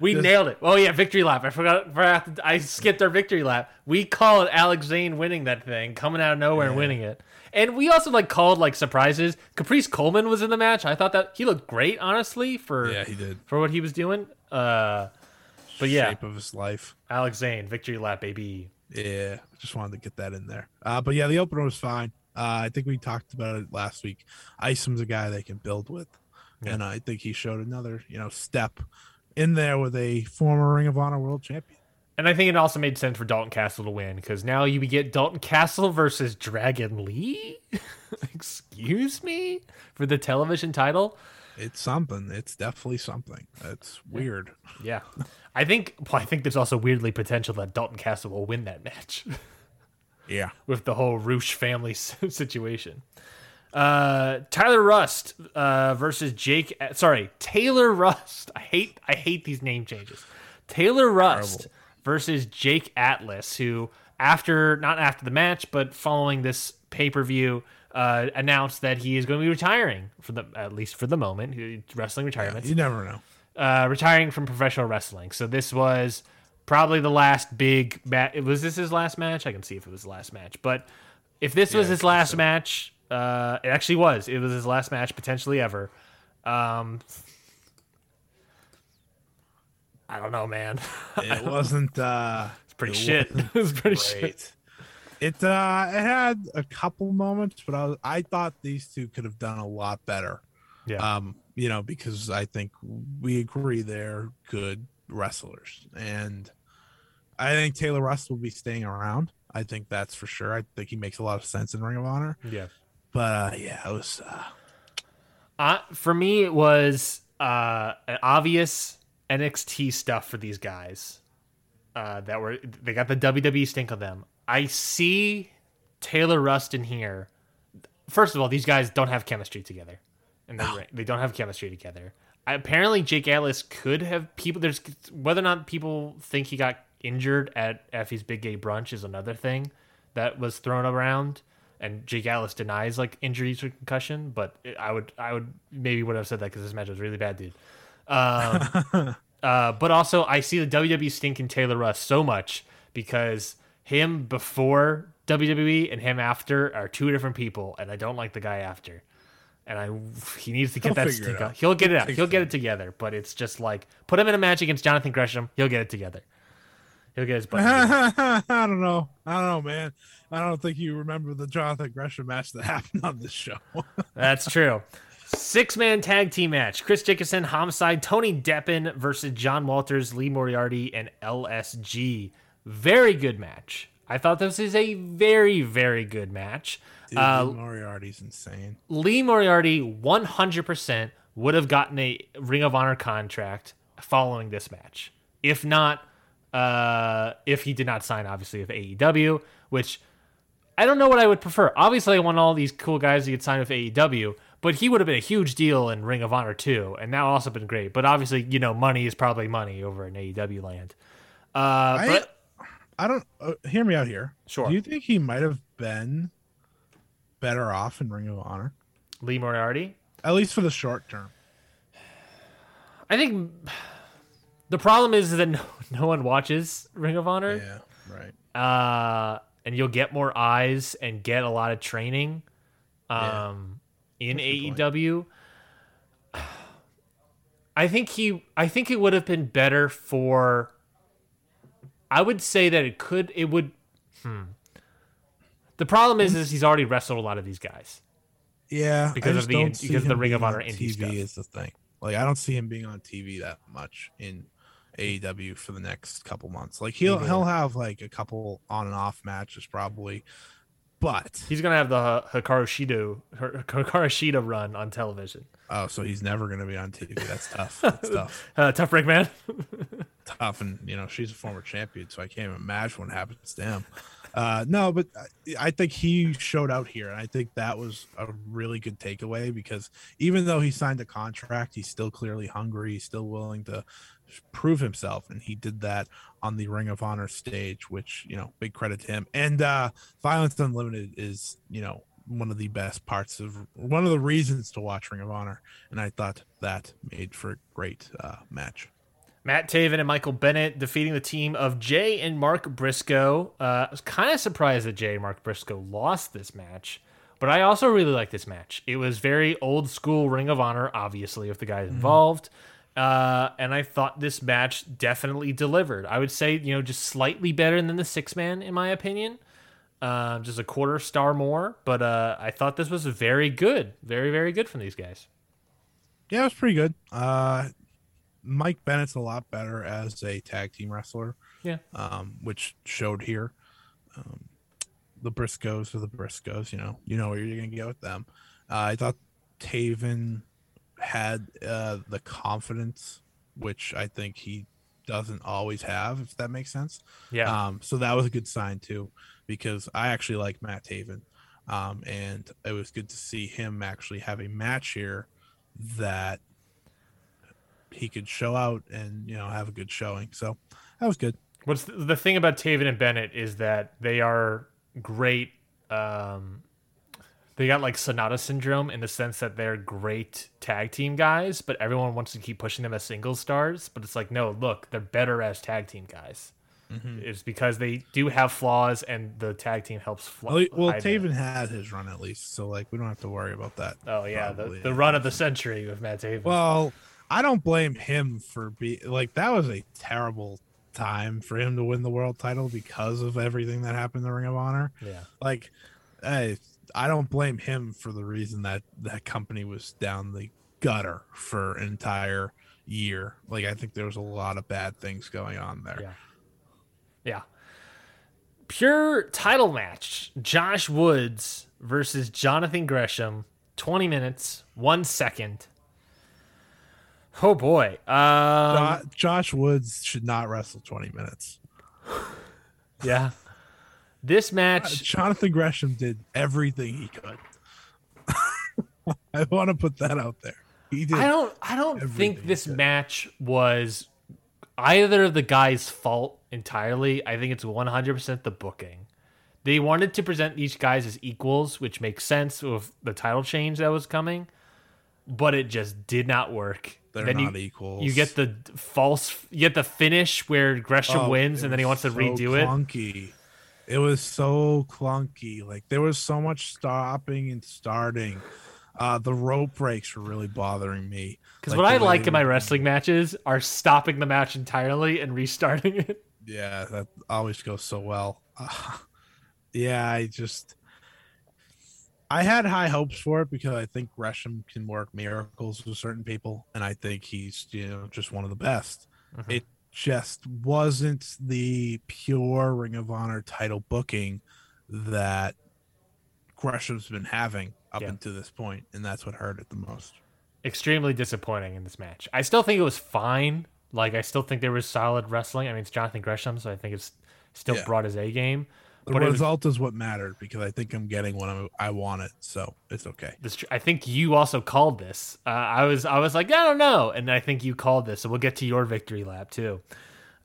We nailed it. Oh yeah, victory lap. I forgot. forgot I skipped our victory lap. We called Alex Zayne winning that thing, coming out of nowhere and winning it. And we also like called like surprises. Caprice Coleman was in the match. I thought that he looked great, honestly, for yeah, he did. for what he was doing. Uh, but yeah, Shape of his life. Alex Zayne, victory lap, baby. Yeah, just wanted to get that in there. Uh, but yeah, the opener was fine. Uh, I think we talked about it last week. Isom's a guy they can build with, and I think he showed another, you know, step in there with a former Ring of Honor World Champion. And I think it also made sense for Dalton Castle to win because now you get Dalton Castle versus Dragon Lee. Excuse me for the television title. It's something. It's definitely something. It's weird. Yeah, I think. Well, I think there's also weirdly potential that Dalton Castle will win that match Yeah. with the whole Rush family situation. Uh, Tyler Rust uh, versus Jake. Sorry, Taylor Rust. I hate. I hate these name changes. Taylor Rust Terrible. versus Jake Atlas, who after not after the match, but following this pay per view. Uh, announced that he is going to be retiring for the at least for the moment, wrestling retirement You never know. uh, retiring from professional wrestling. So this was probably the last big match. Was this his last match? I can see if it was the last match. But if this was his last so. match, uh, it actually was. It was his last match potentially ever. Um, I don't know, man. It wasn't uh It's pretty It shit. it was pretty shit. It uh it had a couple moments, but I was, I thought these two could have done a lot better. Yeah. Um, you know, because I think we agree they're good wrestlers. And I think Taylor Rust will be staying around. I think that's for sure. I think he makes a lot of sense in Ring of Honor. yeah. But uh, yeah, it was uh, Uh, for me, it was uh, an obvious NXT stuff for these guys. Uh, that were they got the WWE stink on them. I see Taylor Rust in here. First of all, these guys don't have chemistry together, and they they don't have chemistry together. I, apparently, Jake Atlas could have people. There's whether or not people think he got injured at Effie's Big Gay Brunch is another thing that was thrown around, and Jake Atlas denies like injuries or concussion. But I would I would maybe would have said that because this match was really bad, dude. Um, uh, but also, I see the WWE stinking Taylor Rust so much because him before WWE and him after are two different people, and I don't like the guy after. And I, he needs to get He'll that stink out. He'll get it out. He'll get it together. But it's just like put him in a match against Jonathan Gresham. He'll get it together. He'll get his butt. I don't know. I don't know, man. I don't think you remember the Jonathan Gresham match that happened on this show. That's true. Six man tag team match: Chris Dickinson, Homicide, Tony Deppen versus John Walters, Lee Moriarty, and LSG. Very good match. I thought this is a very, very good match. Dude, Uh, Lee Moriarty's insane. Lee Moriarty 100% would have gotten a Ring of Honor contract following this match. If not, uh, if he did not sign, obviously, with AEW, which I don't know what I would prefer. Obviously, I want all these cool guys to get signed with AEW, but he would have been a huge deal in Ring of Honor too, and that would also been great. But obviously, you know, money is probably money over in AEW land. Uh, I- but I don't uh, hear me out here. Sure. Do you think he might have been better off in Ring of Honor, Lee Moriarty, at least for the short term? I think the problem is that no, no one watches Ring of Honor. Yeah, right. uh, and you'll get more eyes and get a lot of training Yeah. um, in That's point. AEW. I think he I think it would have been better for I would say that it could it would hmm. The problem is is he's already wrestled a lot of these guys. Yeah, Because of the- don't because of the Ring of Honor on indie TV is the thing. Like, I don't see him being on TV that much in AEW for the next couple months. Like, he'll neither. he'll have like a couple on and off matches probably, but He's gonna have the Hikaru Shida Hikaru Shida run on television. oh, so he's never gonna be on TV. That's tough. That's tough. Uh, tough break man. tough and you know she's a former champion so i can't even imagine what happens to him uh no but i think he showed out here and i think that was a really good takeaway because even though he signed a contract he's still clearly hungry he's still willing to prove himself and he did that on the ring of honor stage which you know big credit to him and uh violence unlimited is you know one of the best parts of one of the reasons to watch ring of honor and i thought that made for a great uh match Matt Taven and Michael Bennett defeating the team of Jay and Mark Briscoe. Uh, I was kind of surprised that Jay and Mark Briscoe lost this match, but I also really like this match. It was very old school Ring of Honor, obviously, with the guys involved. Uh, and I thought this match definitely delivered. I would say, you know, just slightly better than the six man, in my opinion. Uh, just a quarter star more, but uh, I thought this was very good, very very good from these guys. Yeah, it was pretty good. Uh, Mike Bennett's a lot better as a tag team wrestler, Yeah, um, which showed here. Um, the Briscoes are the Briscoes, you know, you know what you're gonna get with them. Uh, I thought Taven had uh, the confidence, which I think he doesn't always have, if that makes sense. yeah. Um, so that was a good sign too, because I actually like Matt Taven. Um, and it was good to see him actually have a match here that he could show out and you know have a good showing. So that was good. What's the, the thing about Taven and Bennett is that they are great. Um, they got like Sanada syndrome in the sense that they're great tag team guys, but everyone wants to keep pushing them as single stars. But it's like, no, look, they're better as tag team guys. Mm-hmm. It's because they do have flaws, and the tag team helps. Fl- Well, well hide. Taven had his run at least, so like we don't have to worry about that. Oh yeah, the, the run of the century with Matt Taven. Well, I don't blame him for being like that was a terrible time for him to win the world title because of everything that happened in the Ring of Honor. yeah, like I, I don't blame him for the reason that that company was down the gutter for an entire year. Like I think there was a lot of bad things going on there. Yeah. Yeah. Pure title match. Josh Woods versus Jonathan Gresham. 20 minutes, one second. Oh boy. Um, Josh Woods should not wrestle 20 minutes. yeah. This match, uh, Jonathan Gresham did everything he could. I want to put that out there. He did. I don't I don't think this match was either of the guys' fault entirely. I think it's 100% the booking. They wanted to present these guys as equals, which makes sense with the title change that was coming, but it just did not work. They're Then not you, equals. You get the false, you get the finish where Gresham Oh, wins and then he wants to so redo it. clunky. It was so clunky. Like there was so much stopping and starting. Uh, the rope breaks were really bothering me. Because Like, what I like in my wrestling matches are stopping the match entirely and restarting it. Yeah, that always goes so well. Uh, yeah, I just I had high hopes for it because I think Gresham can work miracles with certain people, and I think he's you know just one of the best. Mhm. It just wasn't the pure Ring of Honor title booking that Gresham's been having up Yeah. until this point, and that's what hurt it the most. Extremely disappointing in this match. I still think it was fine. Like I still think there was solid wrestling. I mean, it's Jonathan Gresham, so I think it's still Yeah. brought his A game. The But it was- result is what mattered because I think I'm getting what I'm, I wanted, so it's okay. This, I think you also called this. Uh, I was I was like I don't know, and I think you called this. So we'll get to your victory lap too.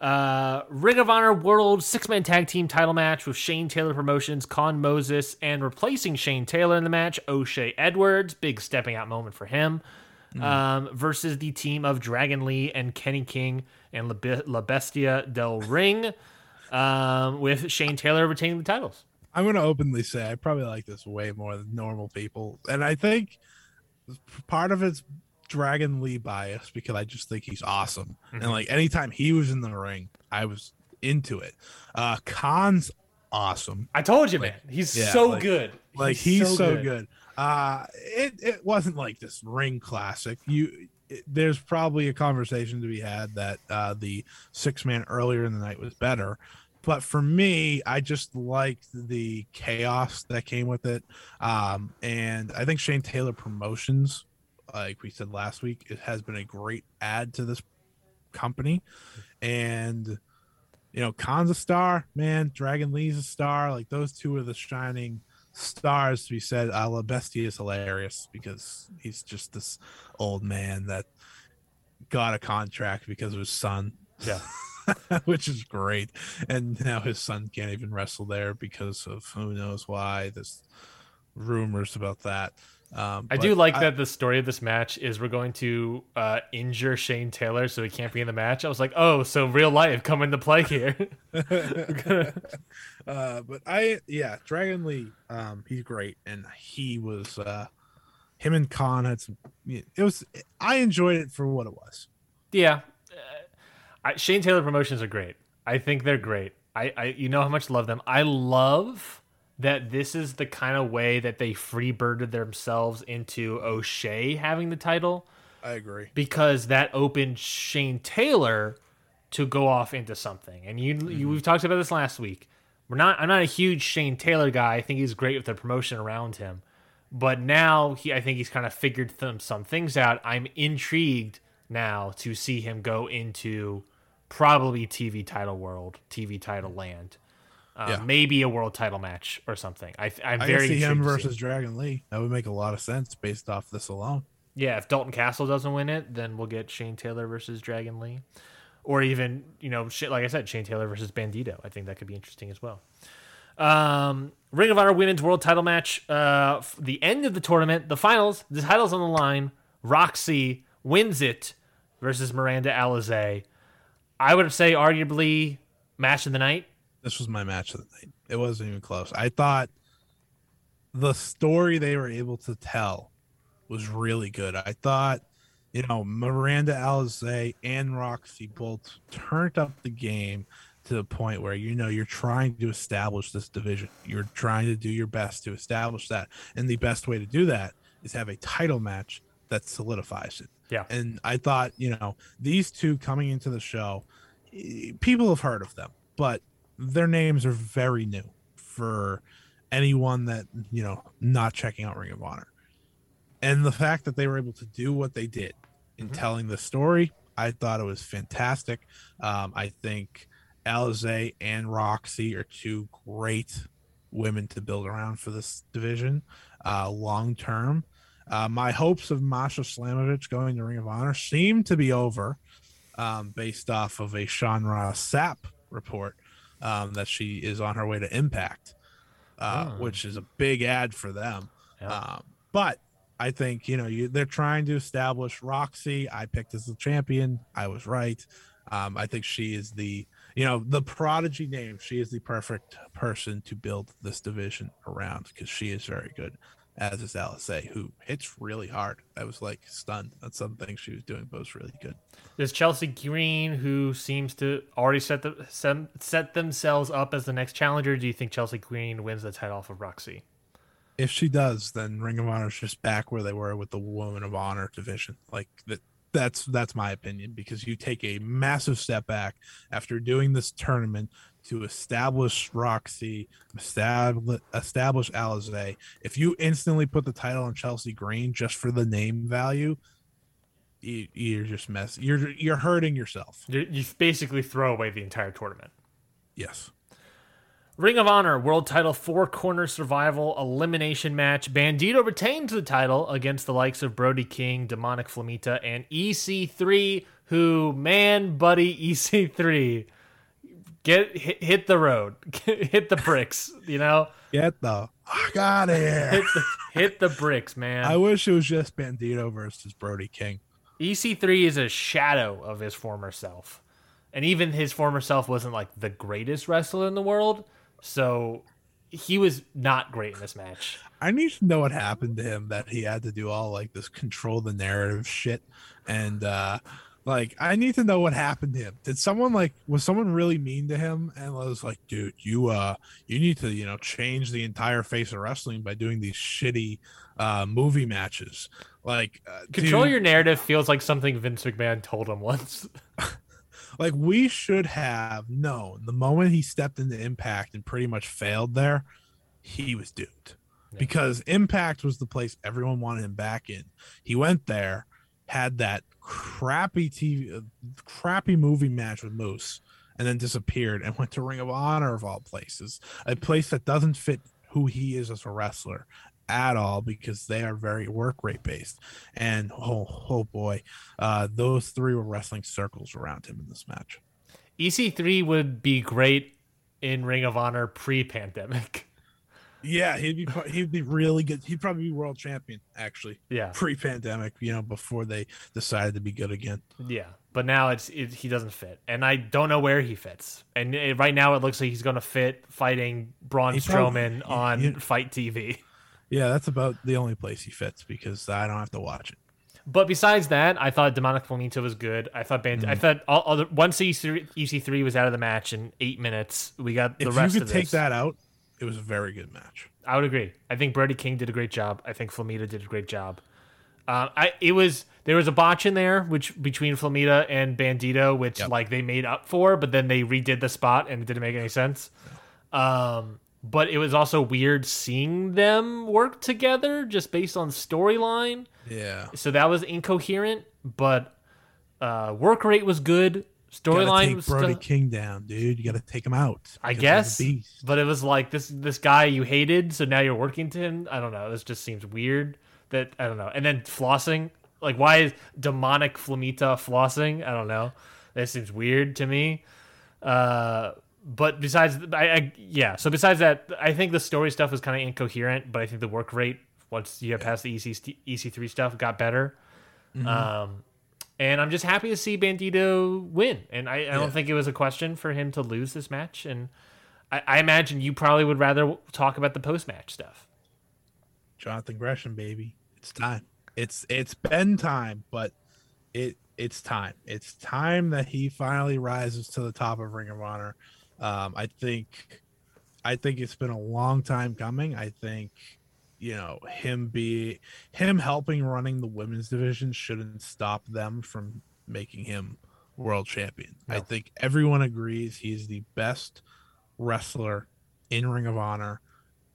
Uh, Ring of Honor World Six Man Tag Team Title match with Shane Taylor Promotions, Kaun Moses, and replacing Shane Taylor in the match, O'Shay Edwards. Big stepping out moment for him. Um, versus the team of Dragon Lee and Kenny King and La, Be- La Bestia del Ring, um, with Shane Taylor retaining the titles. I'm going to openly say I probably like this way more than normal people, and I think part of it's Dragon Lee bias because I just think he's awesome, Mhm. and like anytime he was in the ring, I was into it. Uh Kaun's awesome, I told you, man. He's yeah, so like- good. like he's, so, good. Uh it it wasn't like this ring classic. You there's probably a conversation to be had that uh the six man earlier in the night was better. But for me, I just liked the chaos that came with it. Um, and I think Shane Taylor Promotions, like we said last week, it has been a great add to this company. And you know, Kaun's a star, man. Dragon Lee's a star. Like those two are the shining stars to be said. La Bestia is hilarious because he's just this old man that got a contract because of his son. Yeah. which is great. And now his son can't even wrestle there because of who knows why. There's rumors about that. Um, I do like that the story of this match is we're going to uh, injure Shane Taylor so he can't be in the match. I was like, oh, so real life come into play here. uh, but I, yeah, Dragon Lee, um, he's great, and he was, uh, him and Kaun had some. It was, I enjoyed it for what it was. yeah, uh, I, Shane Taylor promotions are great. I think they're great. I, I, you know how much I love them. I love that this is the kind of way that they freebirded themselves into O'Shay having the title. I agree. because that opened Shane Taylor to go off into something. And you, you mm-hmm. we've talked about this last week. We're not I'm not a huge Shane Taylor guy. I think he's great with the promotion around him. But now he I think he's kind of figured some some things out. I'm intrigued now to see him go into probably TV title world, TV title land. Uh, Yeah. Maybe a world title match or something. I, I'm I very can see him intrigued to see. versus Dragon Lee. That would make a lot of sense based off this alone. Yeah, if Dalton Castle doesn't win it, then we'll get Shane Taylor versus Dragon Lee, or even you know, like I said, Shane Taylor versus Bandito. I think that could be interesting as well. Um, Ring of Honor Women's World Title match. Uh, f- the end of the tournament, the finals. The title's on the line. Roxy wins it versus Miranda Alizé. I would say arguably match of the night. This was my match of the night. It wasn't even close. I thought the story they were able to tell was really good. I thought, you know, Miranda Alizé and Roxy both turned up the game to the point where you know you're trying to establish this division. You're trying to do your best to establish that, and the best way to do that is have a title match that solidifies it. Yeah. And I thought, you know, these two coming into the show, eh, people have heard of them, but their names are very new for anyone that you know not checking out Ring of Honor. And the fact that they were able to do what they did in Mhm. telling the story, I thought it was fantastic. Um, I think Alize and Roxy are two great women to build around for this division uh, long term. Uh, my hopes of Masha Slamovich going to Ring of Honor seem to be over um, based off of a Sean Ross Sapp report um, that she is on her way to Impact, uh, Oh. which is a big ad for them. Yeah. Um, but I think you know you, they're trying to establish Roxy. I picked as the champion. I was right. Um, I think she is the you know the prodigy name. She is the perfect person to build this division around because she is very good. As is Alizé, who hits really hard. I was like stunned at some things she was doing, but it was really good. There's Chelsea Green, who seems to already set the set themselves up as the next challenger. Do you think Chelsea Green wins the title off of Roxy? If she does, then Ring of Honor is just back where they were with the Woman of Honor division. Like that that's that's my opinion because you take a massive step back after doing this tournament to establish Roxy, establish establish Alizé. If you instantly put the title on Chelsea Green just for the name value, you, you're just mess. You're you're hurting yourself. You, you basically throw away the entire tournament. Yes. Ring of Honor World Title Four Corner Survival Elimination Match. Bandito retains the title against the likes of Brody King, Demonic Flamita, and EC3. Who, man, buddy, EC3, get hit, hit the road, hit the bricks. You know, Get the fuck out of here. hit the, hit the bricks, man. I wish it was just Bandito versus Brody King. EC3 is a shadow of his former self. And even his former self wasn't like the greatest wrestler in the world. So he was not great in this match. I need to know what happened to him that he had to do all like this control the narrative shit. And uh like I need to know what happened to him. Did someone like was someone really mean to him and was like, dude, you uh you need to, you know, change the entire face of wrestling by doing these shitty uh movie matches. Like uh, Control dude, your narrative feels like something Vince McMahon told him once. like we should have known the moment he stepped into impact and pretty much failed there he was doomed because impact was the place everyone wanted him back in he went there had that crappy tv crappy movie match with moose and then disappeared and went to ring of honor of all places. A place that doesn't fit who he is as a wrestler at all because they are very work rate based. And oh oh boy uh those three were wrestling circles around him in this match. EC3 would be great in Ring of Honor pre pandemic. Yeah he'd be he'd be really good he'd probably be world champion actually Yeah. pre-pandemic you know before they decided to be good again Yeah. But now it's it, he doesn't fit. And I don't know where he fits. And it, right now it looks like he's going to fit fighting Braun He Strowman he- on he- Fight TV. yeah that's about the only place he fits because i don't have to watch it But besides that, I thought Demonic Flamita was good. I thought Band- I Mm. thought all other once EC3, EC3 was out of the match in eight minutes, we got the if rest you of could take this. that out it was a very good match I would agree. I think Brody King did a great job. I think Flamita did a great job. Uh, I it was there was a botch in there which between Flamita and Bandito, which Yep. like they made up for, but then they redid the spot and it didn't make any sense. Um, but it was also weird seeing them work together just based on storyline. yeah So that was incoherent, but uh, work rate was good. Gotta Storyline take was Brody King down, dude. You got to take him out. I because he's a guess, but it was like this this guy you hated, so now you're working to him. I don't know. This just seems weird. That I don't know. And then flossing, like why is demonic Flamita flossing? I don't know. That seems weird to me. Uh, but besides, I, I yeah. So besides that, I think the story stuff was kind of incoherent. But I think the work rate once you get past the EC EC three stuff got better. Mm-hmm. Um, and I'm just happy to see Bandito win. And I, I Yeah. don't think it was a question for him to lose this match. And I, I imagine you probably would rather talk about the post match stuff. Jonathan Gresham, baby. It's time. It's it's been time, but it it's time. It's time that he finally rises to the top of Ring of Honor. Um, I think I think it's been a long time coming. I think you know him be him helping running the women's division shouldn't stop them from making him world champion. I think everyone agrees he's the best wrestler in Ring of Honor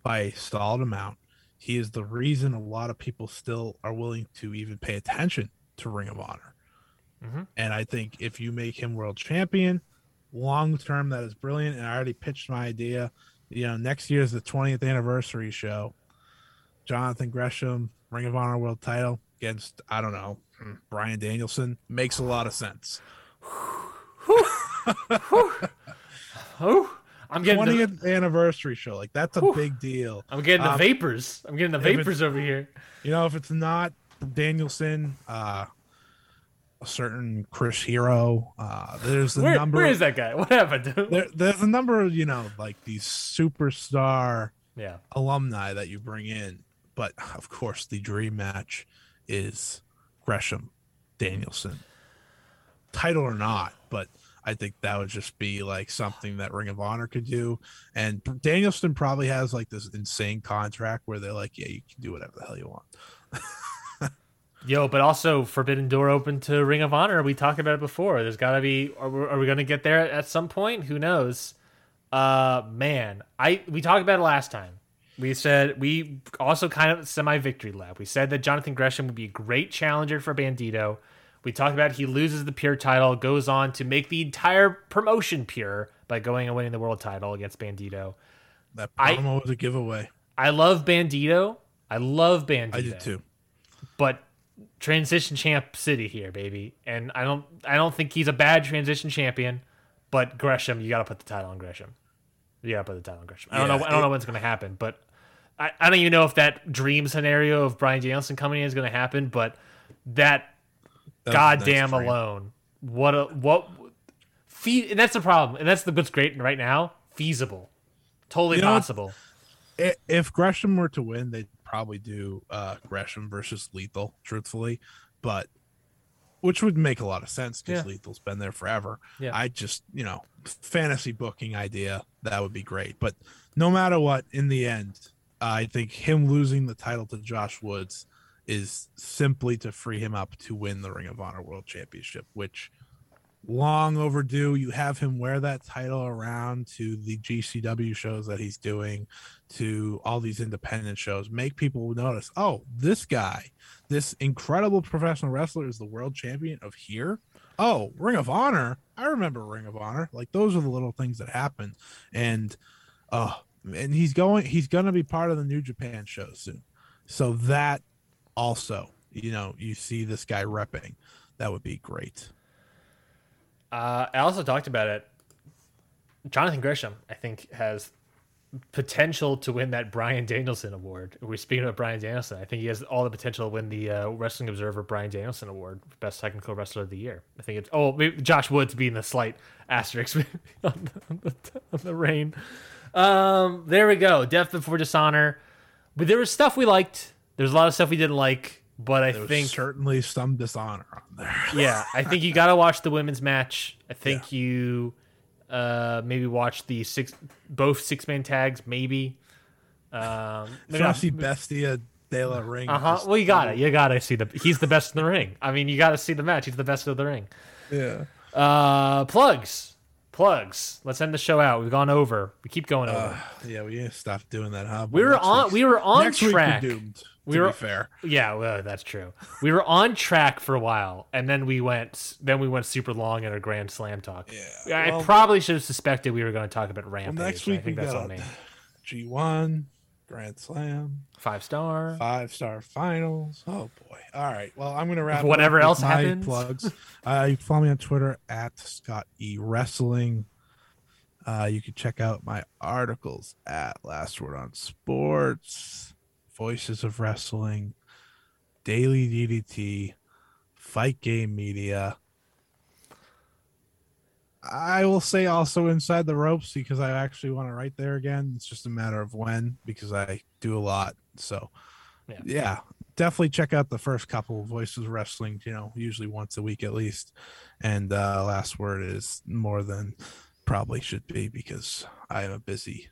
by a solid amount. He is the reason a lot of people still are willing to even pay attention to Ring of Honor. Mhm. And I think if you make him world champion, long term, that is brilliant. And I already pitched my idea. You know, next year is the 20th anniversary show. Jonathan Gresham, Ring of Honor world title against, I don't know, hmm, Bryan Danielson makes a lot of sense. Oh, I'm getting the, 20th anniversary show. Like, that's a Whew. big deal. I'm getting the um, vapors. I'm getting the vapors over here. You know, if it's not Danielson, uh, a certain Chris Hero, uh, there's a Where, number. where is that guy? What happened? There, there's a number of you know like these superstar Yeah. alumni that you bring in, but of course, the dream match is Gresham Danielson, title or not. But I think that would just be like something that Ring of Honor could do. And Danielson probably has like this insane contract where they're like, yeah, you can do whatever the hell you want. Yo, but also Forbidden Door open to Ring of Honor. We talked about it before. There's got to be. Are we, are we going to get there at some point? Who knows? Uh, man, I we talked about it last time. We said we also kind of semi victory lap. We said that Jonathan Gresham would be a great challenger for Bandito. We talked about he loses the pure title, goes on to make the entire promotion pure by going and winning the world title against Bandito. That I- promo was a giveaway. I love Bandito. I love Bandito. I did too. but transition champ city here, baby. And I don't I don't think he's a bad transition champion, but Gresham, you got to put the title on Gresham. You got to put the title on Gresham. I don't know I don't it- know when it's going to happen, but I, I don't even know if that dream scenario of Bryan Danielson coming in is going to happen, but that a nice goddamn alone. What a what fe- and that's the problem. And that's the what's great right now. Feasible. Totally You know possible. If Gresham were to win, they'd probably do uh, Gresham versus Lethal, truthfully, but which would make a lot of sense because Yeah. Lethal's been there forever. Yeah. I just, you know, fantasy booking idea that would be great. But no matter what, in the end, I think him losing the title to Josh Woods is simply to free him up to win the Ring of Honor World Championship, which long overdue. You have him wear that title around to the GCW shows that he's doing, to all these independent shows, make people notice, oh, this guy, this incredible professional wrestler is the world champion of here. Oh, Ring of Honor. I remember Ring of Honor. Like those are the little things that happen. And uh and he's going he's gonna be part of the New Japan show soon. So that also, you know, you see this guy repping. That would be great. Uh, I also talked about it. Jonathan Gresham, I think, has potential to win that Bryan Danielson award. We're speaking of Bryan Danielson. I think he has all the potential to win the uh, Wrestling Observer Bryan Danielson Award for Best Technical Wrestler of the Year. I think it's oh Josh Woods being the slight asterisk on the, on the, on the reign. Um, there we go. Death before dishonor. But there was stuff we liked. There's a lot of stuff we didn't like. But I There think certainly some dishonor on there. yeah, I think you got to watch the women's match. I think you uh, maybe watch the six both six man tags. Maybe. Um, maybe not- Joshy Bestia De La Ring. uh-huh. Well, you got it. You got to see the. He's the best in the ring. I mean, you got to see the match. He's the best of the ring. Yeah. Uh, plugs, plugs. Let's end the show out. We've gone over. We keep going over. Uh, yeah, we need to stop doing that, huh? we were on. We were on next week track. we're doomed. To We were- be fair. Yeah, well, that's true. We were on track for a while, and then we went. Then we went super long in our Grand Slam talk. Yeah, I well- probably should have suspected we were going to talk about Well, Rampage. next I week we that's got on me. G1, Grand Slam, Five star. five star finals. Oh boy! All right. Well, I'm gonna wrap. it Whatever else happens. Plugs. uh, you can follow me on Twitter at Scott E Wrestling. Uh, you can check out my articles at Last Word on Sports, Voices of Wrestling, Daily DDT, Fight Game Media. I will say also inside the ropes because I actually want to write there again. It's just a matter of when because I do a lot. So, Yeah. yeah, definitely check out the first couple of Voices Wrestling. You know, usually once a week at least. And uh, last word is more than probably should be because I am a busy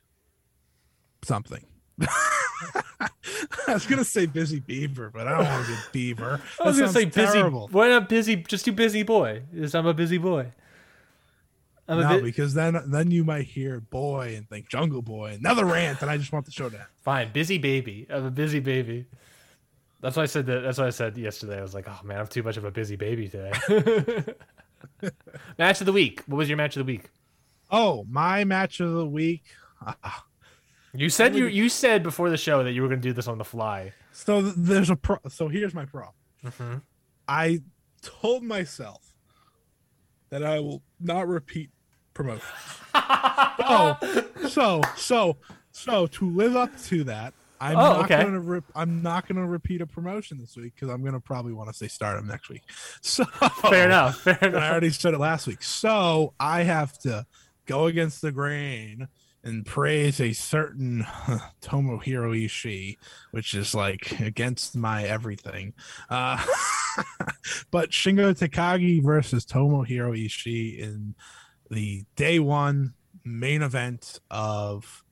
something. I was gonna say busy beaver, but I don't want to be beaver. I was gonna say sounds busy. terrible. Why not busy? Just do busy boy. Yes, I'm a busy boy. I'm no, bit because then then you might hear boy and think jungle boy, another rant, and I just want the show to end. fine. Busy baby. I'm a busy baby. That's why I said that. That's why I said yesterday. I was like, oh man, I'm too much of a busy baby today. match of the week. What was your match of the week? Oh, my match of the week. You said you you said before the show that you were going to do this on the fly. So there's a pro. So here's my problem. Mhm. I told myself that I will not repeat promotions. oh, so so so to live up to that, I'm Oh, not okay. gonna re- I'm not gonna repeat a promotion this week because I'm gonna probably want to say Stardom next week. So Fair enough. Fair and I already said it last week. So I have to go against the grain and praise a certain Tomohiro Ishii, which is like against my everything. Uh, but Shingo Takagi versus Tomohiro Ishii in the day one main event of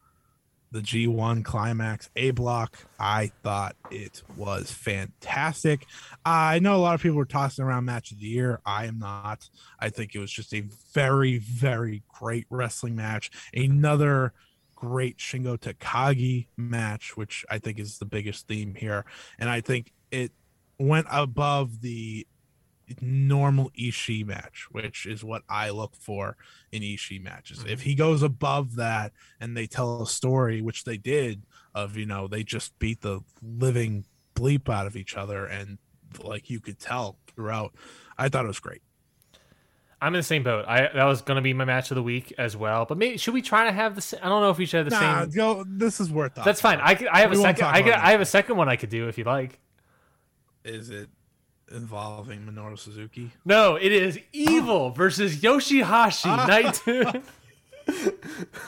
the G1 Climax A block. I thought it was fantastic. I know a lot of people were tossing around match of the year. I am not. I think it was just a very, very great wrestling match. Another great Shingo Takagi match, which I think is the biggest theme here. And I think it went above the normal Ishii match, which is what I look for in Ishii matches. Mm-hmm. If he goes above that and they tell a story, which they did, of you know they just beat the living bleep out of each other, and like you could tell throughout, I thought it was great. I'm in the same boat. I that was going to be my match of the week as well. But maybe should we try to have the? I don't know if we should have the Nah, same. go. This is worth. That's fine. I, could, I have a We won't second. I, could, I have a second one I could do if you like. Is it involving Minoru Suzuki? No, it is Evil versus Yoshihashi. Ah. Night two.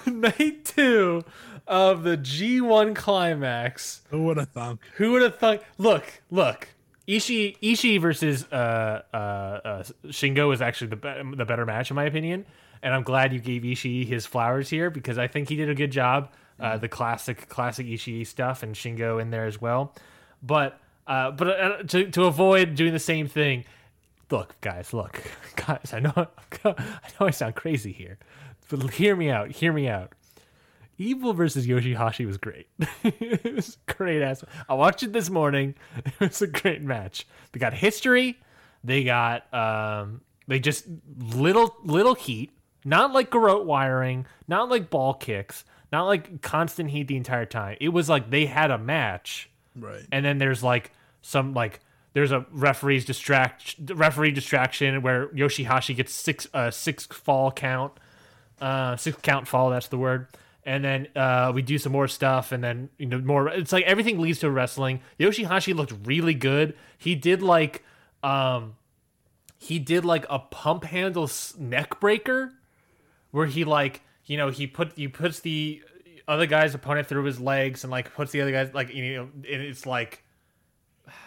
night two of the G1 climax. Who would have thunk? Who would have thunk? Look, look. Ishii, Ishii versus uh, uh, uh, Shingo is actually the be- the better match in my opinion, and I'm glad you gave Ishii his flowers here because I think he did a good job. Uh, the classic, classic Ishii stuff, and Shingo in there as well. But uh, but uh, to to avoid doing the same thing, look, guys, look, guys. I know I know I sound crazy here, but hear me out. Hear me out. Evil versus Yoshihashi was great. it was great ass. I watched it this morning. It was a great match. They got history. They got um they just little little heat. Not like garrote wiring, not like ball kicks, not like constant heat the entire time. It was like they had a match Right. and then there's like some like there's a referee's distract referee distraction where Yoshihashi gets six uh six fall count uh six count fall that's the word. And then uh we do some more stuff and then you know more it's like everything leads to wrestling. Yoshihashi looked really good. He did like um he did like a pump handle neck breaker where he like you know he put he puts the other guy's opponent through his legs and like puts the other guys like you know and it's like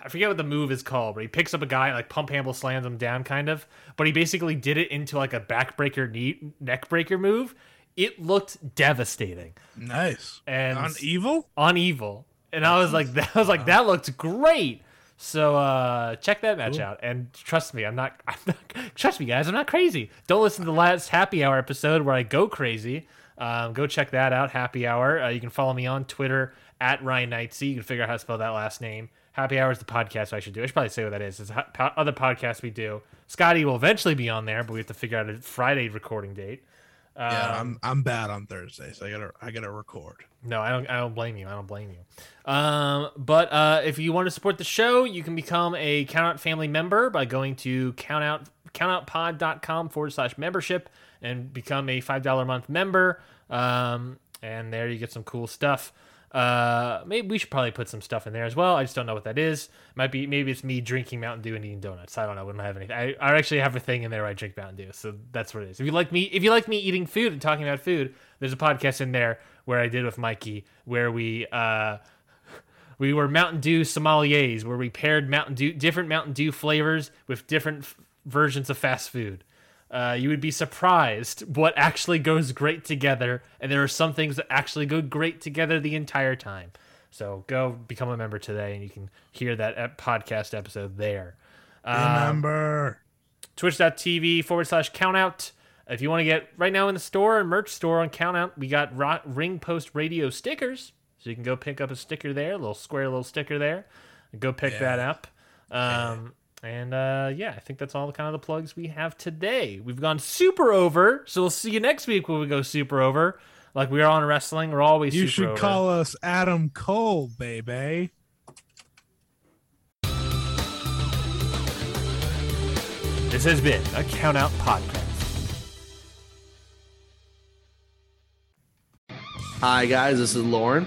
I forget what the move is called, but he picks up a guy and like pump handle slams him down kind of. But he basically did it into like a backbreaker knee neck breaker move. It looked devastating Nice. And- on evil. on evil. And I was like that I was like that looked great. So uh check that match out and trust me, I'm not, I'm not trust me guys, I'm not crazy. Don't listen to the last happy hour episode where I go crazy. Um, go check that out, happy hour. Uh, you can follow me on Twitter at Ryan Knightsey. You can figure out how to spell that last name. Happy Hour is the podcast I should do. I should probably say what that is. It's other podcast we do. Scotty will eventually be on there, but we have to figure out a Friday recording date. yeah, Um, I'm I'm bad on Thursday, so I gotta I gotta record. No, I don't. I don't blame you. I don't blame you. Um, but uh, if you want to support the show, you can become a Count Out family member by going to countout countoutpod.com forward slash membership and become a five dollar a month member. Um, and there you get some cool stuff. Uh, maybe we should probably put some stuff in there as well. I just don't know what that is. Might be maybe it's me drinking Mountain Dew and eating donuts. I don't know. We don't have anything. I, I actually have a thing in there where I drink Mountain Dew, so that's what it is. If you like me, if you like me eating food and talking about food, there's a podcast in there where I did with Mikey where we uh we were Mountain Dew sommeliers, where we paired Mountain Dew different Mountain Dew flavors with different f- versions of fast food. Uh, you would be surprised what actually goes great together, and there are some things that actually go great together the entire time. So go become a member today, and you can hear that podcast episode there. Um, Remember. twitch.tv forward slash countout. If you want to get right now in the store and merch store on countout, we got Ro- Ring Post Radio stickers. So you can go pick up a sticker there, a little square little sticker there. Go pick Yeah. that up. Um, and uh, yeah, I think that's all the kind of the plugs we have today. We've gone super over, so we'll see you next week when we go super over. Like we are on wrestling, we're always super. You super should over. call us Adam Cole, baby. This has been a Count Out podcast. Hi, guys. This is Lauren,